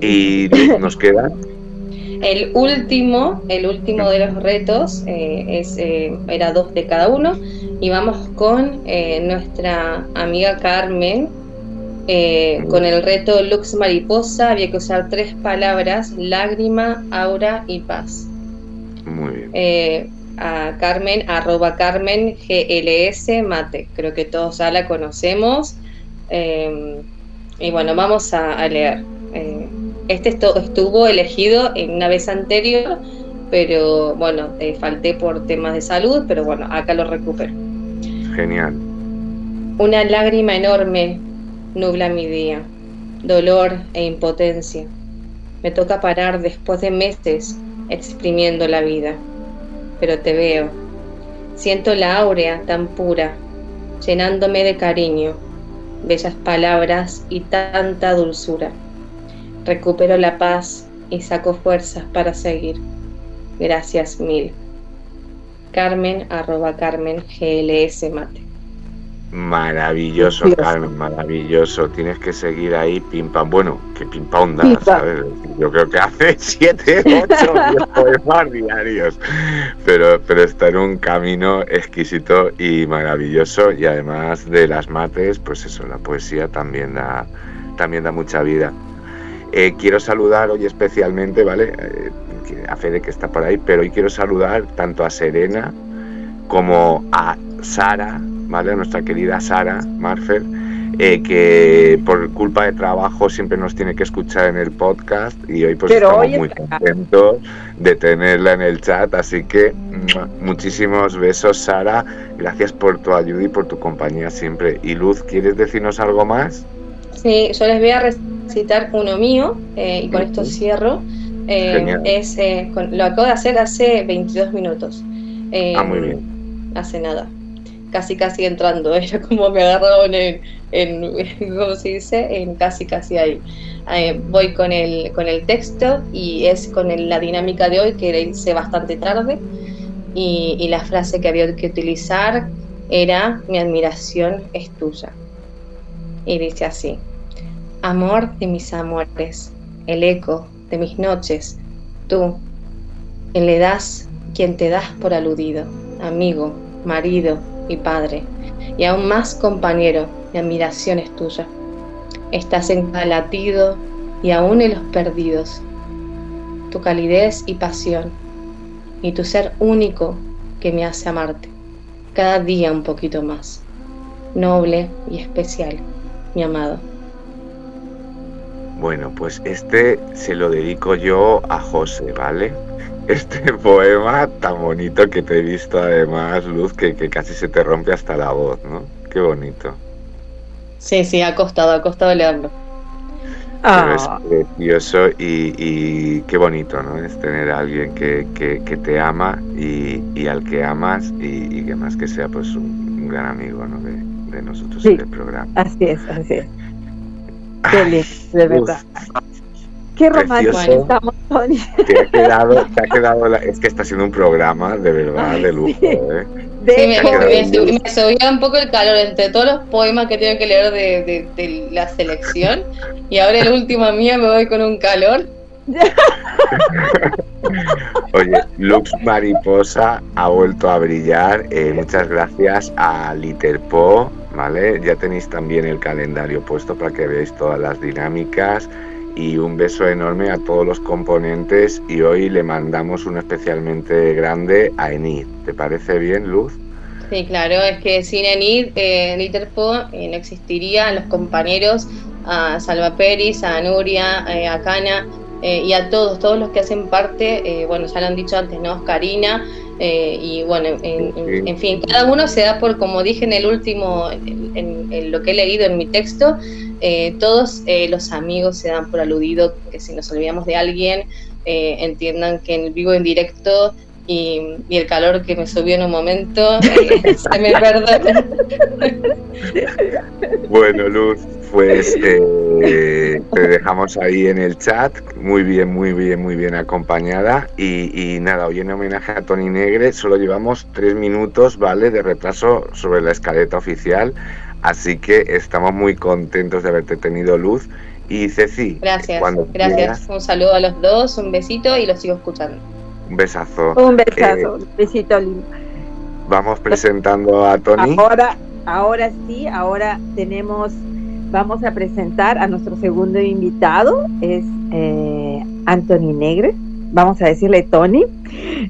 Y nos queda el último, el último de los retos eh, es, eh, era dos de cada uno y vamos con eh, nuestra amiga Carmen con el reto Lux Mariposa había que usar tres palabras, lágrima, aura y paz. Muy bien. A Carmen, arroba Carmen GLS Mate. Creo que todos ya la conocemos. Eh, y bueno, vamos a, leer. Este estuvo elegido en una vez anterior, pero bueno, falté por temas de salud, pero bueno, acá lo recupero. Genial. Una lágrima enorme nubla mi día, dolor e impotencia. Me toca parar después de meses exprimiendo la vida, pero te veo. Siento la áurea tan pura, llenándome de cariño, bellas palabras y tanta dulzura. Recupero la paz y saco fuerzas para seguir. Gracias mil. Carmen arroba Carmen GLS Mate. Maravilloso, Carmen, maravilloso. Tienes que seguir ahí, pim pam. Bueno, que pim pam da, ¿sabes? Yo creo que hace [laughs] siete, ocho poemas diarios. Pero, pero está en un camino exquisito y maravilloso. Y además de las mates, pues eso, la poesía también da, también da mucha vida. Eh, quiero saludar hoy especialmente, ¿vale? Eh, a Fede que está por ahí, pero hoy quiero saludar tanto a Serena como a Sara, ¿vale? Nuestra querida Sara Marfer, eh, que por culpa de trabajo siempre nos tiene que escuchar en el podcast y hoy pues estamos muy contentos de tenerla en el chat, así que muchísimos besos Sara, gracias por tu ayuda y por tu compañía siempre. Y Luz, ¿quieres decirnos algo más? Sí, yo les voy a recitar uno mío eh, y con esto cierro. Eh, es, lo acabo de hacer hace 22 minutos. ah, muy bien. Hace nada casi casi entrando, [laughs] era como me agarraron en, en [laughs] ¿cómo se dice? En casi casi ahí. Eh, voy con el, con el texto y es con la dinámica de hoy que hice bastante tarde y, y la frase que había que utilizar era mi admiración es tuya. Y dice así, amor de mis amores, el eco de mis noches, tú, quien le das, quien te das por aludido, amigo, marido, y Padre, y aún más compañero, mi admiración es tuya. Estás en cada latido y aún en los perdidos. Tu calidez y pasión, y tu ser único que me hace amarte, cada día un poquito más. Noble y especial, mi amado. Bueno, pues este se lo dedico yo a José, ¿vale? [laughs] este poema tan bonito que te he visto además, Luz, que, casi se te rompe hasta la voz, ¿no? Qué bonito. Sí, sí, ha costado, ha costado leerlo. Pero es ah. precioso y, qué bonito, ¿no? Es tener a alguien que, te ama y, al que amas y, que más que sea pues un, gran amigo, ¿no? De, nosotros en el programa. Así es, así es. Lindo, de verdad. Qué romántico estamos, Tony. Te ha quedado, [laughs] te ha quedado es que está siendo un programa de verdad de lujo. Sí. ¿eh? me, subía un poco el calor entre todos los poemas que tengo que leer de, de, la selección y ahora el último mío me voy con un calor. [laughs] Oye, Lux Mariposa ha vuelto a brillar. Eh, muchas gracias a Literpo, ¿vale? Ya tenéis también el calendario puesto para que veáis todas las dinámicas y un beso enorme a todos los componentes y hoy le mandamos uno especialmente grande a Enid. ¿Te parece bien, Luz? Sí, claro, es que sin Enid, eh, Literpo eh, no los compañeros, a Salva Peris, a Nuria, eh, a Cana eh, y a todos, todos los que hacen parte, bueno, ya lo han dicho antes, ¿no? Karina, y bueno, en, fin, cada uno se da por, como dije en el último, en, lo que he leído en mi texto, eh, todos eh, los amigos se dan por aludido que si nos olvidamos de alguien, eh, entiendan que en vivo en directo y, el calor que me subió en un momento [laughs] se me perdona. bueno, Luz, pues te dejamos ahí en el chat, muy bien, muy bien, muy bien acompañada. Y, y, nada, hoy en homenaje a Tony Negre solo llevamos tres minutos, ¿vale? De retraso sobre la escaleta oficial. Así que estamos muy contentos de haberte tenido luz. Y Ceci, gracias, gracias. Un saludo a los dos, un besito y los sigo escuchando. Un besazo. Un besazo, eh, besito lindo. Vamos presentando a Tony. Ahora, ahora sí, ahora tenemos vamos a presentar a nuestro segundo invitado, es eh, Anthony Negre, vamos a decirle Tony,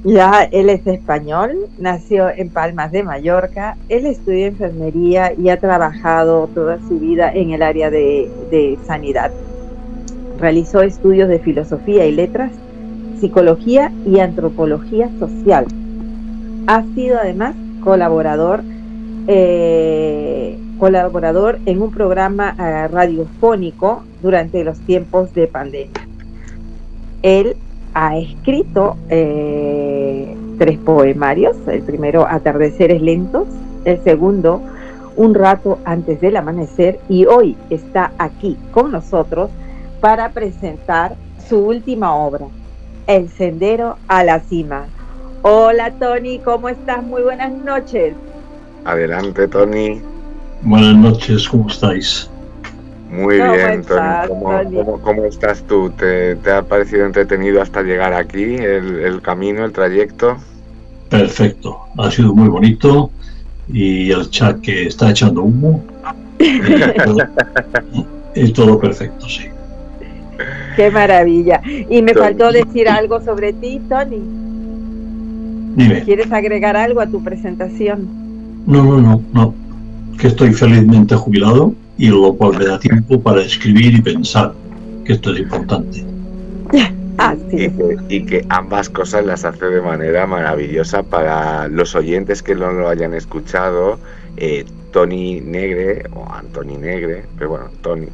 ya él es español, nació en Palmas de Mallorca, él estudió enfermería y ha trabajado toda su vida en el área de, de sanidad. Realizó estudios de filosofía y letras, psicología y antropología social. Ha sido además colaborador eh, colaborador en un programa eh, radiofónico durante los tiempos de pandemia. Él ha escrito eh, tres poemarios, el primero Atardeceres Lentos, el segundo Un rato antes del amanecer y hoy está aquí con nosotros para presentar su última obra, El Sendero a la Cima. Hola Tony, ¿cómo estás? Muy buenas noches. Adelante, Tony. Buenas noches, ¿cómo estáis? Muy bien, Tony. ¿Cómo, estás tú? ¿Te, ha parecido entretenido hasta llegar aquí, el, camino, el trayecto? Perfecto, ha sido muy bonito y el chat que está echando humo. [laughs] y todo perfecto, sí. Qué maravilla. Y me faltó decir algo sobre ti, Tony. Dime. ¿Quieres agregar algo a tu presentación? No, no, no, no. Que estoy felizmente jubilado y lo cual me da tiempo para escribir y pensar, que esto es importante. [laughs] Ah, y, que, ambas cosas las hace de manera maravillosa para los oyentes que no lo hayan escuchado. Eh, Tony Negre, o Anthony Negre, pero bueno, Tony,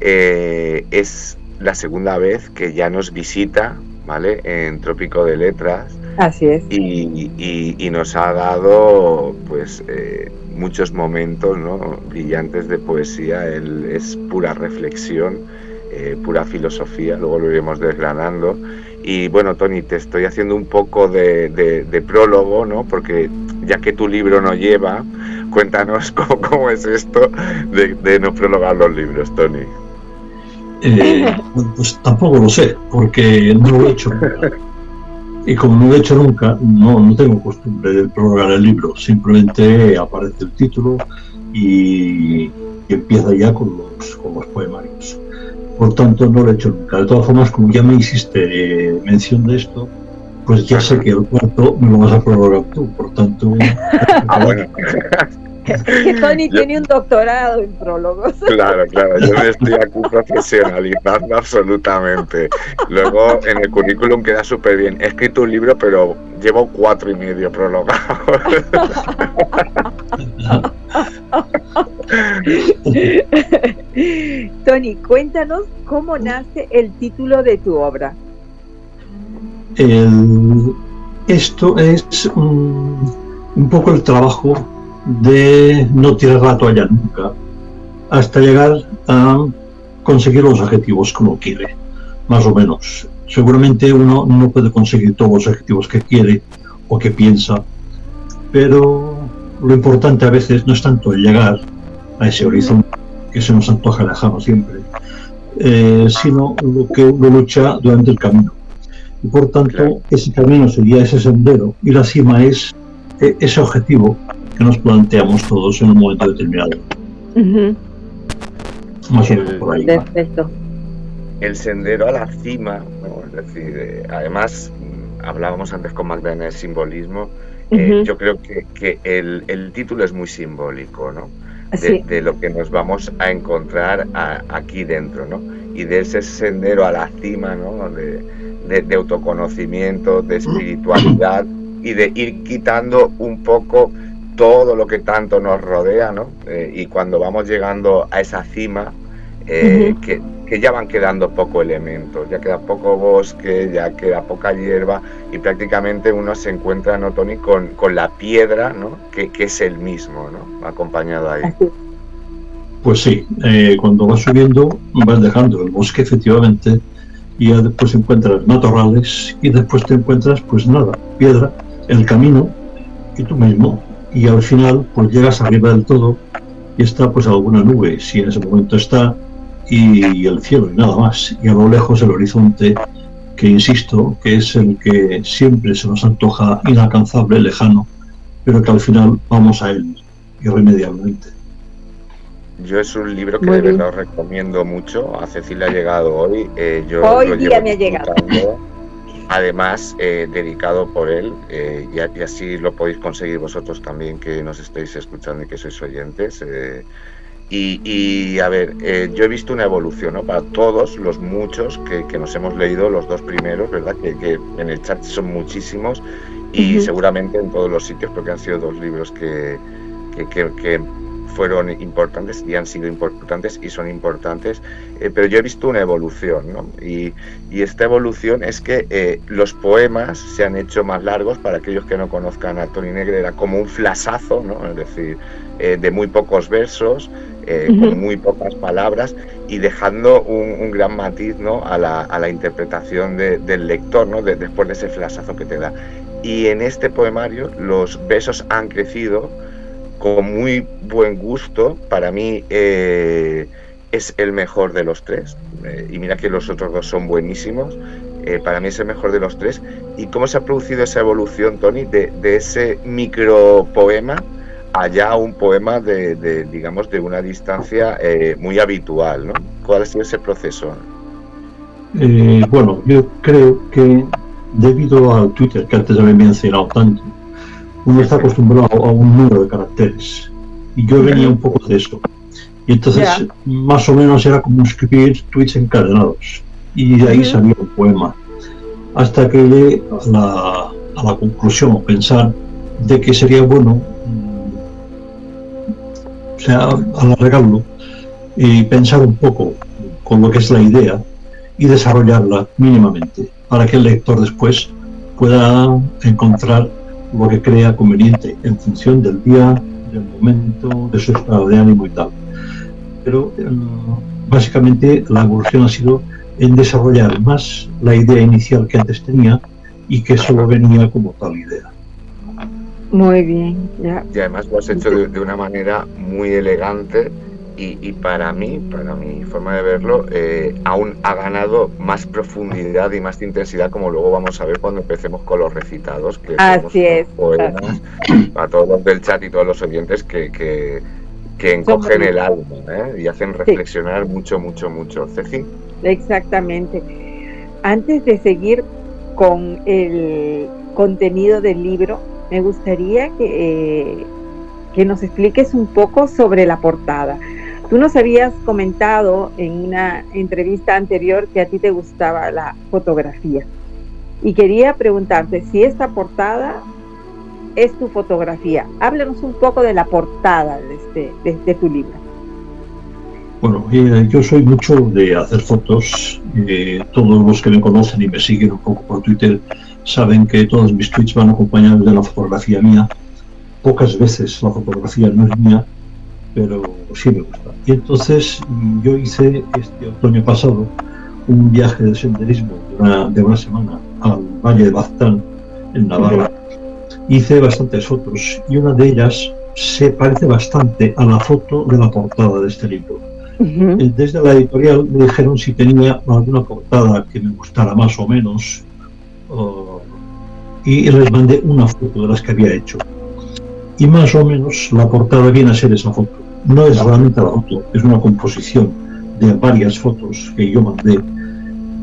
eh, es la segunda vez que ya nos visita, ¿vale? En Trópico de Letras Así es. Y, nos ha dado pues eh, muchos momentos ¿no? brillantes de poesía. Él es pura reflexión, eh, pura filosofía, luego lo iremos desgranando. Y bueno, Tony, te estoy haciendo un poco de, prólogo, ¿no? Porque ya que tu libro no lleva, cuéntanos [laughs] cómo, es esto de, no prologar los libros, Tony. Eh, [laughs] pues tampoco lo sé, porque no lo he hecho. Y como no lo he hecho nunca, no, no tengo costumbre de prorrogar el libro, simplemente aparece el título y, empieza ya con los, con los poemarios. Por tanto, no lo he hecho nunca. De todas formas, como ya me hiciste mención de esto, pues ya sé que el cuarto me lo vas a prorrogar tú, por tanto... [laughs] [laughs] ah, bueno. Que Tony tiene un doctorado en prólogos. Claro, claro, yo me [laughs] estoy aquí profesionalizando absolutamente. Luego en el currículum queda súper bien. He escrito un libro, pero llevo cuatro y medio prologados. [laughs] Tony, cuéntanos cómo nace el título de tu obra. esto es un poco el trabajo de no tirar la toalla nunca, hasta llegar a conseguir los objetivos como quiere, más o menos. Seguramente uno no puede conseguir todos los objetivos que quiere o que piensa, pero lo importante a veces no es tanto llegar a ese horizonte que se nos antoja lejano siempre, eh, sino lo que uno lucha durante el camino. Y por tanto, ese camino sería ese sendero y la cima es eh, ese objetivo que nos planteamos todos en un momento determinado. Más o menos por ahí. Perfecto. El sendero a la cima, es decir, eh, además mm, hablábamos antes con Magda en el simbolismo, eh, yo creo que, que el, el, título es muy simbólico, ¿no? De, lo que nos vamos a encontrar aquí dentro, ¿no? Y de ese sendero a la cima, ¿no? De, de autoconocimiento, de espiritualidad y de ir quitando un poco todo lo que tanto nos rodea, ¿no? Eh, y cuando vamos llegando a esa cima, eh, que, ya van quedando poco elementos, ya queda poco bosque, ya queda poca hierba y prácticamente uno se encuentra, ¿no, Tony? Con, con la piedra, ¿no? Que, es el mismo, ¿no? Acompañado ahí. Pues sí, eh, cuando vas subiendo vas dejando el bosque efectivamente y ya después encuentras matorrales y después te encuentras pues nada, piedra, el camino y tú mismo y al final pues llegas arriba del todo y está pues alguna nube, si en ese momento está, y el cielo y nada más. Y a lo lejos el horizonte, que insisto, que es el que siempre se nos antoja inalcanzable, lejano, pero que al final vamos a él irremediablemente. Yo es un libro que de verdad os recomiendo mucho. A Cecilia ha llegado hoy. Eh, yo hoy lo día me ha llegado. Además, eh, dedicado por él, eh, y, así lo podéis conseguir vosotros también que nos estéis escuchando y que sois oyentes. Y, a ver, yo he visto una evolución, ¿no? Para todos los muchos que, nos hemos leído, los dos primeros, ¿verdad? Que, en el chat son muchísimos y seguramente en todos los sitios, porque han sido dos libros que, que, fueron importantes y han sido importantes y son importantes, eh, pero yo he visto una evolución, ¿no? y, y, esta evolución es que eh, los poemas se han hecho más largos, para aquellos que no conozcan a Tony Negre era como un flasazo, ¿no? es decir, eh, de muy pocos versos, con muy pocas palabras y dejando un, gran matiz ¿no? a, la, a la interpretación del lector, ¿no? después de ese flasazo que te da. Y en este poemario los besos han crecido, con muy buen gusto. Para mí eh, es el mejor de los tres. Eh, y mira que los otros dos son buenísimos. Eh, para mí es el mejor de los tres. ¿Y cómo se ha producido esa evolución, Tony, de, ese micropoema allá a un poema de, digamos, de una distancia muy habitual? ¿no? ¿Cuál ha sido ese proceso? bueno, yo creo que debido al Twitter que antes había mencionado tanto, uno está acostumbrado a un número de caracteres. Y yo venía un poco de eso. Y entonces, más o menos era como escribir tweets encadenados. Y de ahí salía un poema. Hasta que llegué a la, a la conclusión, o pensar, de que sería bueno, mm, o sea, alargarlo y pensar un poco con lo que es la idea y desarrollarla mínimamente, para que el lector después pueda encontrar lo que crea conveniente en función del día, del momento, de su estado de ánimo y tal. Pero eh, básicamente la evolución ha sido en desarrollar más la idea inicial que antes tenía y que solo venía como tal idea. Muy bien, ya. Y además lo has hecho de una manera muy elegante y, para mí, para mi forma de verlo, eh, aún ha ganado más profundidad y más intensidad, como luego vamos a ver cuando empecemos con los recitados. Que así es. a todos los del chat y todos los oyentes que, que, encogen el alma ¿eh? y hacen reflexionar mucho, mucho, mucho. Ceci. Exactamente. Antes de seguir con el contenido del libro, me gustaría que, eh, que nos expliques un poco sobre la portada. Tú nos habías comentado en una entrevista anterior que a ti te gustaba la fotografía. Y quería preguntarte si esta portada es tu fotografía. Háblanos un poco de la portada de, este, de, tu libro. Bueno, eh, yo soy mucho de hacer fotos. Eh, todos los que me conocen y me siguen un poco por Twitter saben que todos mis tweets van acompañados de la fotografía mía. Pocas veces la fotografía no es mía, pero sí me gusta. Y entonces mm, yo hice este otoño pasado un viaje de senderismo de una, semana al Valle de Baztán, en Navarra. Hice bastantes fotos y una de ellas se parece bastante a la foto de la portada de este libro. Eh, desde la editorial me dijeron si tenía alguna portada que me gustara más o menos y les mandé una foto de las que había hecho. Y más o menos la portada viene a ser esa foto no es realmente la foto, es una composición de varias fotos que yo mandé,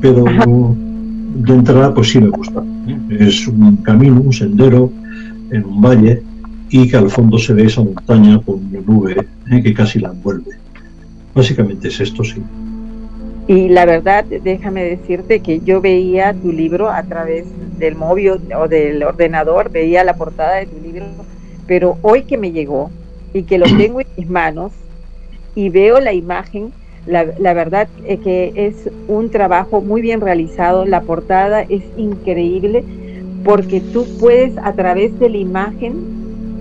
pero de entrada pues sí me gusta. Es un camino, un sendero en un valle y que al fondo se ve esa montaña con una nube ¿eh? que casi la envuelve. Básicamente es esto, sí. Y la verdad, déjame decirte que yo veía tu libro a través del móvil o del ordenador, veía la portada de tu libro, pero hoy que me llegó, y que lo [clears throat] tengo en mis manos y veo la imagen, la, la, verdad es que es un trabajo muy bien realizado, la portada es increíble porque tú puedes a través de la imagen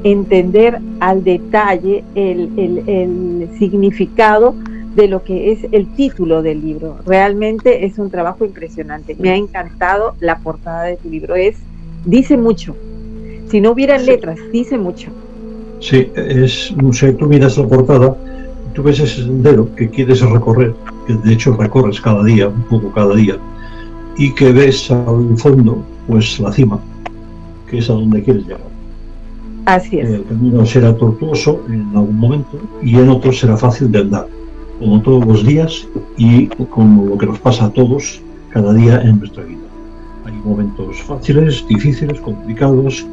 entender al detalle el, el, el significado de lo que es el título del libro. Realmente es un trabajo impresionante. Me ha encantado la portada de tu libro. Es, dice mucho. Si no hubiera letras, dice mucho. Sí, es, no sé, tú miras la portada, tú ves ese sendero que quieres recorrer, que de hecho recorres cada día, un poco cada día, y que ves al fondo, pues la cima, que es a donde quieres llegar. Así es. El camino será tortuoso en algún momento y en otros será fácil de andar, como todos los días y como lo que nos pasa a todos cada día en nuestra vida. Hay momentos fáciles, difíciles, complicados,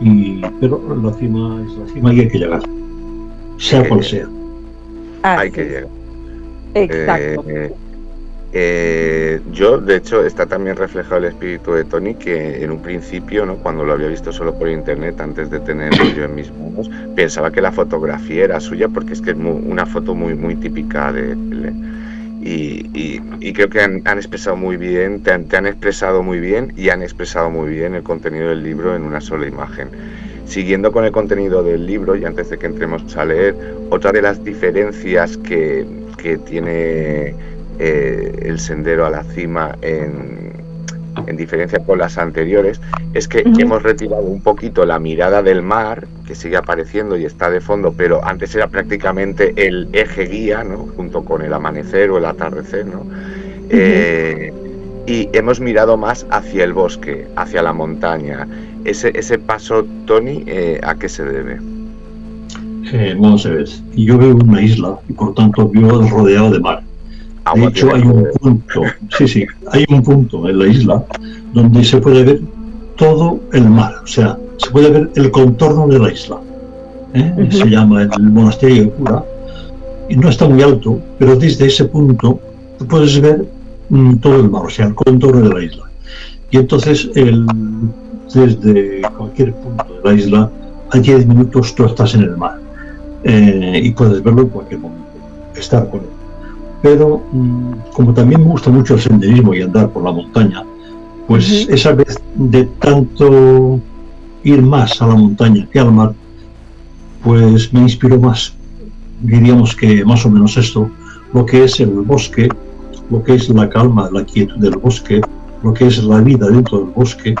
y, pero la cima es la cima y hay que llegar, sea cual sea. hay que llegar. Exacto. Eh, eh, yo, de hecho, está también reflejado el espíritu de Tony, que en un principio, ¿no? cuando lo había visto solo por internet, antes de tenerlo yo en mis manos, pensaba que la fotografía era suya, porque es que es una foto muy, muy típica de él. Y, creo que han, expresado muy bien, te han, te han expresado muy bien y han expresado muy bien el contenido del libro en una sola imagen. Siguiendo con el contenido del libro, y antes de que entremos a leer, otra de las diferencias que, que tiene eh, el sendero a la cima en, diferencia con las anteriores, es que hemos retirado un poquito la mirada del mar, que sigue apareciendo y está de fondo, pero antes era prácticamente el eje guía, ¿no? junto con el amanecer o el atardecer, ¿no? Eh, y hemos mirado más hacia el bosque, hacia la montaña. Ese, ese paso, Tony, eh, ¿a qué se debe? vamos a ver, yo veo una isla y por tanto vivo rodeado de mar. De hecho, hay un punto, sí, sí, hay un punto en la isla donde se puede ver todo el mar, o sea, se puede ver el contorno de la isla. ¿eh? Se llama el monasterio de Cura y no está muy alto, pero desde ese punto puedes ver mm, todo el mar, o sea, el contorno de la isla. Y entonces, el, desde cualquier punto de la isla, a 10 minutos tú estás en el mar eh, y puedes verlo en cualquier momento, estar con él pero mm, como también me gusta mucho el senderismo y andar por la montaña, pues esa vez de tanto ir más a la montaña que al mar, pues me inspiró más, diríamos que más o menos esto, lo que es el bosque, lo que es la calma, la quietud del bosque, lo que es la vida dentro del bosque,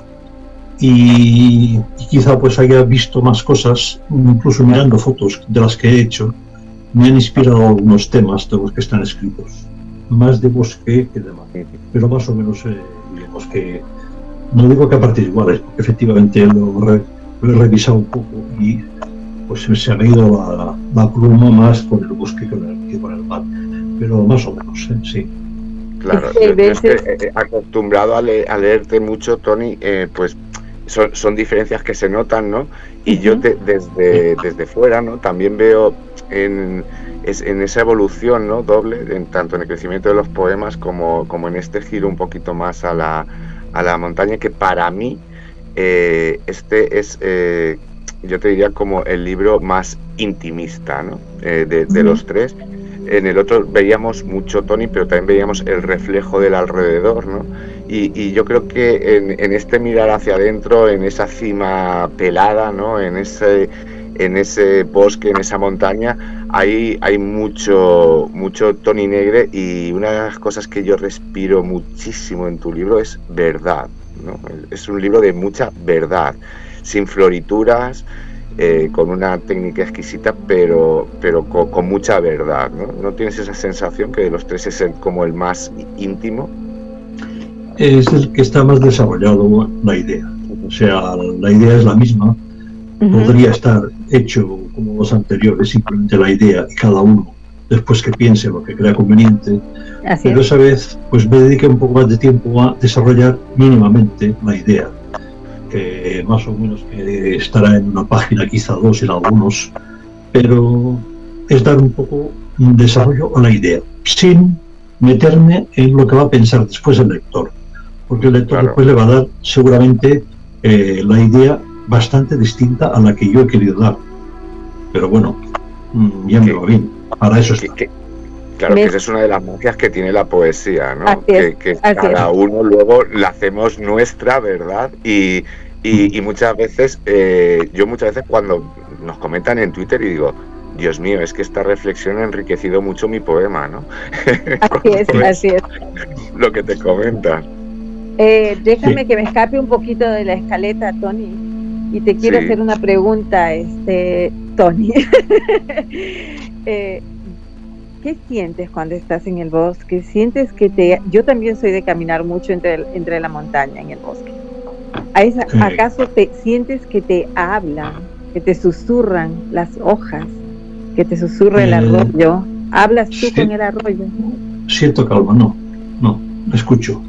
y, y quizá pues haya visto más cosas, incluso mirando fotos de las que he hecho, me han inspirado algunos temas de los que están escritos, más de bosque que de mar, pero más o menos eh, digamos que, no digo que a partir iguales, porque efectivamente lo, he revisado un poco y pues se ha ido la, pluma más con el bosque que con el, mar, pero más o menos, eh, sí. Claro, yo, eh, acostumbrado a, leerte mucho, Tony, pues son, son, diferencias que se notan, ¿no? Y yo desde, desde fuera, ¿no? También veo en, en esa evolución ¿no? doble, en, tanto en el crecimiento de los poemas como, como en este giro un poquito más a la, a la montaña, que para mí eh, este es, eh, yo te diría, como el libro más intimista ¿no? Eh, de, los tres. En el otro veíamos mucho Tony, pero también veíamos el reflejo del alrededor, ¿no? Y, yo creo que en, este mirar hacia adentro, en esa cima pelada, ¿no? En ese en ese bosque, en esa montaña, hay, hay mucho, mucho Tony Negre y una de las cosas que yo respiro muchísimo en tu libro es verdad. ¿no? Es un libro de mucha verdad, sin florituras, eh, con una técnica exquisita, pero, pero con, mucha verdad. ¿no? ¿no? tienes esa sensación que de los tres es como el más íntimo? Es el que está más desarrollado la idea. O sea, la idea es la misma, podría estar hecho como los anteriores, simplemente la idea y cada uno después que piense lo que crea conveniente, pero esa vez pues me dediqué un poco más de tiempo a desarrollar mínimamente la idea, que más o menos que estará en una página, quizá dos en algunos, pero es dar un poco un desarrollo a la idea, sin meterme en lo que va a pensar después el lector, porque el lector después le va a dar seguramente eh, la idea bastante distinta a la que yo he querido dar. Pero bueno, mm, ya me va bien. Para eso está. claro, que esa es una de las magias que tiene la poesía, ¿no? que, cada uno luego la hacemos nuestra, ¿verdad? Y, y, muchas veces, eh, yo muchas veces cuando nos comentan en Twitter y digo, Dios mío, es que esta reflexión ha enriquecido mucho mi poema, ¿no? [laughs] Así es, así es. Lo que te comentan. Eh, déjame que me escape un poquito de la escaleta, Tony. Y te quiero hacer una pregunta, este, Tony. [laughs] Eh, ¿Qué sientes cuando estás en el bosque? ¿Sientes que te... Yo también soy de caminar mucho entre, entre la montaña en el bosque. ¿Acaso te sientes que te hablan que te susurran las hojas, que te susurra el eh, arroyo. ¿Hablas tú con el arroyo? Siento calma, no, no, escucho.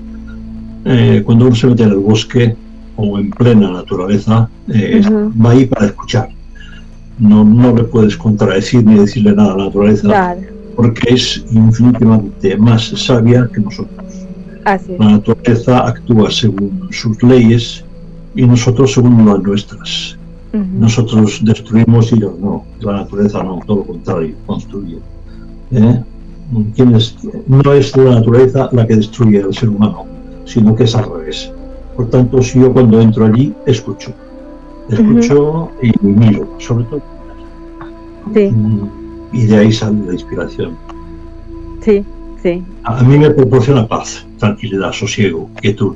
Eh, cuando uno se mete en el bosque o en plena naturaleza, eh, va ahí para escuchar. No, no le puedes contradecir ni decirle nada a la naturaleza, porque es infinitamente más sabia que nosotros. La naturaleza actúa según sus leyes y nosotros según las nuestras. Nosotros destruimos y ellos no. La naturaleza no, todo lo contrario, construye. ¿Eh? no es la naturaleza la que destruye al ser humano, sino que es al revés. Por tanto, si yo cuando entro allí escucho, escucho y miro, sobre todo. Y de ahí sale la inspiración. Sí, sí. A, mí me proporciona paz, tranquilidad, sosiego, quietud.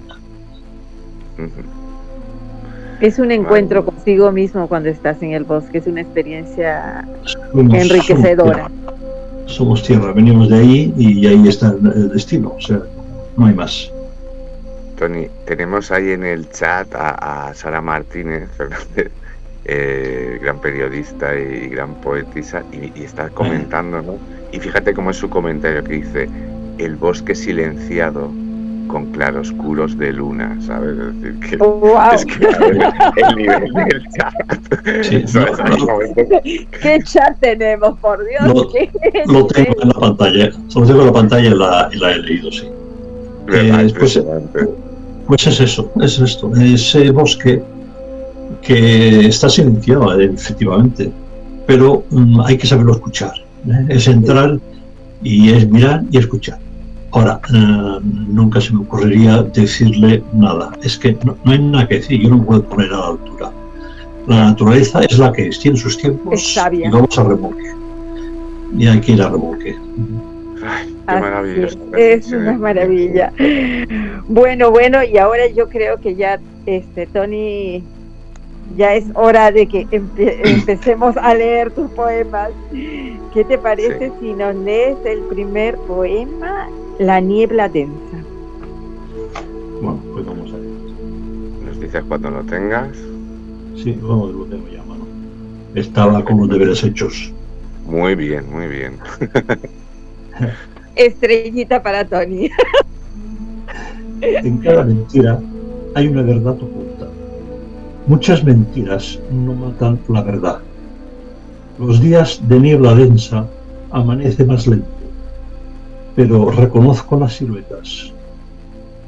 Es un encuentro consigo mismo cuando estás en el bosque, es una experiencia enriquecedora. Somos tierra, venimos de ahí y ahí está el destino, o sea, no hay más. Tony, tenemos ahí en el chat a, Sara Martínez [laughs] Fernández, eh, gran periodista y gran poetisa, y, está comentando, ¿no? Y fíjate cómo es su comentario que dice, el bosque silenciado con claroscuros de luna, ¿sabes? Es decir, que, es que el, nivel del chat. Sí, [laughs] ¿Qué chat tenemos, por Dios? Lo, tengo en la pantalla, solo tengo en la pantalla y la, la he leído, sí. Eh, pues, pues, es eso, es esto, ese bosque que está silenciado, efectivamente, pero mm, hay que saberlo escuchar. ¿eh? Es entrar y es mirar y escuchar. Ahora, eh, nunca se me ocurriría decirle nada. Es que no, hay nada que decir, yo no puedo poner a la altura. La naturaleza es la que es, tiene sus tiempos y vamos a remolque. Y hay que ir a remolque. Ay, qué maravilla. Es una maravilla. Bueno, bueno, y ahora yo creo que ya, este, Tony, ya es hora de que [clears throat] empecemos a leer tus poemas. ¿Qué te parece si nos lees el primer poema la niebla densa. Bueno, pues vamos a ver. ¿Nos dices cuando lo tengas? Sí, vamos, lo tengo ya, mano. Estaba con los deberes hechos. Muy bien, muy bien. [laughs] [laughs] Estrellita para Tony. en cada mentira hay una verdad oculta. Muchas mentiras no matan la verdad. Los días de niebla densa amanece más lento pero reconozco las siluetas.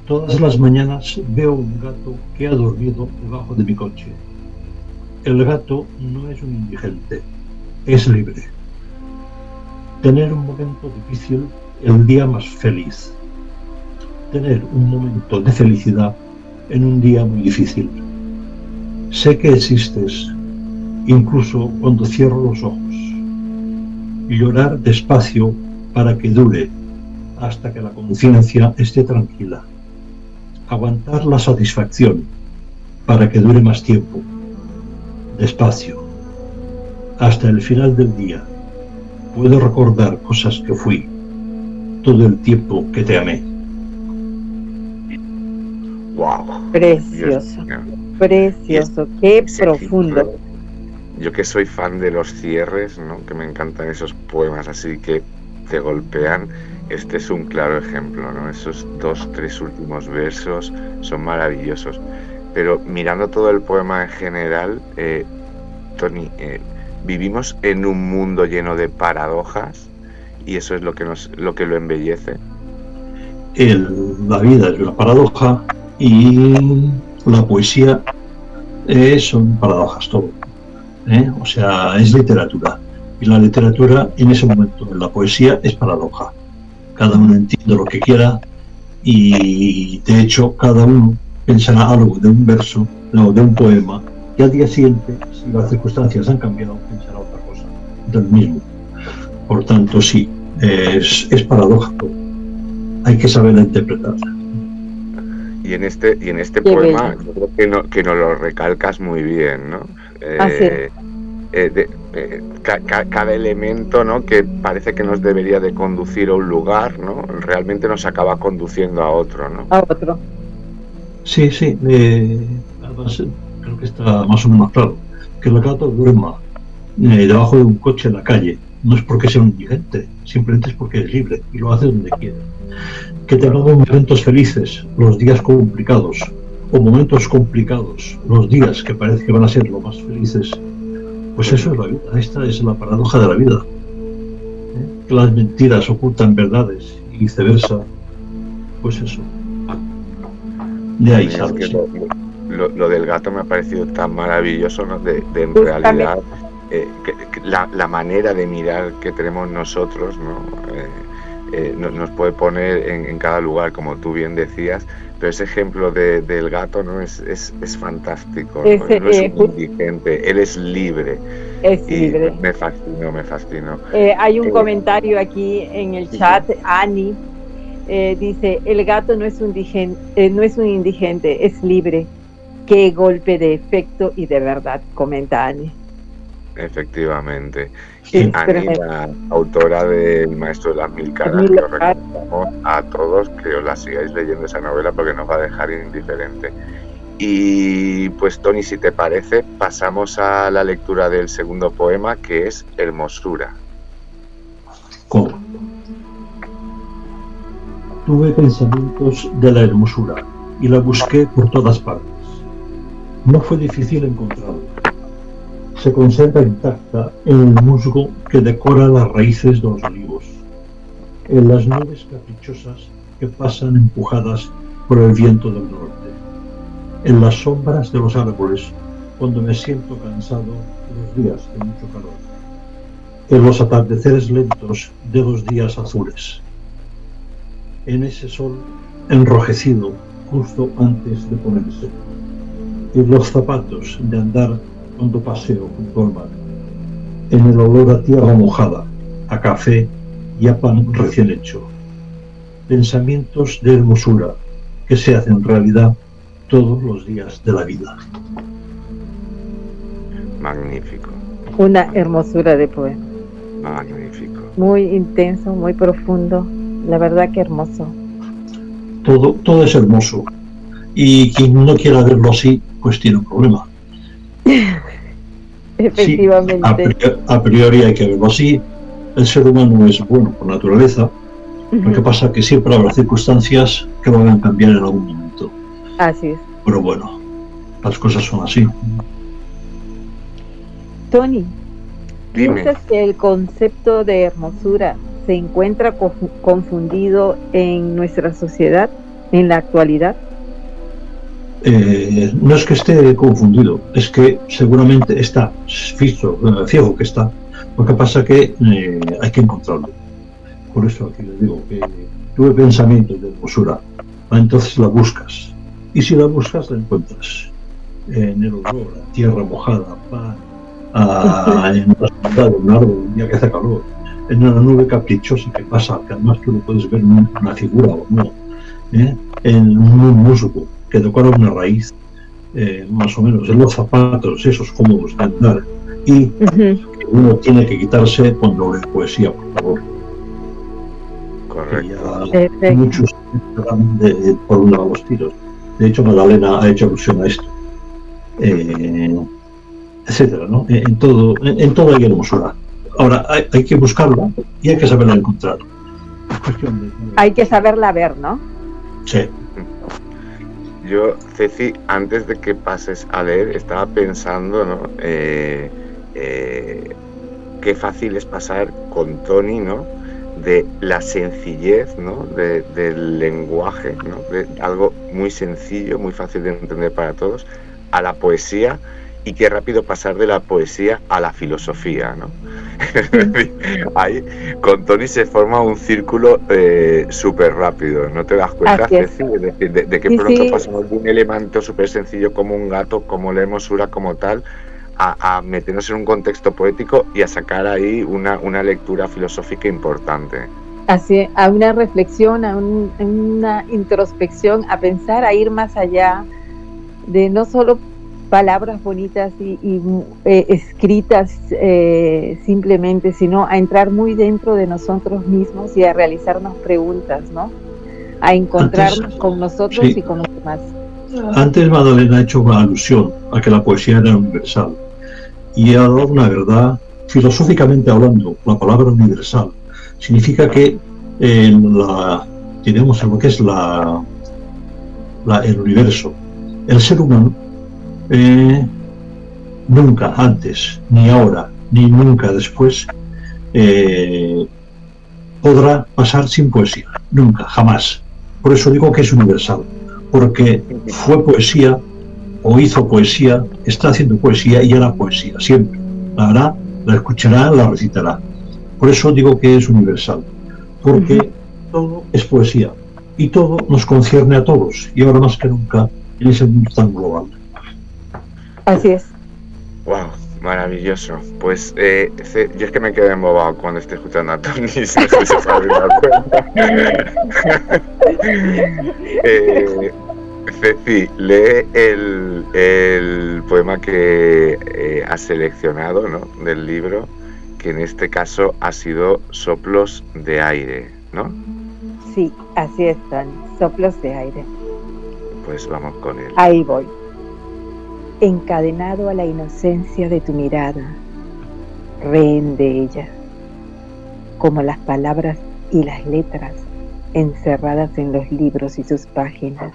Todas las mañanas veo un gato que ha dormido debajo de mi coche. El gato no es un indigente, es libre. Tener un momento difícil el día más feliz. Tener un momento de felicidad en un día muy difícil. Sé que existes, incluso cuando cierro los ojos. Llorar despacio para que dure hasta que la conciencia esté tranquila. Aguantar la satisfacción para que dure más tiempo. Despacio. Hasta el final del día. Puedo recordar cosas que fui todo el tiempo que te amé. Wow. Precioso. Precioso. Qué profundo. Yo que soy fan de los cierres, ¿no? que me encantan esos poemas así que te golpean este es un claro ejemplo, ¿no? Esos dos, tres últimos versos son maravillosos. Pero mirando todo el poema en general, eh, Tony, eh, vivimos en un mundo lleno de paradojas y eso es lo que nos, lo que lo embellece. la vida es una paradoja y la poesía eh, son paradojas todo. O sea, es literatura. Y la literatura en ese momento, en la poesía, es paradoja cada uno entiende lo que quiera y de hecho cada uno pensará algo de un verso o de un poema y al día siguiente, si las circunstancias han cambiado, pensará otra cosa del mismo. Por tanto, sí, es, es paradójico. Hay que saberla interpretar. Y en este, y en este poema yo creo que, no, que nos lo recalcas muy bien, ¿no? Eh, eh, eh, cada elemento ¿no? que parece que nos debería de conducir a un lugar, ¿no? realmente nos acaba conduciendo a otro. ¿no? A otro. Sí, sí. Eh, además, creo que está más o menos claro. que el gato duerma eh, debajo de un coche en la calle no es porque sea un indigente, simplemente es porque es libre y lo hace donde quiere. Que tengamos momentos felices, los días complicados, o momentos complicados, los días que parece que van a ser los más felices, pues eso es la vida, esta es la paradoja de la vida. ¿Eh? Que las mentiras ocultan verdades y viceversa, pues eso. De ahí sabes. Lo, del gato me ha parecido tan maravilloso, ¿no? De, en realidad eh, la, manera de mirar que tenemos nosotros, ¿no? Eh, eh, nos puede poner en, cada lugar, como tú bien decías, pero ese ejemplo del gato no es, es, fantástico, ¿no? es un indigente, él es libre. Es libre. Me fascinó, me fascinó. hay un comentario aquí en el chat, Ani dice, el gato no es, un no es un indigente, es libre. Qué golpe de efecto y de verdad, comenta Ani. Efectivamente. Y Anita, autora del Maestro de las Mil Caras, que os recomendamos a todos que os la sigáis leyendo esa novela porque nos va a dejar indiferente. Y pues Tony, si te parece, pasamos a la lectura del segundo poema que es Hermosura. ¿Cómo? Tuve pensamientos de la hermosura y la busqué por todas partes. No fue difícil encontrarla se conserva intacta en el musgo que decora las raíces de los olivos, en las nubes caprichosas que pasan empujadas por el viento del norte, en las sombras de los árboles cuando me siento cansado los días de mucho calor, en los atardeceres lentos de los días azules, en ese sol enrojecido justo antes de ponerse, en los zapatos de andar cuando paseo junto al mar, en el olor a tierra mojada, a café y a pan recién hecho. Pensamientos de hermosura que se hacen realidad todos los días de la vida. Magnífico. Una hermosura de poema. Magnífico. Muy intenso, muy profundo. La verdad que hermoso. Todo, todo es hermoso. Y quien no quiera verlo así, pues tiene un problema. [laughs] Efectivamente. a, priori, hay que verlo así. El ser humano es bueno por naturaleza. Lo que pasa es que siempre habrá circunstancias que van a cambiar en algún momento. Así es. Pero bueno, las cosas son así. Tony, ¿piensas que el concepto de hermosura se encuentra confundido en nuestra sociedad en la actualidad? Eh, no es que esté confundido, es que seguramente está fijo, eh, ciego que está. Lo que pasa que eh, hay que encontrarlo. Por eso aquí les digo que tuve pensamientos de hermosura, entonces la buscas. Y si la buscas, la encuentras. En el olor, la tierra mojada, pan, [laughs] en un árbol, un día que hace calor, en una nube caprichosa que pasa, que además tú no puedes ver una figura o no, en un musgo que decora una raíz, eh, más o menos, en los zapatos, esos cómodos de andar, y uno tiene que quitarse cuando lee poesía, por favor. Correcto. muchos de, por un lado los tiros. De hecho, Magdalena ha hecho alusión a esto. Eh, etcétera, ¿no? En, todo, en, todo hay hermosura. Ahora, hay, hay, que buscarla y hay que saberla encontrar. Hay que saberla ver, ¿no? Sí. Yo, Ceci, antes de que pases a leer, estaba pensando, ¿no? Eh, eh, qué fácil es pasar con Tony, ¿no? De la sencillez, ¿no? del lenguaje, ¿no? De algo muy sencillo, muy fácil de entender para todos, a la poesía y qué rápido pasar de la poesía a la filosofía, ¿no? [laughs] Ahí con Tony se forma un círculo eh, súper rápido, ¿no te das cuenta, Ceci? de, de, que pronto pasamos de un elemento súper sencillo como un gato, como la hermosura como tal, a, meternos en un contexto poético y a sacar ahí una, una lectura filosófica importante. Así, a una reflexión, a una introspección, a pensar, a ir más allá de no solo palabras bonitas y, eh, escritas eh, simplemente, sino a entrar muy dentro de nosotros mismos y a realizarnos preguntas, ¿no? A encontrarnos con nosotros y con los demás. Antes Madalena ha hecho una alusión a que la poesía era universal. y ha dado una verdad, filosóficamente hablando, la palabra universal. Significa que en la, tenemos lo que es la, el universo, el ser humano, eh, nunca antes, ni ahora, ni nunca después, eh, podrá pasar sin poesía. Nunca, jamás. Por eso digo que es universal, porque fue poesía o hizo poesía, está haciendo poesía y hará poesía, siempre. La hará, la escuchará, la recitará. Por eso digo que es universal, porque todo es poesía y todo nos concierne a todos y ahora más que nunca en ese mundo tan global. Así es. Wow, maravilloso. Pues eh, yo es que me quedé embobado cuando estoy escuchando a Tony, no [laughs] si se puede dar cuenta. eh, Ceci, lee el, el poema que eh, has seleccionado ¿no? del libro, que en este caso ha sido Soplos de Aire, ¿no? Sí, así están, Soplos de Aire. Pues vamos con él. Ahí voy. Encadenado a la inocencia de tu mirada, rehén de ella, como las palabras y las letras encerradas en los libros y sus páginas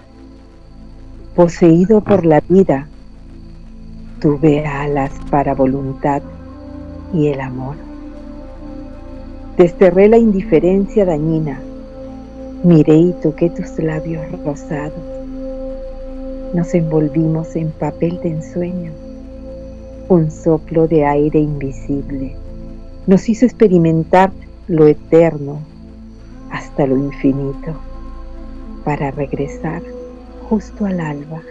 poseído por la vida, tuve alas para voluntad y el amor. Desterré la indiferencia dañina, miré y toqué tus labios rosados. Nos envolvimos en papel de ensueño, un soplo de aire invisible. Nos hizo experimentar lo eterno hasta lo infinito para regresar justo al alba,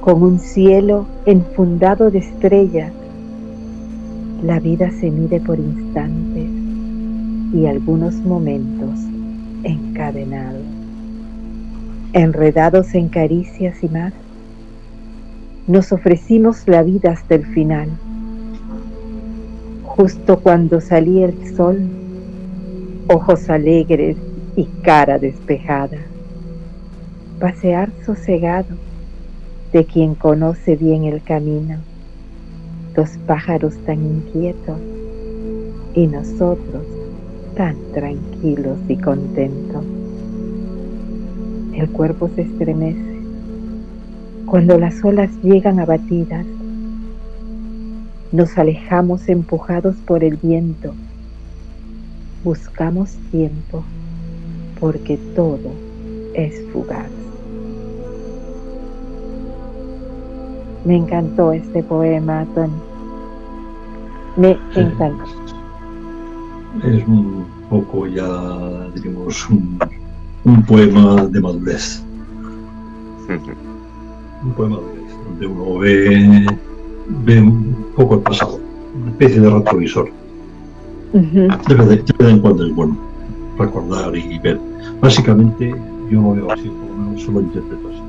con un cielo enfundado de estrellas. La vida se mide por instantes y algunos momentos encadenados, enredados en caricias y más. Nos ofrecimos la vida hasta el final. Justo cuando salía el sol, ojos alegres y cara despejada pasear sosegado de quien conoce bien el camino, los pájaros tan inquietos y nosotros tan tranquilos y contentos. El cuerpo se estremece cuando las olas llegan abatidas. Nos alejamos empujados por el viento. Buscamos tiempo porque todo es fugaz. Me encantó este poema, Tony. Me encantó. Es un poco ya, diríamos, un, poema de madurez. un poema de madurez, donde uno ve, ve un poco el pasado, una especie de retrovisor. de, vez en cuando es bueno recordar y ver. Básicamente, yo lo veo así, por lo menos solo interpreto así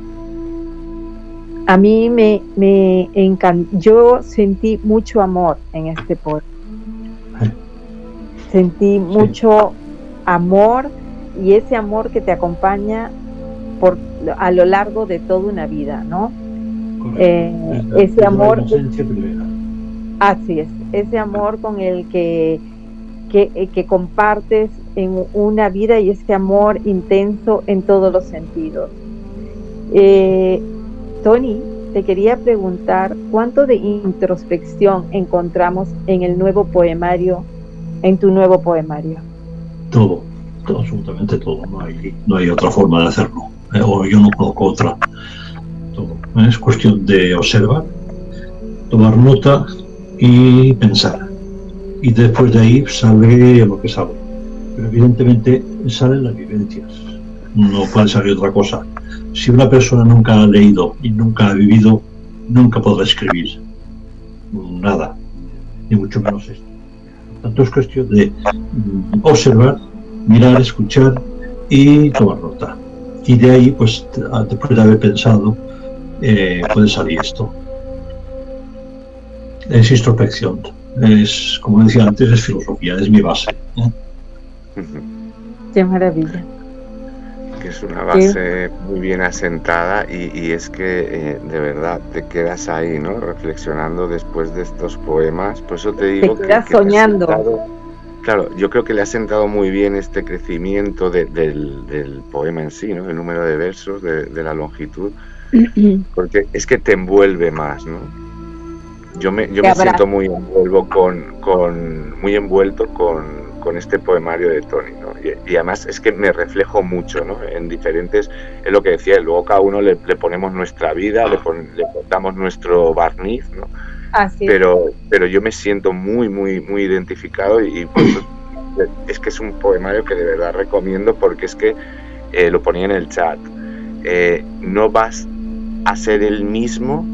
a mí me, me encantó, yo sentí mucho amor en este poema. Sentí mucho amor y ese amor que te acompaña por, a lo largo de toda una vida, ¿no? Eh, ese amor... Así es, ese amor con el que, que, eh, que compartes en una vida y ese amor intenso en todos los sentidos. Eh, Tony, te quería preguntar cuánto de introspección encontramos en el nuevo poemario, en tu nuevo poemario. Todo, absolutamente todo. No hay, no hay otra forma de hacerlo. Eh, o yo no conozco otra. Es cuestión de observar, tomar nota y pensar. Y después de ahí sale lo que sale. Pero evidentemente salen las vivencias. No puede salir otra cosa si una persona nunca ha leído y nunca ha vivido, nunca podrá escribir nada, ni mucho menos esto. Tanto es cuestión de mm, observar, mirar, escuchar y tomar nota. Y de ahí, pues, después de haber pensado, eh, puede salir esto. Es introspección. Es, como decía antes, es filosofía, es mi base. Qué maravilla. que es una base muy bien asentada y, es que eh, de verdad te quedas ahí, ¿no? Reflexionando después de estos poemas. Por eso te digo te quedas soñando. Claro, yo creo que le ha sentado muy bien este crecimiento del, poema en sí, ¿no? El número de versos, de, la longitud, porque es que te envuelve más, ¿no? Yo me, yo me siento muy envuelvo con, con muy envuelto con con este poemario de Tony, ¿no? y, además es que me reflejo mucho, ¿no? En diferentes, es lo que decía, luego cada uno le, ponemos nuestra vida, le, le damos nuestro barniz, ¿no? Pero, pero yo me siento muy, muy, muy identificado y, es que es un poemario que de verdad recomiendo porque es que eh, lo ponía en el chat. Eh, no vas a ser el mismo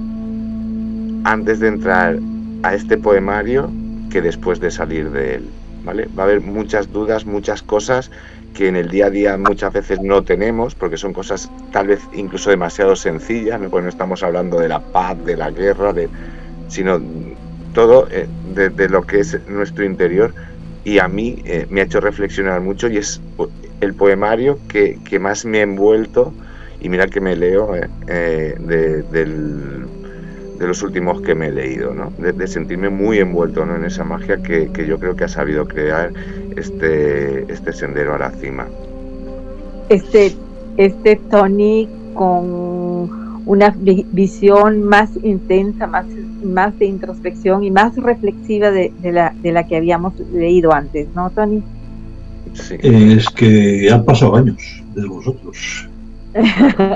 antes de entrar a este poemario que después de salir de él. Va a haber muchas dudas, muchas cosas que en el día a día muchas veces no tenemos, porque son cosas tal vez incluso demasiado sencillas, ¿no? Pues no estamos hablando de la paz, de la guerra, de, sino todo eh, de, lo que es nuestro interior. Y a mí eh, me ha hecho reflexionar mucho y es el poemario que, más me ha envuelto, y mira que me leo eh, del de los últimos que me he leído, ¿no? de, sentirme muy envuelto ¿no? en esa magia que, yo creo que ha sabido crear este, este sendero a la cima. Este, este Tony con una visión más intensa, más, más de introspección y más reflexiva de, la, de la que habíamos leído antes, ¿no, Tony? Sí. Es que han pasado años de vosotros.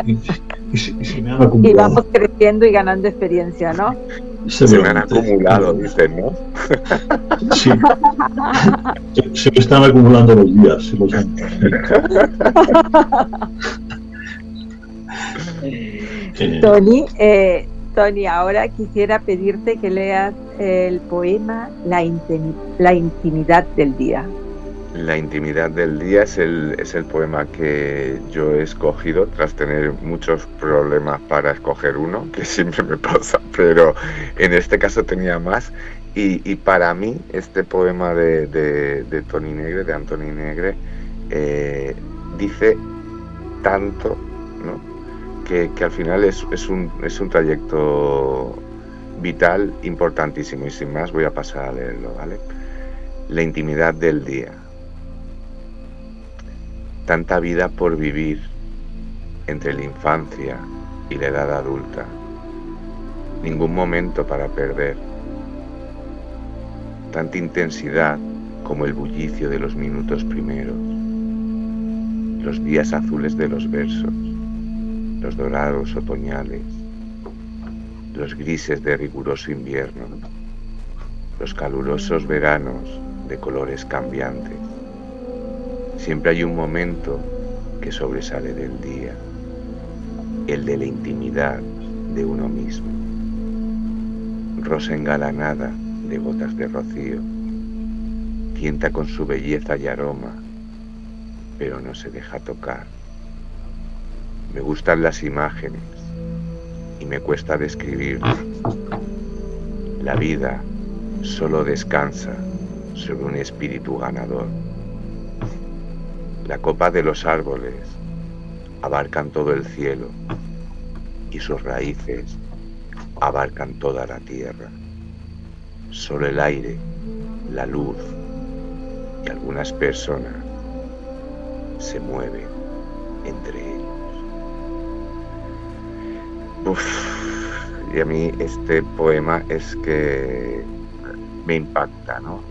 y, vamos creciendo y ganando experiencia, ¿no? Se, me han acumulado, dicen, ¿no? Sí. Se, me están acumulando los días los años. [laughs] Tony, eh, Tony, ahora quisiera pedirte que leas el poema La, la intimidad del día. La intimidad del día es el, es el poema que yo he escogido tras tener muchos problemas para escoger uno, que siempre me pasa, pero en este caso tenía más. Y, para mí este poema de, de, Tony Negre, de Anthony Negre, eh, dice tanto que, al final es, es, un, es un trayecto vital importantísimo. Y sin más voy a pasar a leerlo, ¿vale? La intimidad del día. Tanta vida por vivir entre la infancia y la edad adulta, ningún momento para perder, tanta intensidad como el bullicio de los minutos primeros, los días azules de los versos, los dorados otoñales, los grises de riguroso invierno, los calurosos veranos de colores cambiantes, Siempre hay un momento que sobresale del día, el de la intimidad de uno mismo. Rosa engalanada de gotas de rocío, tienta con su belleza y aroma, pero no se deja tocar. Me gustan las imágenes y me cuesta describirlas. La vida solo descansa sobre un espíritu ganador. La copa de los árboles abarcan todo el cielo y sus raíces abarcan toda la tierra. Solo el aire, la luz y algunas personas se mueven entre ellos. Y a mí este poema es que me impacta, ¿no?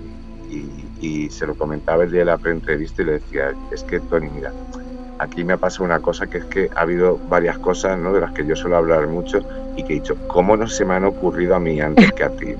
Y, y se lo comentaba el día de la pre-entrevista y le decía, es que Tony, mira, aquí me ha pasado una cosa que es que ha habido varias cosas ¿no? de las que yo suelo hablar mucho y que he dicho, ¿cómo no se me han ocurrido a mí antes que a ti?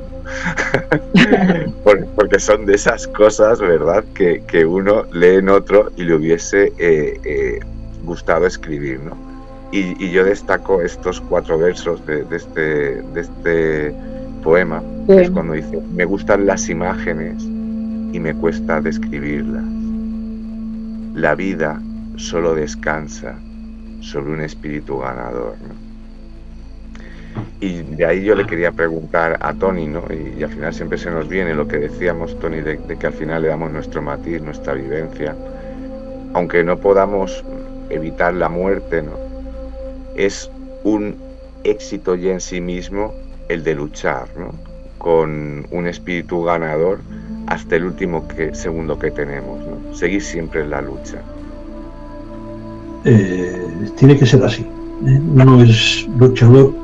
[laughs] porque son de esas cosas, ¿verdad?, que, que uno lee en otro y le hubiese eh, eh, gustado escribir, ¿no? Y, y, yo destaco estos cuatro versos de, de este, de este poema, que es cuando dice, me gustan las imágenes y me cuesta describirlas. La vida solo descansa sobre un espíritu ganador. Y de ahí yo le quería preguntar a Tony, ¿no? y, al final siempre se nos viene lo que decíamos, Tony, de, que al final le damos nuestro matiz, nuestra vivencia. Aunque no podamos evitar la muerte, ¿no? Es un éxito ya en sí mismo el de luchar, ¿no? Con un espíritu ganador hasta el último que, segundo que tenemos, ¿no? Seguir siempre en la lucha. Eh, tiene que ser así. ¿eh? Uno es luchador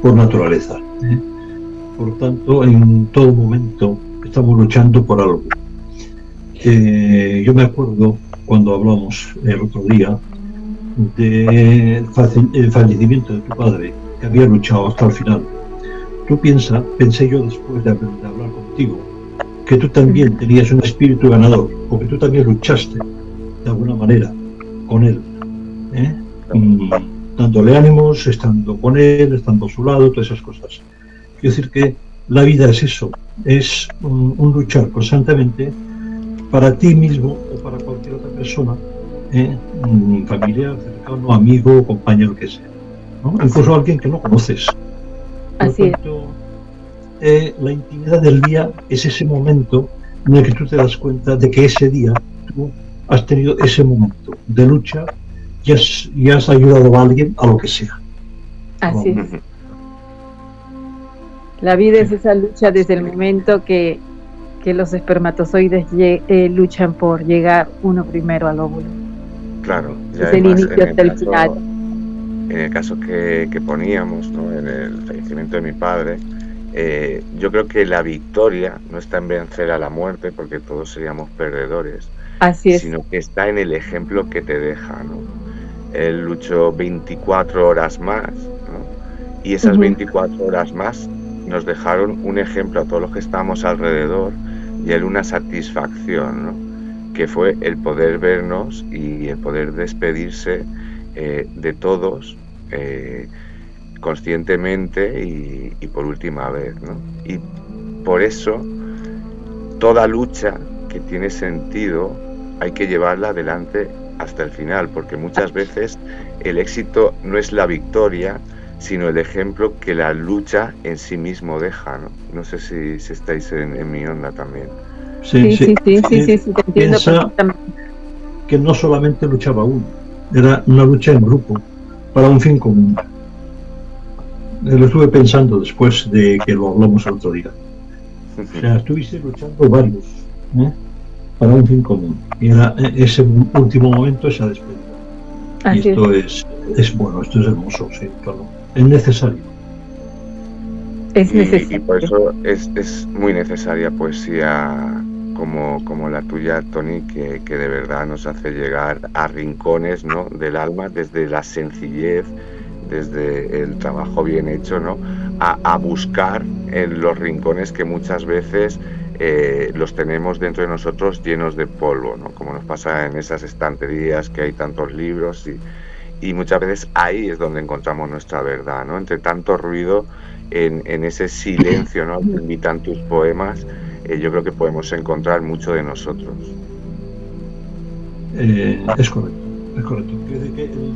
por naturaleza. ¿eh? Por tanto, en todo momento estamos luchando por algo. yo me acuerdo cuando hablamos el otro día del fallecimiento de tu padre, que había luchado hasta el final. Tú piensas, pensé yo después de, hablar contigo, que tú también tenías un espíritu ganador, porque tú también luchaste de alguna manera con él, ¿eh? dándole ánimos, estando con él, estando a su lado, todas esas cosas. Quiero decir que la vida es eso, es un, luchar constantemente para ti mismo o para cualquier otra persona, ¿eh? Familiar, cercano, amigo, compañero que sea. Incluso alguien que no conoces. Así es. Eh, la intimidad del día es ese momento en el que tú te das cuenta de que ese día tú has tenido ese momento de lucha y has, y has ayudado a alguien a lo que sea. Así es. La vida es esa lucha desde el momento que, que los espermatozoides eh, luchan por llegar uno primero al óvulo. Claro, desde el inicio del final en el caso que, poníamos, en el fallecimiento de mi padre, eh, yo creo que la victoria no está en vencer a la muerte, porque todos seríamos perdedores, Así es. sino que está en el ejemplo que te deja. ¿no? Él luchó 24 horas más, y esas 24 horas más nos dejaron un ejemplo a todos los que estábamos alrededor y él una satisfacción, ¿no? Que fue el poder vernos y el poder despedirse eh, de todos eh, conscientemente y, por última vez. Y por eso toda lucha que tiene sentido hay que llevarla adelante hasta el final, porque muchas veces el éxito no es la victoria, sino el ejemplo que la lucha en sí mismo deja. No, no sé si, estáis en, mi onda también. Sí, sí, sí, sí, sí, te entiendo Que no solamente luchaba uno, era una lucha en grupo para un fin común. Eh, lo estuve pensando después de que lo hablamos el otro día. O sea, estuviste luchando varios ¿eh? para un fin común. Y era eh, ese último momento, esa despedida. y esto es. es. bueno, esto es hermoso, sí, claro. Es necesario. Es necesario. Y, por eso es, es muy necesaria poesía como, como la tuya, Tony, que, de verdad nos hace llegar a rincones ¿no? del alma, desde la sencillez, desde el trabajo bien hecho, ¿no? a, buscar en los rincones que muchas veces eh, los tenemos dentro de nosotros llenos de polvo, ¿no? como nos pasa en esas estanterías que hay tantos libros y, y muchas veces ahí es donde encontramos nuestra verdad, ¿no? entre tanto ruido, en, en ese silencio ¿no? que invitan tus poemas eh, yo creo que podemos encontrar mucho de nosotros. Eh, es correcto, es correcto. que el título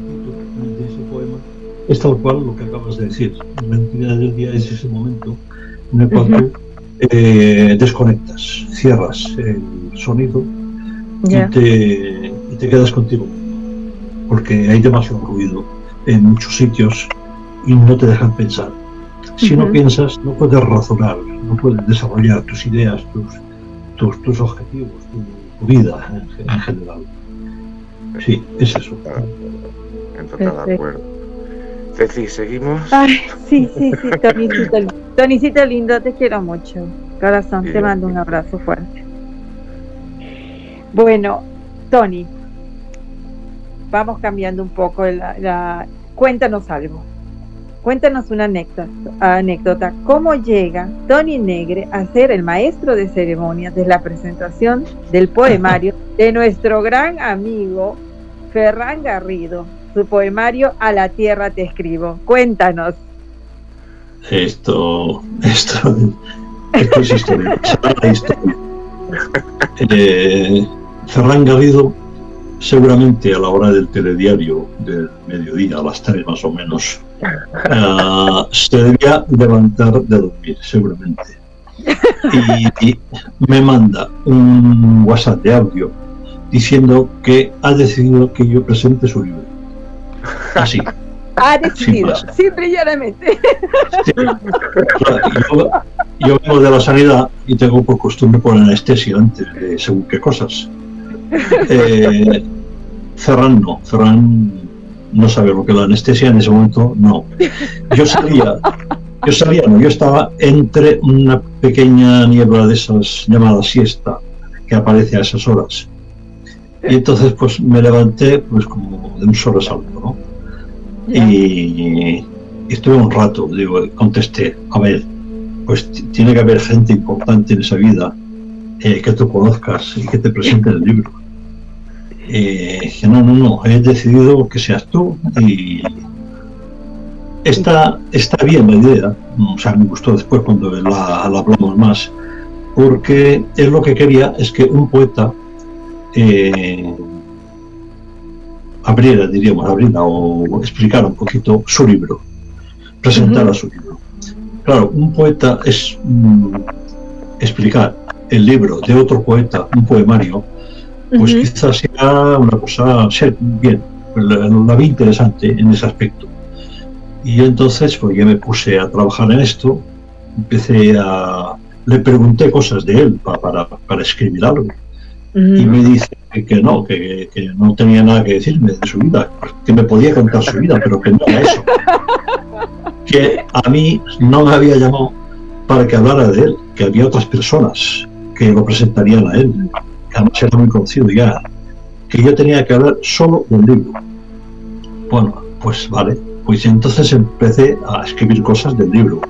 de ese poema es tal cual lo que acabas de decir. La intimidad del día es ese momento en el cual tú eh, desconectas, cierras el sonido y, te, y te quedas contigo. Porque hay demasiado ruido en muchos sitios y no te dejan pensar. Si no piensas, no puedes razonar, no puedes desarrollar tus ideas, tus, tus, objetivos, tu, vida en, general. Sí, es eso. En total acuerdo. Ceci, ¿seguimos? Ay, sí, sí, sí, [laughs] Tonicito, Tonicito lindo, te quiero mucho. Corazón, te mando un abrazo fuerte. Bueno, Tony, vamos cambiando un poco la cuéntanos algo. Cuéntanos una anécdota, ¿Cómo llega Tony Negre a ser el maestro de ceremonias de la presentación del poemario [laughs] de nuestro gran amigo Ferran Garrido? Su poemario A la tierra te escribo. Cuéntanos. Esto, esto, esto es historia. Eh, Ferran Garrido seguramente a la hora del telediario del mediodía, a las tres más o menos, uh, se debía levantar de dormir, seguramente. Y, me manda un WhatsApp de audio diciendo que ha decidido que yo presente su libro. Así. Ha decidido, simple y llanamente. yo, vengo de la sanidad y tengo por costumbre poner anestesia antes de según qué cosas. Eh, Ferran no, Ferran no sabe lo que la anestesia en ese momento, no. Yo sabía, yo sabía, no, yo estaba entre una pequeña niebla de esas llamadas siesta que aparece a esas horas. Y entonces pues me levanté pues como de un sobresalto, ¿no? Y, estuve un rato, digo, contesté, a ver, pues tiene que haber gente importante en esa vida eh, que tú conozcas y que te presente el libro. Eh, dije, no, no, no, he decidido que seas tú y está, está bien la idea, o sea, me gustó después cuando la, hablamos más, porque es lo que quería, es que un poeta eh, abriera, diríamos, abriera o explicara un poquito su libro, presentara su libro. Claro, un poeta es mm, explicar el libro de otro poeta, un poemario, pues quizás sea una cosa, ser bien, la, vi interesante en ese aspecto. Y entonces pues ya me puse a trabajar en esto, empecé a... Le pregunté cosas de él para, para, escribir algo. Y me dice que no, que, no tenía nada que decirme de su vida, que me podía contar su vida, pero que no era eso. [laughs] Que a mí no me había llamado para que hablara de él, que había otras personas que lo presentarían a él, que además era muy conocido ya, que yo tenía que hablar solo del libro. Bueno, pues vale, pues entonces empecé a escribir cosas del libro.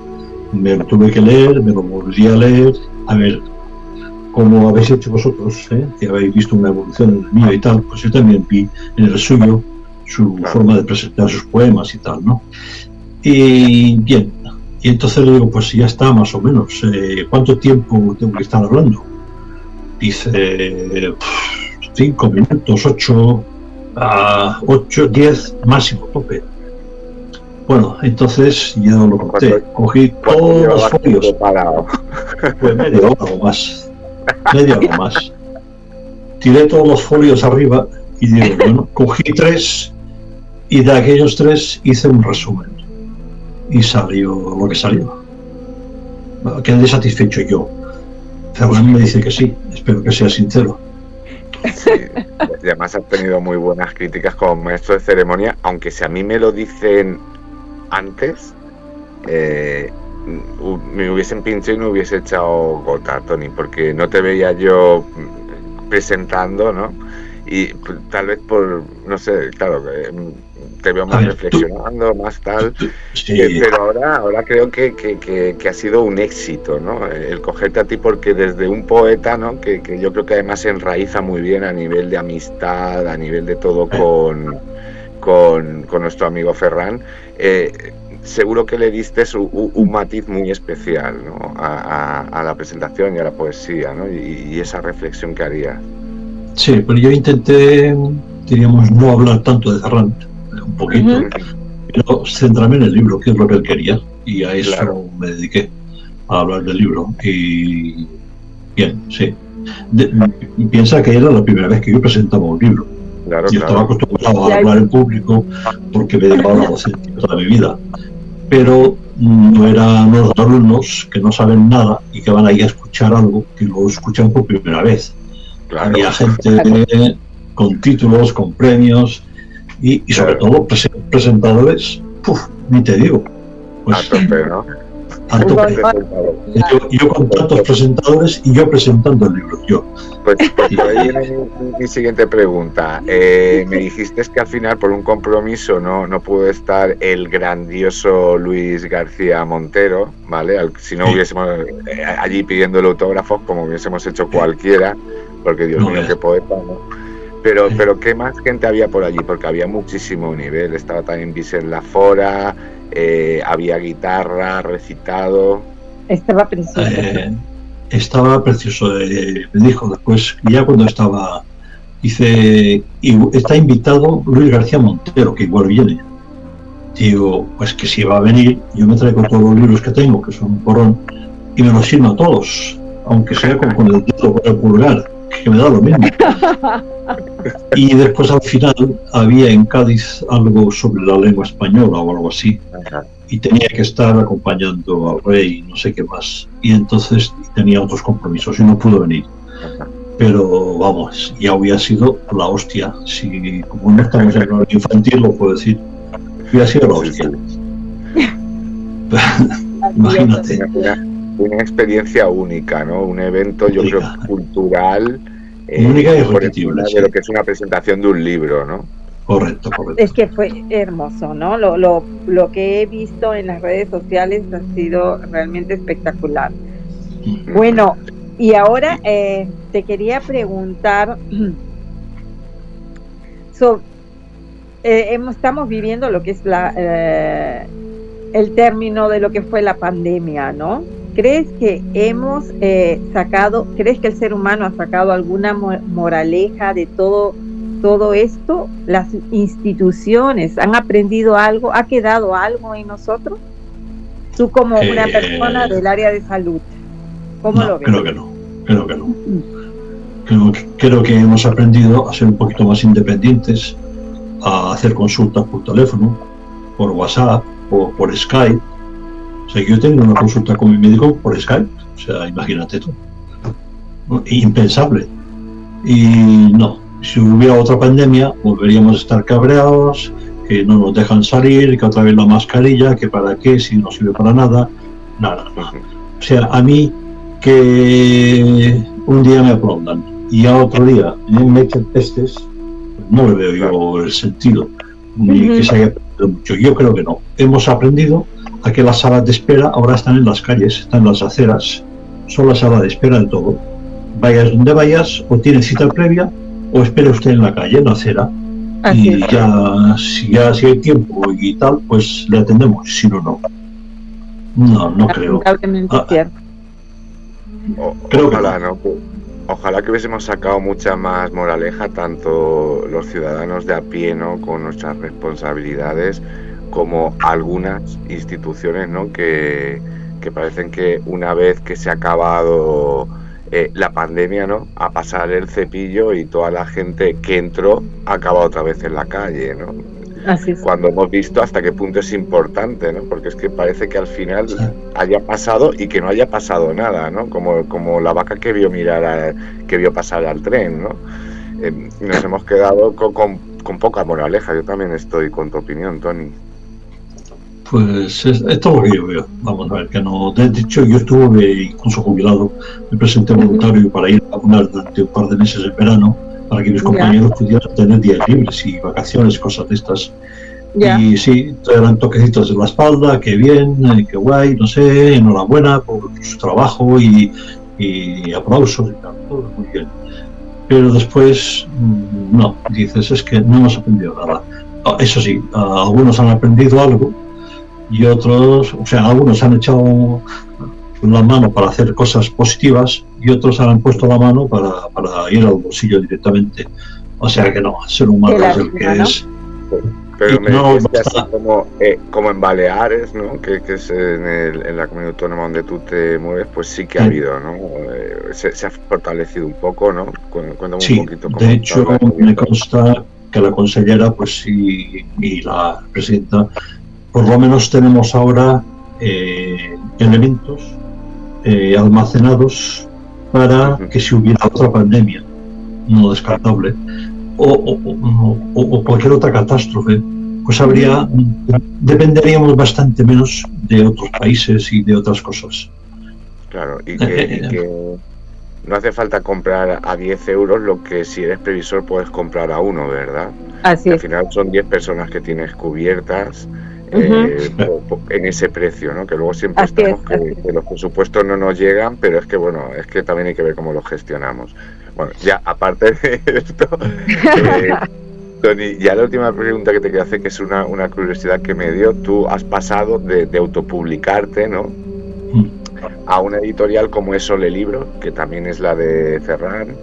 Me lo tuve que leer, me lo volví a leer, a ver como habéis hecho vosotros, ¿eh? que habéis visto una evolución en el mío y tal, pues yo también vi en el suyo su forma de presentar sus poemas y tal, ¿no? Y bien, y entonces le digo, pues ya está, más o menos, eh, ¿cuánto tiempo tengo que estar hablando? Dice, cinco minutos, ocho, a ocho, diez, máximo, tope. Bueno, entonces ya lo conté, cogí todos los folios, pues medio hora o más media hora más. Tiré todos los folios arriba y digo, bueno, [laughs] cogí tres y de aquellos tres hice un resumen. Y salió lo que salió. Quedé satisfecho yo. Ferran me dice que sí, espero que sea sincero. Sí, y además has tenido muy buenas críticas como maestro de ceremonia, aunque si a mí me lo dicen antes, eh, me hubiesen pinchado y me hubiese echado gota, Tony, porque no te veía yo presentando, ¿no? Y tal vez por, no sé, claro, te veo más reflexionando, más tal, eh, pero ahora, ahora creo que, que, ha sido un éxito, ¿no? El cogerte a ti porque desde un poeta, ¿no? Que, yo creo que además se enraiza muy bien a nivel de amistad, a nivel de todo con, con, con nuestro amigo Ferran, eh, seguro que le diste un, matiz muy especial a, la presentación y a la poesía ¿no? y, esa reflexión que haría. Sí, pero yo intenté, diríamos, no hablar tanto de Ferran, un poquito, pero centrarme en el libro, que es lo que él quería, y a eso me dediqué, a hablar del libro. Y bien, sí. piensa que era la primera vez que yo presentaba un libro. yo estaba acostumbrado a hablar en público porque me dedicaba a la docencia toda mi vida pero no eran los alumnos que no saben nada y que van ahí a escuchar algo que lo escuchan por primera vez. Había gente con títulos, con premios y, sobre todo presentadores, ni te digo. Pues, yo, con tantos presentadores y yo presentando el libro, yo. Pues, pues ahí [laughs] mi, siguiente pregunta. Eh, me dijiste que al final por un compromiso no, no pudo estar el grandioso Luis García Montero, ¿vale? si no hubiésemos eh, allí pidiendo el autógrafo como hubiésemos hecho cualquiera, porque Dios mío, qué poeta, ¿no? Pero, pero ¿qué más gente había por allí? Porque había muchísimo nivel. Estaba también Vicente Lafora, eh, había guitarra, recitado. Estaba precioso. Eh, estaba precioso. Eh, me dijo después, ya cuando estaba, dice, está invitado Luis García Montero, que igual viene. Digo, pues que si va a venir, yo me traigo todos los libros que tengo, que son un porrón, y me los firmo a todos, aunque sea con, el dedo con el pulgar, que me da lo mismo. [laughs] Y después al final había en Cádiz algo sobre la lengua española o algo así. Y tenía que estar acompañando al rey, no sé qué más. Y entonces tenía otros compromisos y no pudo venir. Pero vamos, ya hubiera sido la hostia. Si como no estamos en el infantil, lo puedo decir. Hubiera sido la hostia. [laughs] Imagínate. Una, experiencia única, ¿no? Un evento, yo creo, cultural. Eh, única y repetible. De lo que es una presentación de un libro, ¿no? Correcto, correcto. Es que fue hermoso, ¿no? Lo, lo, lo que he visto en las redes sociales ha sido realmente espectacular. Bueno, y ahora eh, te quería preguntar, [clears throat] eh, estamos viviendo lo que es la, eh, el término de lo que fue la pandemia, ¿no? ¿Crees que hemos sacado, crees que el ser humano ha sacado alguna moraleja de todo, todo esto? ¿Las instituciones han aprendido algo? ¿Ha quedado algo en nosotros? Tú como una persona del área de salud. ¿Cómo lo ves? Creo que no, creo que no. Creo, que hemos aprendido a ser un poquito más independientes, a hacer consultas por teléfono, por WhatsApp o por Skype. O sea, yo tengo una consulta con mi médico por Skype. O sea, imagínate tú. Impensable. Y no, si hubiera otra pandemia, volveríamos a estar cabreados, que no nos dejan salir, que otra vez la mascarilla, que para qué, si no sirve para nada. Nada, nada. O sea, a mí que un día me aplaudan y a otro día me echen pestes, no le veo yo el sentido, ni que se haya aprendido mucho. Yo creo que no. Hemos aprendido a que las salas de espera ahora están en las calles, están en las aceras, son la sala de espera de todo. Vayas donde vayas, o tiene cita previa, o espera usted en la calle, en la acera. y ya si, ya, si hay tiempo y tal, pues le atendemos, si no, no. No, no creo. ojalá, ¿no? Ojalá que hubiésemos sacado mucha más moraleja, tanto los ciudadanos de a pie, ¿no? Con nuestras responsabilidades, como algunas instituciones, ¿no? Que, que parecen que una vez que se ha acabado eh, la pandemia, ¿no? A pasar el cepillo y toda la gente que entró acaba otra vez en la calle, ¿no? cuando hemos visto hasta qué punto es importante, ¿no? Porque es que parece que al final haya pasado y que no haya pasado nada, ¿no? Como, como la vaca que vio mirar, que vio pasar al tren, ¿no? Eh, nos hemos quedado con, con, poca moraleja. Yo también estoy con tu opinión, Tony. Pues es, lo que yo veo. Vamos a ver, que no. De hecho, yo estuve incluso jubilado, me presenté voluntario para ir a vacunar durante un par de meses en verano para que mis compañeros pudieran tener días libres y vacaciones, cosas de estas. Y sí, eran toquecitos de la espalda, qué bien, eh, qué guay, no sé, enhorabuena por su trabajo y, y aplausos y tal, todo muy bien. Pero después, mm, no, dices, es que no hemos aprendido nada. Ah, eso sí, algunos han aprendido algo y otros, o sea, algunos han echado la mano para hacer cosas positivas y otros han puesto la mano para, para ir al bolsillo directamente. O sea que no, ser humano es el que es. Pero me no, que así como, eh, como en Baleares, ¿no? que, que es en, el, en, la comunidad autónoma donde tú te mueves, pues sí que ha habido, ¿no? Eh, se, se, ha fortalecido un poco, ¿no? Cuéntame sí, un poquito. de hecho, me consta que la consellera, pues sí, y la presidenta, por lo menos tenemos ahora eh, elementos eh, almacenados para que si hubiera otra pandemia no descartable o, o, cualquier otra catástrofe, pues habría, dependeríamos bastante menos de otros países y de otras cosas. Claro, y que, no hace falta comprar a 10 euros lo que si eres previsor puedes comprar a uno, ¿verdad? Así Al final son 10 personas que tienes cubiertas eh, en ese precio, ¿no? Que luego siempre estamos que, los presupuestos no nos llegan, pero es que bueno, es que también hay que ver cómo los gestionamos. Bueno, ya aparte de [laughs] esto, eh, Tony, ya la última pregunta que te quiero hacer, que es una, una curiosidad que me dio, tú has pasado de, de autopublicarte, ¿no? Mm. A una editorial como es Sole Libro, que también es la de Ferran,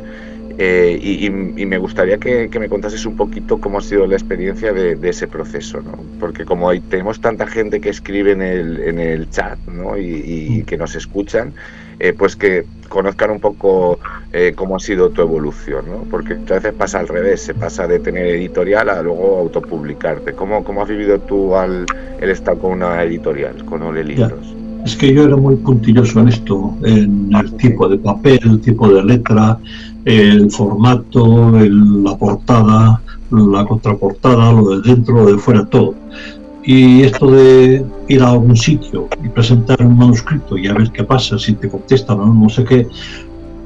Eh, y, me gustaría que, me contases un poquito cómo ha sido la experiencia de, ese proceso, ¿no? Porque como hay, tenemos tanta gente que escribe en el, en el chat ¿no? y, mm. que nos escuchan, eh, pues que conozcan un poco eh, cómo ha sido tu evolución, ¿no? Porque a veces pasa al revés, se pasa de tener editorial a luego autopublicarte. ¿Cómo, cómo has vivido tú al, el estar con una editorial, con Ole Libros? Es que yo era muy puntilloso en esto, en el tipo de papel, el tipo de letra, el formato, la portada, la contraportada, lo de dentro, lo de fuera, todo. Y esto de ir a algún sitio y presentar un manuscrito y a ver qué pasa, si te contestan o no, sé qué,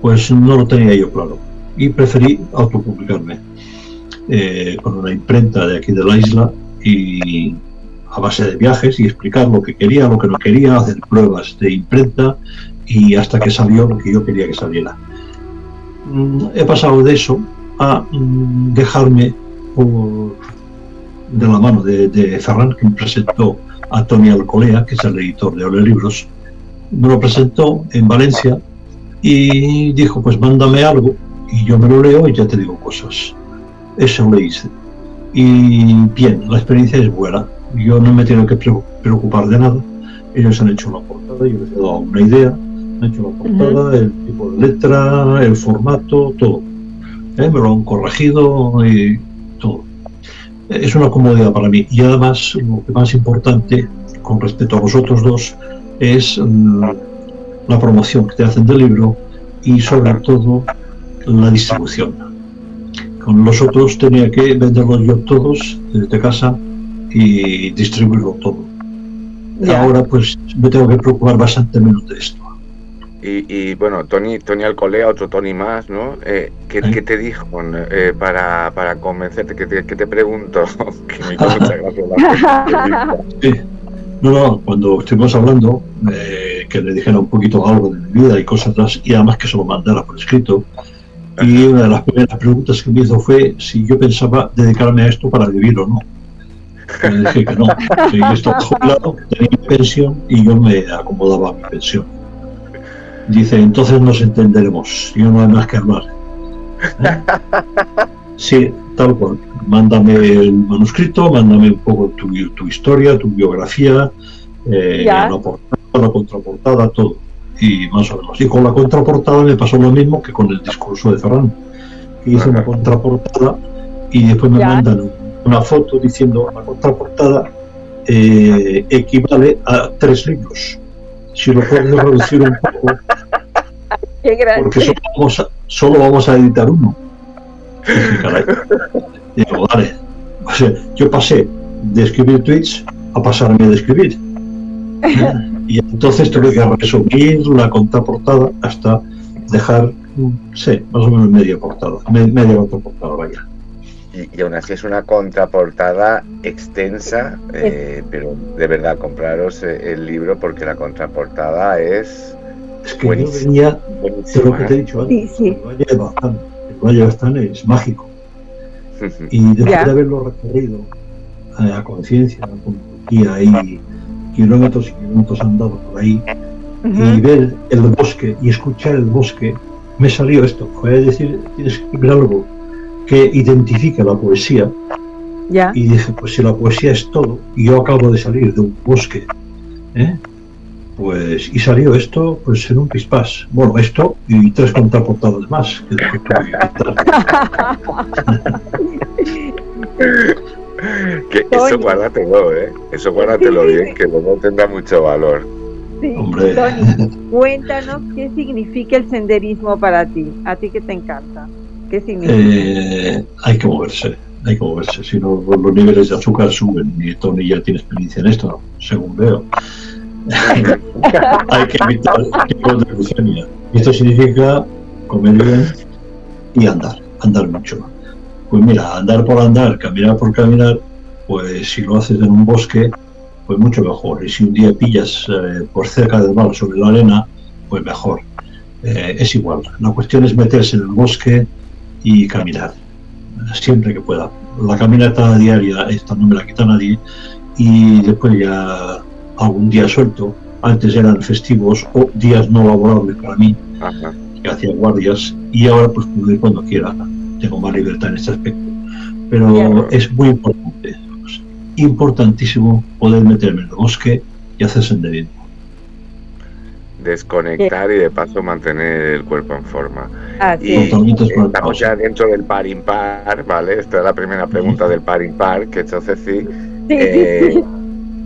pues no lo tenía yo claro. Y preferí autopublicarme eh, con una imprenta de aquí de la isla y a base de viajes y explicar lo que quería, lo que no quería, hacer pruebas de imprenta y hasta que salió lo que yo quería que saliera. Mm, he pasado de eso a mm, dejarme de la mano de, Ferran, que me presentó a Tony Alcolea, que es el editor de Ole Libros, me lo presentó en Valencia y dijo, pues mándame algo y yo me lo leo y ya te digo cosas. Eso lo hice. Y bien, la experiencia es buena. Yo no me tengo que preocupar de nada. Ellos han hecho la portada, yo les he dado una idea, han hecho la portada, el tipo de letra, el formato, todo. ¿Eh? Me lo han corregido y todo. Es una comodidad para mí. Y además, lo que más importante con respecto a los otros dos es mm, la promoción que te hacen del libro y sobre todo la distribución. Con los otros tenía que venderlos yo todos desde casa y distribuirlo todo. Ahora pues me tengo que preocupar bastante menos de esto. Y, bueno, Tony, Tony Alcolea, otro Tony más, ¿no? Eh, ¿qué, te dijo eh, para, para, convencerte? ¿Qué te, te pregunto? [laughs] que me [laughs] No, no, cuando estuvimos hablando, eh, que le dijera un poquito algo de mi vida y cosas así, y además que se lo mandara por escrito. Y una de las primeras preguntas que me hizo fue si yo pensaba dedicarme a esto para vivir o no. Le dije que no, que yo estaba jubilado, tenía pensión y yo me acomodaba a mi pensión. Dice, entonces nos entenderemos, yo no hay más que hablar. ¿Eh? Sí, tal cual. Mándame el manuscrito, mándame un poco tu, tu historia, tu biografía, eh, la portada, la contraportada, todo. Y más o menos. Y con la contraportada me pasó lo mismo que con el discurso de Ferran. Hice una contraportada y después me mandan una foto diciendo la contraportada eh, equivale a tres libros. Si lo puedes reducir un poco, [laughs] porque solo vamos, a, solo vamos, a, editar uno. digo, vale. yo pasé de escribir tweets a pasarme de escribir. [laughs] Y entonces tuve que resumir la contraportada hasta dejar, sé, más o menos media portada, media contraportada, vaya. Y, aún así es una contraportada extensa, eh, pero de verdad compraros eh, el libro porque la contraportada es es que yo venía de lo que te he dicho antes. Sí, El Valle de Bazán. El Valle de Bazán es mágico. [laughs] Y después de haberlo recorrido eh, a conciencia, con Turquía y kilómetros y kilómetros andado por ahí, y ver el bosque y escuchar el bosque, me salió esto. Fue decir, tienes que ver algo que identifique la poesía. Y dije, pues si la poesía es todo, y yo acabo de salir de un bosque, ¿eh? Pues, y salió esto pues en un pispás. Bueno, esto y tres contraportadas más. Que, [laughs] eso guárdatelo, ¿eh? Eso guárdatelo bien, que luego tendrá mucho valor. Hombre. Tony, cuéntanos qué significa el senderismo para ti. A ti que te encanta. ¿Qué significa? Eh, hay que moverse, hay que moverse. Si no, los niveles de azúcar suben. Y Tony ya tiene experiencia en esto, según veo. [laughs] hay que evitar tipos de glucemia. Esto significa comer bien y andar, andar mucho. Pues mira, andar por andar, caminar por caminar, pues si lo haces en un bosque, pues mucho mejor. Y si un día pillas eh, por cerca del mar sobre la arena, pues mejor. Eh, es igual. La cuestión es meterse en el bosque y caminar, siempre que pueda. La caminata diaria, esta no me la quita nadie, y después ya algún día suelto. Antes eran festivos o días no laborables para mí, que hacía guardias y ahora pues puedo ir cuando quiera, tengo más libertad en este aspecto. Pero es muy importante, importantísimo poder meterme en el bosque y hacer senderismo. Desconectar y de paso mantener el cuerpo en forma. Así y estamos ya dentro del par impar, ¿vale? Esta es la primera pregunta del par impar que he hecho Ceci. Eh,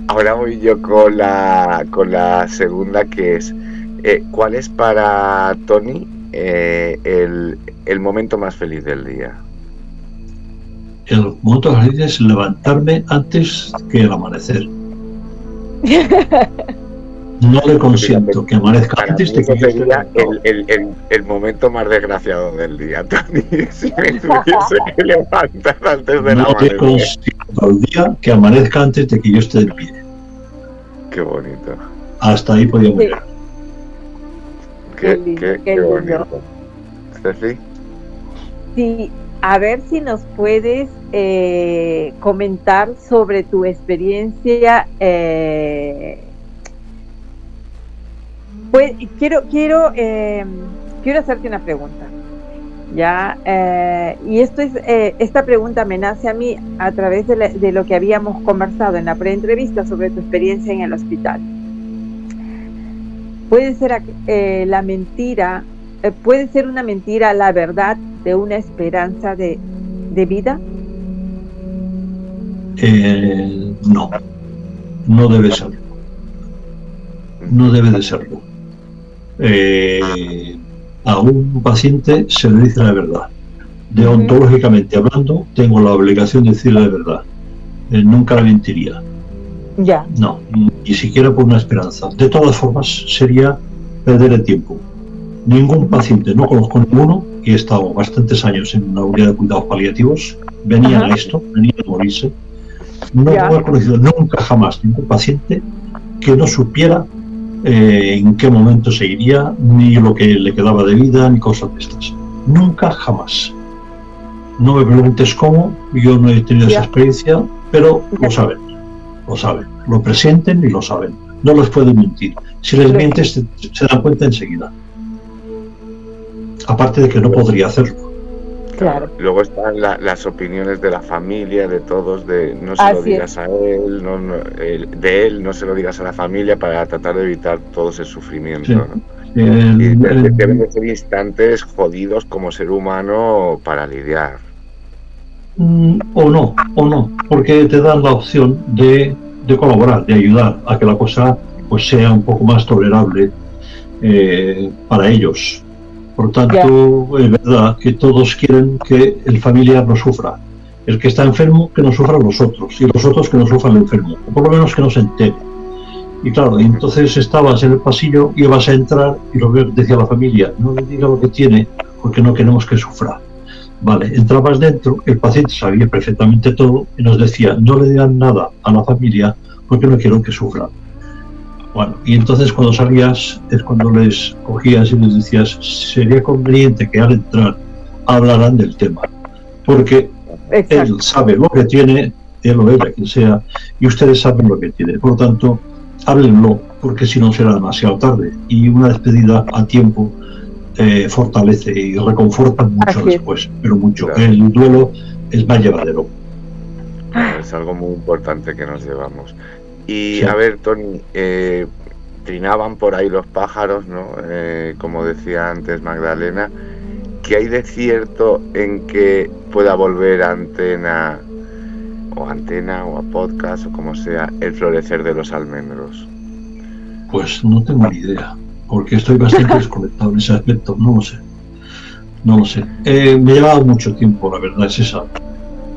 ahora voy yo con la, con la segunda que es, eh, ¿cuál es para Tony eh, el, el momento más feliz del día? el momento feliz es levantarme antes que el amanecer. [laughs] No le consiento que amanezca antes de que yo esté el, el, el, el, momento más desgraciado del día, [laughs] Tony. Si me tuviese que levantar antes de no la le consiento el día que amanezca antes de que yo esté de pie. Qué bonito. Hasta ahí podíamos llegar. Qué, qué, qué, qué bonito. ¿Ceci? Sí, a ver si nos puedes eh, comentar sobre tu experiencia. Eh, pues quiero, quiero, eh, quiero hacerte una pregunta. Ya, eh, y esto es, eh, esta pregunta me nace a mí a través de, lo que habíamos conversado en la preentrevista sobre tu experiencia en el hospital. ¿Puede ser eh, la mentira, eh, puede ser una mentira la verdad de una esperanza de, de vida? No, no debe serlo. No debe de serlo. Eh, a un paciente se le dice la verdad. Deontológicamente hablando, tengo la obligación de decirle la verdad. Eh, nunca la mentiría. Ya. No, ni siquiera por una esperanza. De todas formas, sería perder el tiempo. Ningún paciente, no conozco ninguno, y he estado bastantes años en una unidad de cuidados paliativos, venían Ajá. a esto, venían a morirse. No he conocido nunca jamás ningún paciente que no supiera eh, en qué momento se iría, ni lo que le quedaba de vida, ni cosas de estas. Nunca jamás. No me preguntes cómo, yo no he tenido Ya. esa experiencia, pero lo saben, lo saben, lo presienten y lo saben. No les pueden mentir. Si les mientes, se, se dan cuenta enseguida. Aparte de que no podría hacerlo. Claro. Luego están la- las opiniones de la familia, de todos, de no se lo digas a él, no, de él, no se lo digas a la familia para tratar de evitar todo ese sufrimiento. Sí. ¿no? El- Y deben de ser instantes jodidos como ser humano para lidiar. Mm, o no, o no, porque te dan la opción de, de colaborar, de ayudar a que la cosa pues sea un poco más tolerable eh, para ellos. Por tanto, es verdad que todos quieren que el familiar no sufra. El que está enfermo, que no sufran los otros, y los otros que no sufran el enfermo, o por lo menos que no se entere. Y claro, y entonces estabas en el pasillo, ibas a entrar y lo que decía la familia, no le diga lo que tiene, porque no queremos que sufra. Vale, entrabas dentro, el paciente sabía perfectamente todo y nos decía, no le digan nada a la familia porque no quiero que sufra. Bueno, y entonces cuando salías es cuando les cogías y les decías, sería conveniente que al entrar hablaran del tema, porque Exacto. él sabe lo que tiene, él o ella, quien sea, y ustedes saben lo que tiene. Por lo tanto, háblenlo, porque si no será demasiado tarde. Y una despedida a tiempo eh, fortalece y reconforta mucho Así después, pero mucho. Claro. El duelo es más llevadero. Es algo muy importante que nos llevamos. Y Sí. a ver, Tony, eh, trinaban por ahí los pájaros, ¿no? Eh, como decía antes Magdalena, ¿qué hay de cierto en que pueda volver a antena o antena o a podcast o como sea el florecer de los almendros? Pues no tengo ni idea, porque estoy bastante [laughs] desconectado en ese aspecto, no lo sé. No lo sé. Eh, me llevaba mucho tiempo, la verdad es esa.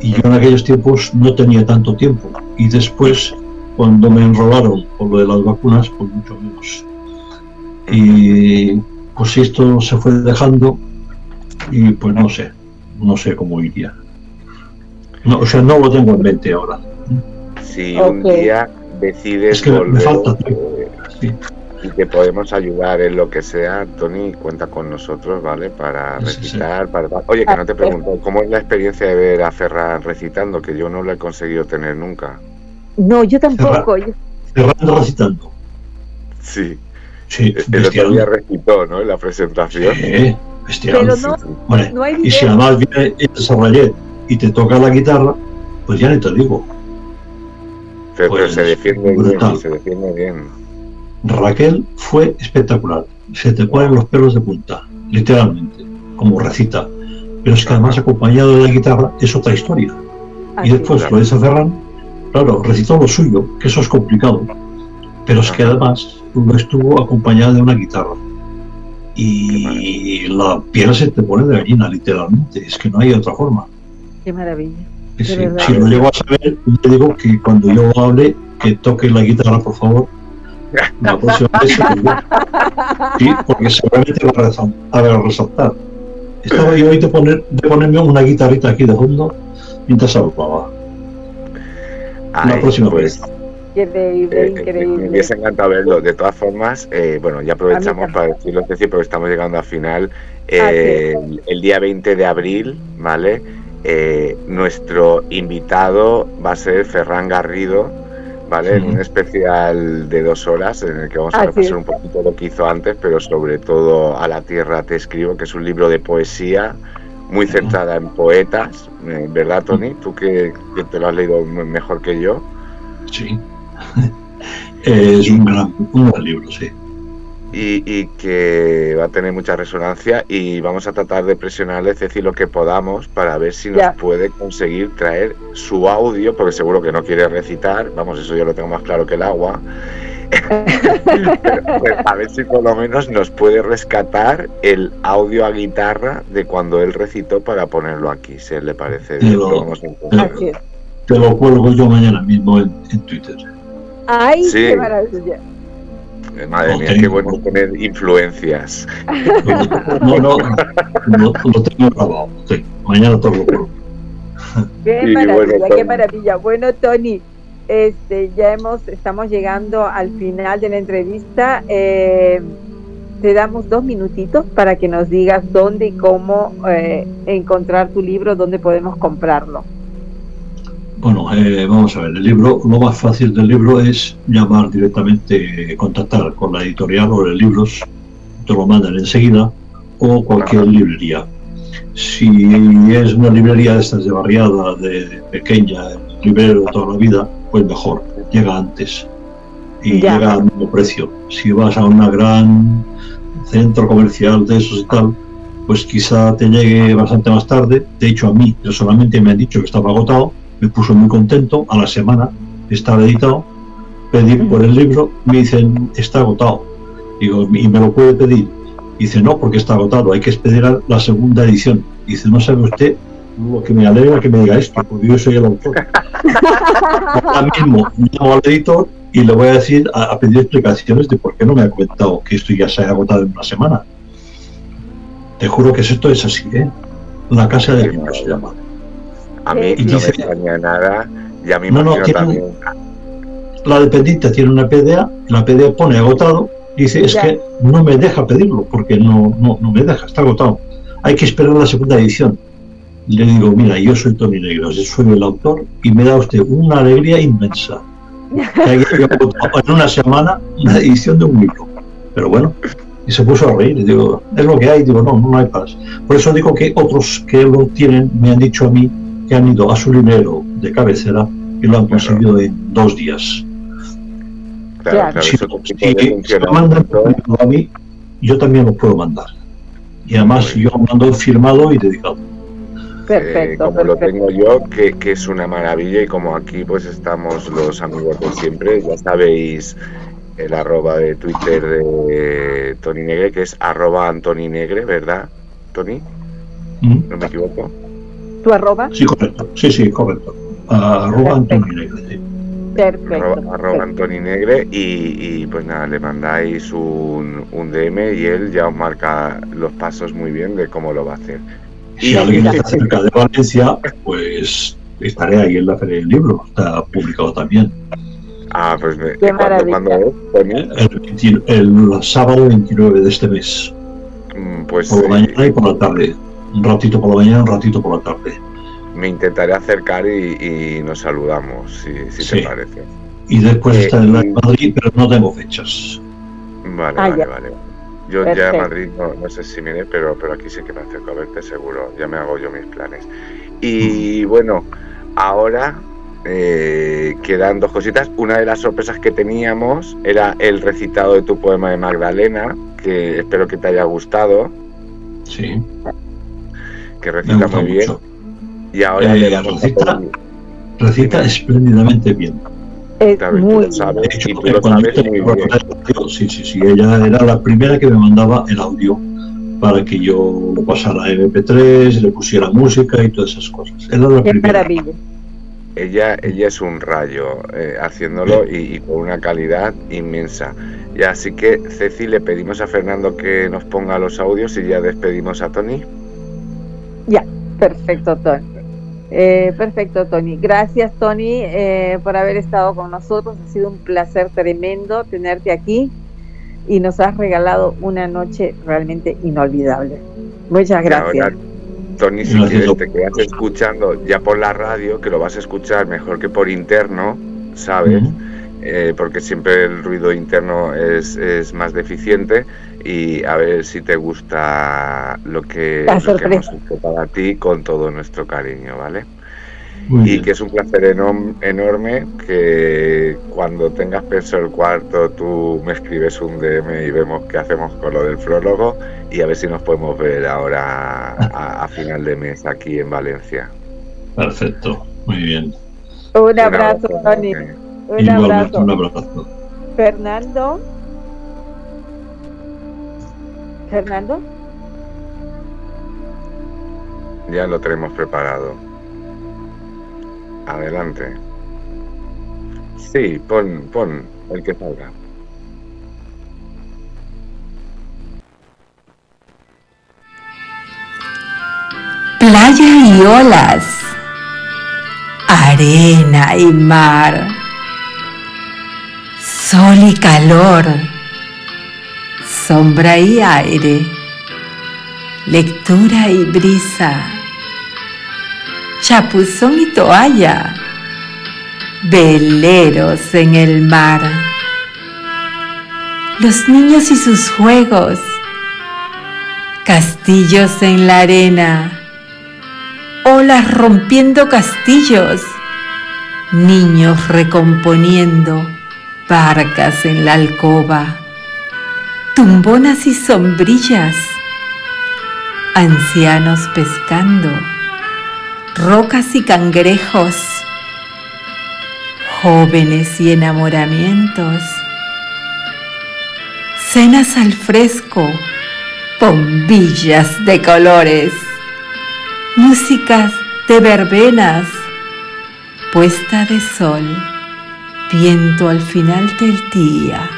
Y yo en aquellos tiempos no tenía tanto tiempo. Y después, cuando me enrolaron por lo de las vacunas, pues mucho menos. Y pues esto se fue dejando y pues no sé, no sé cómo iría. No, o sea, no lo tengo en mente ahora. Si un día decides Es que me volver falta tiempo. eh, Sí. y te podemos ayudar en lo que sea, Tony, cuenta con nosotros, ¿vale? Para Sí, sí. recitar, para... Oye, que no te pregunto, ¿cómo es la experiencia de ver a Ferran recitando? Que yo no lo he conseguido tener nunca. No, yo tampoco. yo- Cerrando recitando. Sí, Sí, el otro día recitó, ¿no? En la presentación. Sí, Bestial. y si además viene esa rayet y te toca la guitarra, pues ya ni te digo. Pero, pues se defiende bien, se defiende bien. Raquel fue espectacular. Se te ponen los pelos de punta, literalmente, como recita. Pero es que además acompañado de la guitarra es otra historia. y después lo dice Ferran, claro, recitó lo suyo, que eso es complicado. Pero es que además uno estuvo acompañado de una guitarra. Y la piel se te pone de gallina, literalmente. Es que no hay otra forma. Qué maravilla. si lo llego a saber, le digo que cuando yo hable, que toque la guitarra, por favor. La próxima vez. [laughs] sí, porque seguramente va a resaltar. Estaba yo hoy de, poner, de ponerme una guitarrita aquí de fondo mientras hablaba. La próxima vez. Increíble, eh, increíble. Me hubiese encantado verlo. De todas formas, eh, bueno, ya aprovechamos para decirlo, es decir, porque estamos llegando al final. Eh, el, día 20 de abril, ¿vale? nuestro invitado va a ser Ferran Garrido, ¿vale? En un especial de dos horas en el que vamos a repasar un poquito lo que hizo antes, pero sobre todo A la Tierra te escribo, que es un libro de poesía muy centrada en poetas, ¿verdad, Tony? Tú que, que te lo has leído mejor que yo. Sí. [laughs] es un gran, libro, sí. Y, que va a tener mucha resonancia y vamos a tratar de presionarle, Ceci, lo que podamos para ver si nos puede conseguir traer su audio, porque seguro que no quiere recitar, vamos, eso yo lo tengo más claro que el agua. Pues, a ver si por lo menos nos puede rescatar el audio a guitarra de cuando él recitó para ponerlo aquí, si le parece bien. Te lo, cuelgo yo mañana mismo en Twitter. ¡Ay, qué maravilla! Eh, madre mía, qué bueno tener influencias. No, no, no, lo tengo grabado. Sí, mañana todo lo Qué maravilla, qué maravilla. Bueno, Tony, este, ya hemos, estamos llegando al final de la entrevista. Eh, te damos dos minutitos para que nos digas dónde y cómo eh, encontrar tu libro, dónde podemos comprarlo. Bueno, eh, vamos a ver, el libro, lo más fácil del libro es llamar directamente, contactar con la editorial o de libros, te lo mandan enseguida, o cualquier librería. Si es una librería de estas de barriada, de pequeña, librero de toda la vida, pues mejor, llega antes y llega al mismo precio. Si vas a una gran centro comercial de esos y tal, pues quizá te llegue bastante más tarde. De hecho, a mí personalmente me han dicho que estaba agotado me puso muy contento, a la semana estaba editado, pedí por el libro, me dicen, está agotado. Digo, ¿y me lo puede pedir? Dice, no, porque está agotado, hay que esperar la segunda edición. Dice, no sabe usted lo que me alegra que me diga esto, porque yo soy el autor. [laughs] Ahora mismo llamo al editor y le voy a decir, a, pedir explicaciones de por qué no me ha comentado que esto ya se ha agotado en una semana. Te juro que esto es así, ¿eh? La casa de libros se llama. A mí no me extraña nada y a mí me no, también. la dependiente tiene una PDA, la PDA pone agotado, dice es que no me deja pedirlo porque no, no, no me deja, está agotado. Hay que esperar la segunda edición. Le digo, mira, yo soy Tony Negro, yo soy el autor y me da usted una alegría inmensa. en una semana una edición de un libro. Pero bueno, y se puso a reír. Y digo, es lo que hay. Digo, no, no hay paz. Por eso digo que otros que lo tienen me han dicho a mí que han ido a su dinero de cabecera y lo han conseguido en dos días. Claro, si, me mandan a mí, yo también lo puedo mandar. Y además yo mando firmado y dedicado. Perfecto, como lo tengo yo, que, que, es una maravilla y como aquí pues estamos los amigos de siempre, ya sabéis el arroba de Twitter de Tony Negre, que es arroba Antoni Negre, ¿verdad, Tony? ¿Mm? ¿No me equivoco? ¿Tu arroba? Sí, correcto. Sí, sí, correcto. Arroba Antoni Negre. Perfecto. Arroba, Antoni Negre y, pues nada, le mandáis un, un, DM y él ya os marca los pasos muy bien de cómo lo va a hacer. Si alguien está cerca de Valencia, pues estaré ahí en la Feria del Libro, está publicado también. Ah, pues me, ¿cuándo, es? El, el, sábado 29 de este mes. Mm, pues, por la mañana y por la tarde un ratito por la mañana, un ratito por la tarde. Me intentaré acercar y, nos saludamos, si, te parece. Y después está en la Madrid, pero no tengo fechas. Vale, ah, vale, vale. Yo ya a Madrid no, sé si miré, pero, pero aquí sí que me acerco a verte seguro. Ya me hago yo mis planes. Y bueno, ahora eh, quedan dos cositas. Una de las sorpresas que teníamos era el recitado de tu poema de Magdalena, que espero que te haya gustado. Sí. Que recita muy bien. Y ahora eh, recita, recita espléndidamente bien. Es muy sabes, y tú lo sabes muy bien. Sí, sí, sí. Ella era la primera que me mandaba el audio para que yo lo pasara a MP3, le pusiera música y todas esas cosas. Era la Qué maravilla ella, ella es un rayo eh, haciéndolo y, con una calidad inmensa. Y así que, Ceci, le pedimos a Fernando que nos ponga los audios y ya despedimos a Tony. Ya, perfecto, Tony. Eh, perfecto, Tony. Gracias, Tony, eh, por haber estado con nosotros. Ha sido un placer tremendo tenerte aquí y nos has regalado una noche realmente inolvidable. Muchas gracias. Tony, si quieres, te quedas escuchando ya por la radio, que lo vas a escuchar mejor que por interno, ¿sabes? Eh, porque siempre el ruido interno es, más deficiente y a ver si te gusta lo que, lo que hemos hecho para ti con todo nuestro cariño, ¿vale? y que es un placer enorme que cuando tengas peso el cuarto tú me escribes un DM y vemos qué hacemos con lo del prólogo y a ver si nos podemos ver ahora a, final de mes aquí en Valencia. Perfecto, muy bien. Un abrazo, Tony. Un abrazo. Un abrazo. Fernando. Fernando. Ya lo tenemos preparado. Adelante. Sí, pon, pon el que salga. Playa y olas, arena y mar, sol y calor, sombra y aire, lectura y brisa. Chapuzón y toalla, veleros en el mar, los niños y sus juegos, castillos en la arena, olas rompiendo castillos, niños recomponiendo barcas en la alcoba, tumbonas y sombrillas, ancianos pescando rocas y cangrejos, jóvenes y enamoramientos, cenas al fresco, bombillas de colores, músicas de verbenas, puesta de sol, viento al final del día,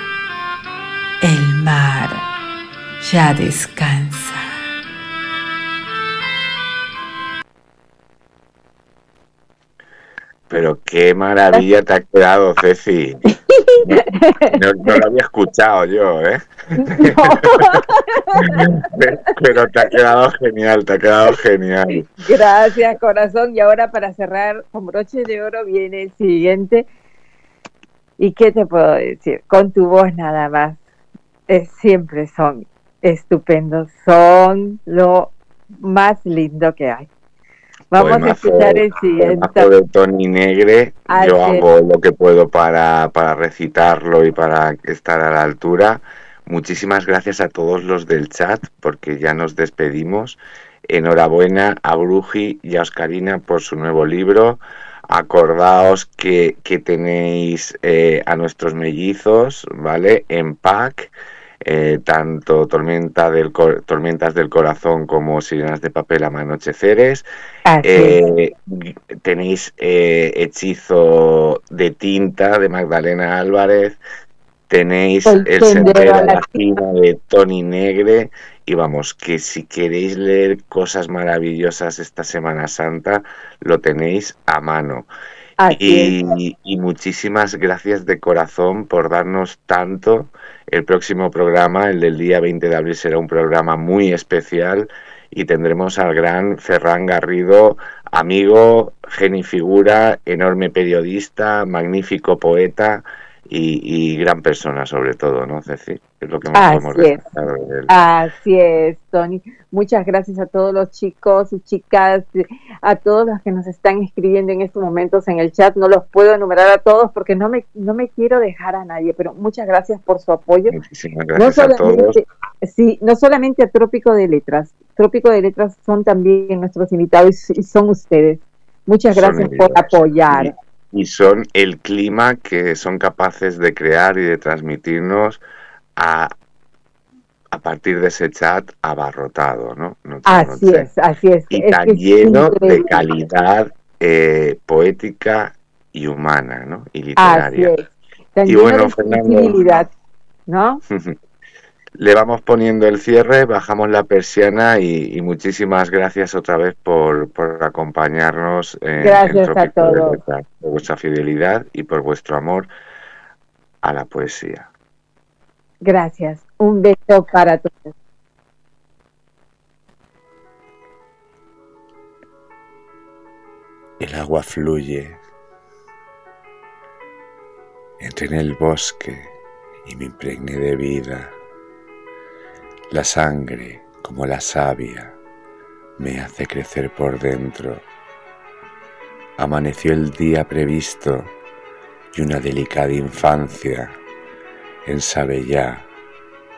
ya descansa. Pero qué maravilla te ha quedado, Ceci. No, lo había escuchado yo, ¿eh? Pero te ha quedado genial, te ha quedado genial. Gracias, corazón. Y ahora para cerrar con broche de oro viene el siguiente. ¿Y qué te puedo decir? Con tu voz nada más. Es, siempre son estupendos, son lo más lindo que hay. Vamos a escuchar el siguiente. de Tony Negre, yo hago lo que puedo para, para recitarlo y para estar a la altura. Muchísimas gracias a todos los del chat, porque ya nos despedimos. Enhorabuena a Bruji y a Oscarina por su nuevo libro. Acordaos que, que tenéis eh, a nuestros mellizos, ¿vale? En pack eh, tanto Tormenta del Tormentas del Corazón como Sirenas de Papel a Anocheceres. Eh, tenéis eh, Hechizo de Tinta de Magdalena Álvarez. Tenéis El, Sendero a la Cima de Tony Negre. Y vamos, que si queréis leer cosas maravillosas esta Semana Santa, lo tenéis a mano. Y, y, muchísimas gracias de corazón por darnos tanto. El próximo programa, el del día 20 de abril, será un programa muy especial y tendremos al gran Ferran Garrido, amigo, genio figura, enorme periodista, magnífico poeta y, gran persona sobre todo, ¿no, Ceci? Es lo que más Así es. de él. Así es, Tony. Muchas gracias a todos los chicos y chicas, a todos los que nos están escribiendo en estos momentos en el chat. No los puedo enumerar a todos porque no me, no me quiero dejar a nadie, pero muchas gracias por su apoyo. Muchísimas gracias a todos. Sí, no solamente a Trópico de Letras. Trópico de Letras son también nuestros invitados y son ustedes. Muchas gracias por apoyar y son el clima que son capaces de crear y de transmitirnos a, a partir de ese chat abarrotado, ¿no? así es, así es. Y tan lleno de calidad eh, poética y humana, ¿no? Y literaria. Así es. y bueno, Fernando, ¿no? [laughs] le vamos poniendo el cierre, bajamos la persiana y, muchísimas gracias otra vez por, acompañarnos. En, gracias a todos. por vuestra fidelidad y por vuestro amor a la poesía. Gracias. Un beso para todos. El agua fluye. Entré en el bosque y me impregné de vida la sangre, como la savia, me hace crecer por dentro. Amaneció el día previsto y una delicada infancia en Sabellá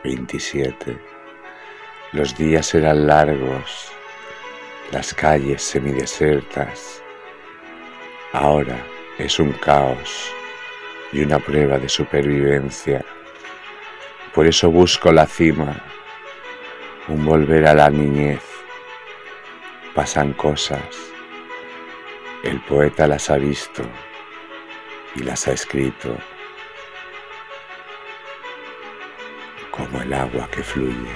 27. Los días eran largos, las calles semidesiertas. Ahora es un caos y una prueba de supervivencia. Por eso busco la cima un volver a la niñez. Pasan cosas, el poeta las ha visto y las ha escrito como el agua que fluye.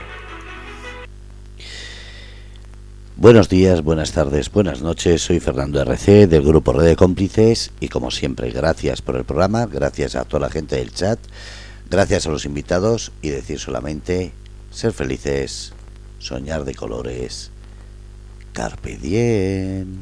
Buenos días, buenas tardes, buenas noches. Soy Fernando RC del grupo Red de Cómplices y como siempre, gracias por el programa, gracias a toda la gente del chat, gracias a los invitados y decir solamente ser felices soñar de colores. Carpe diem.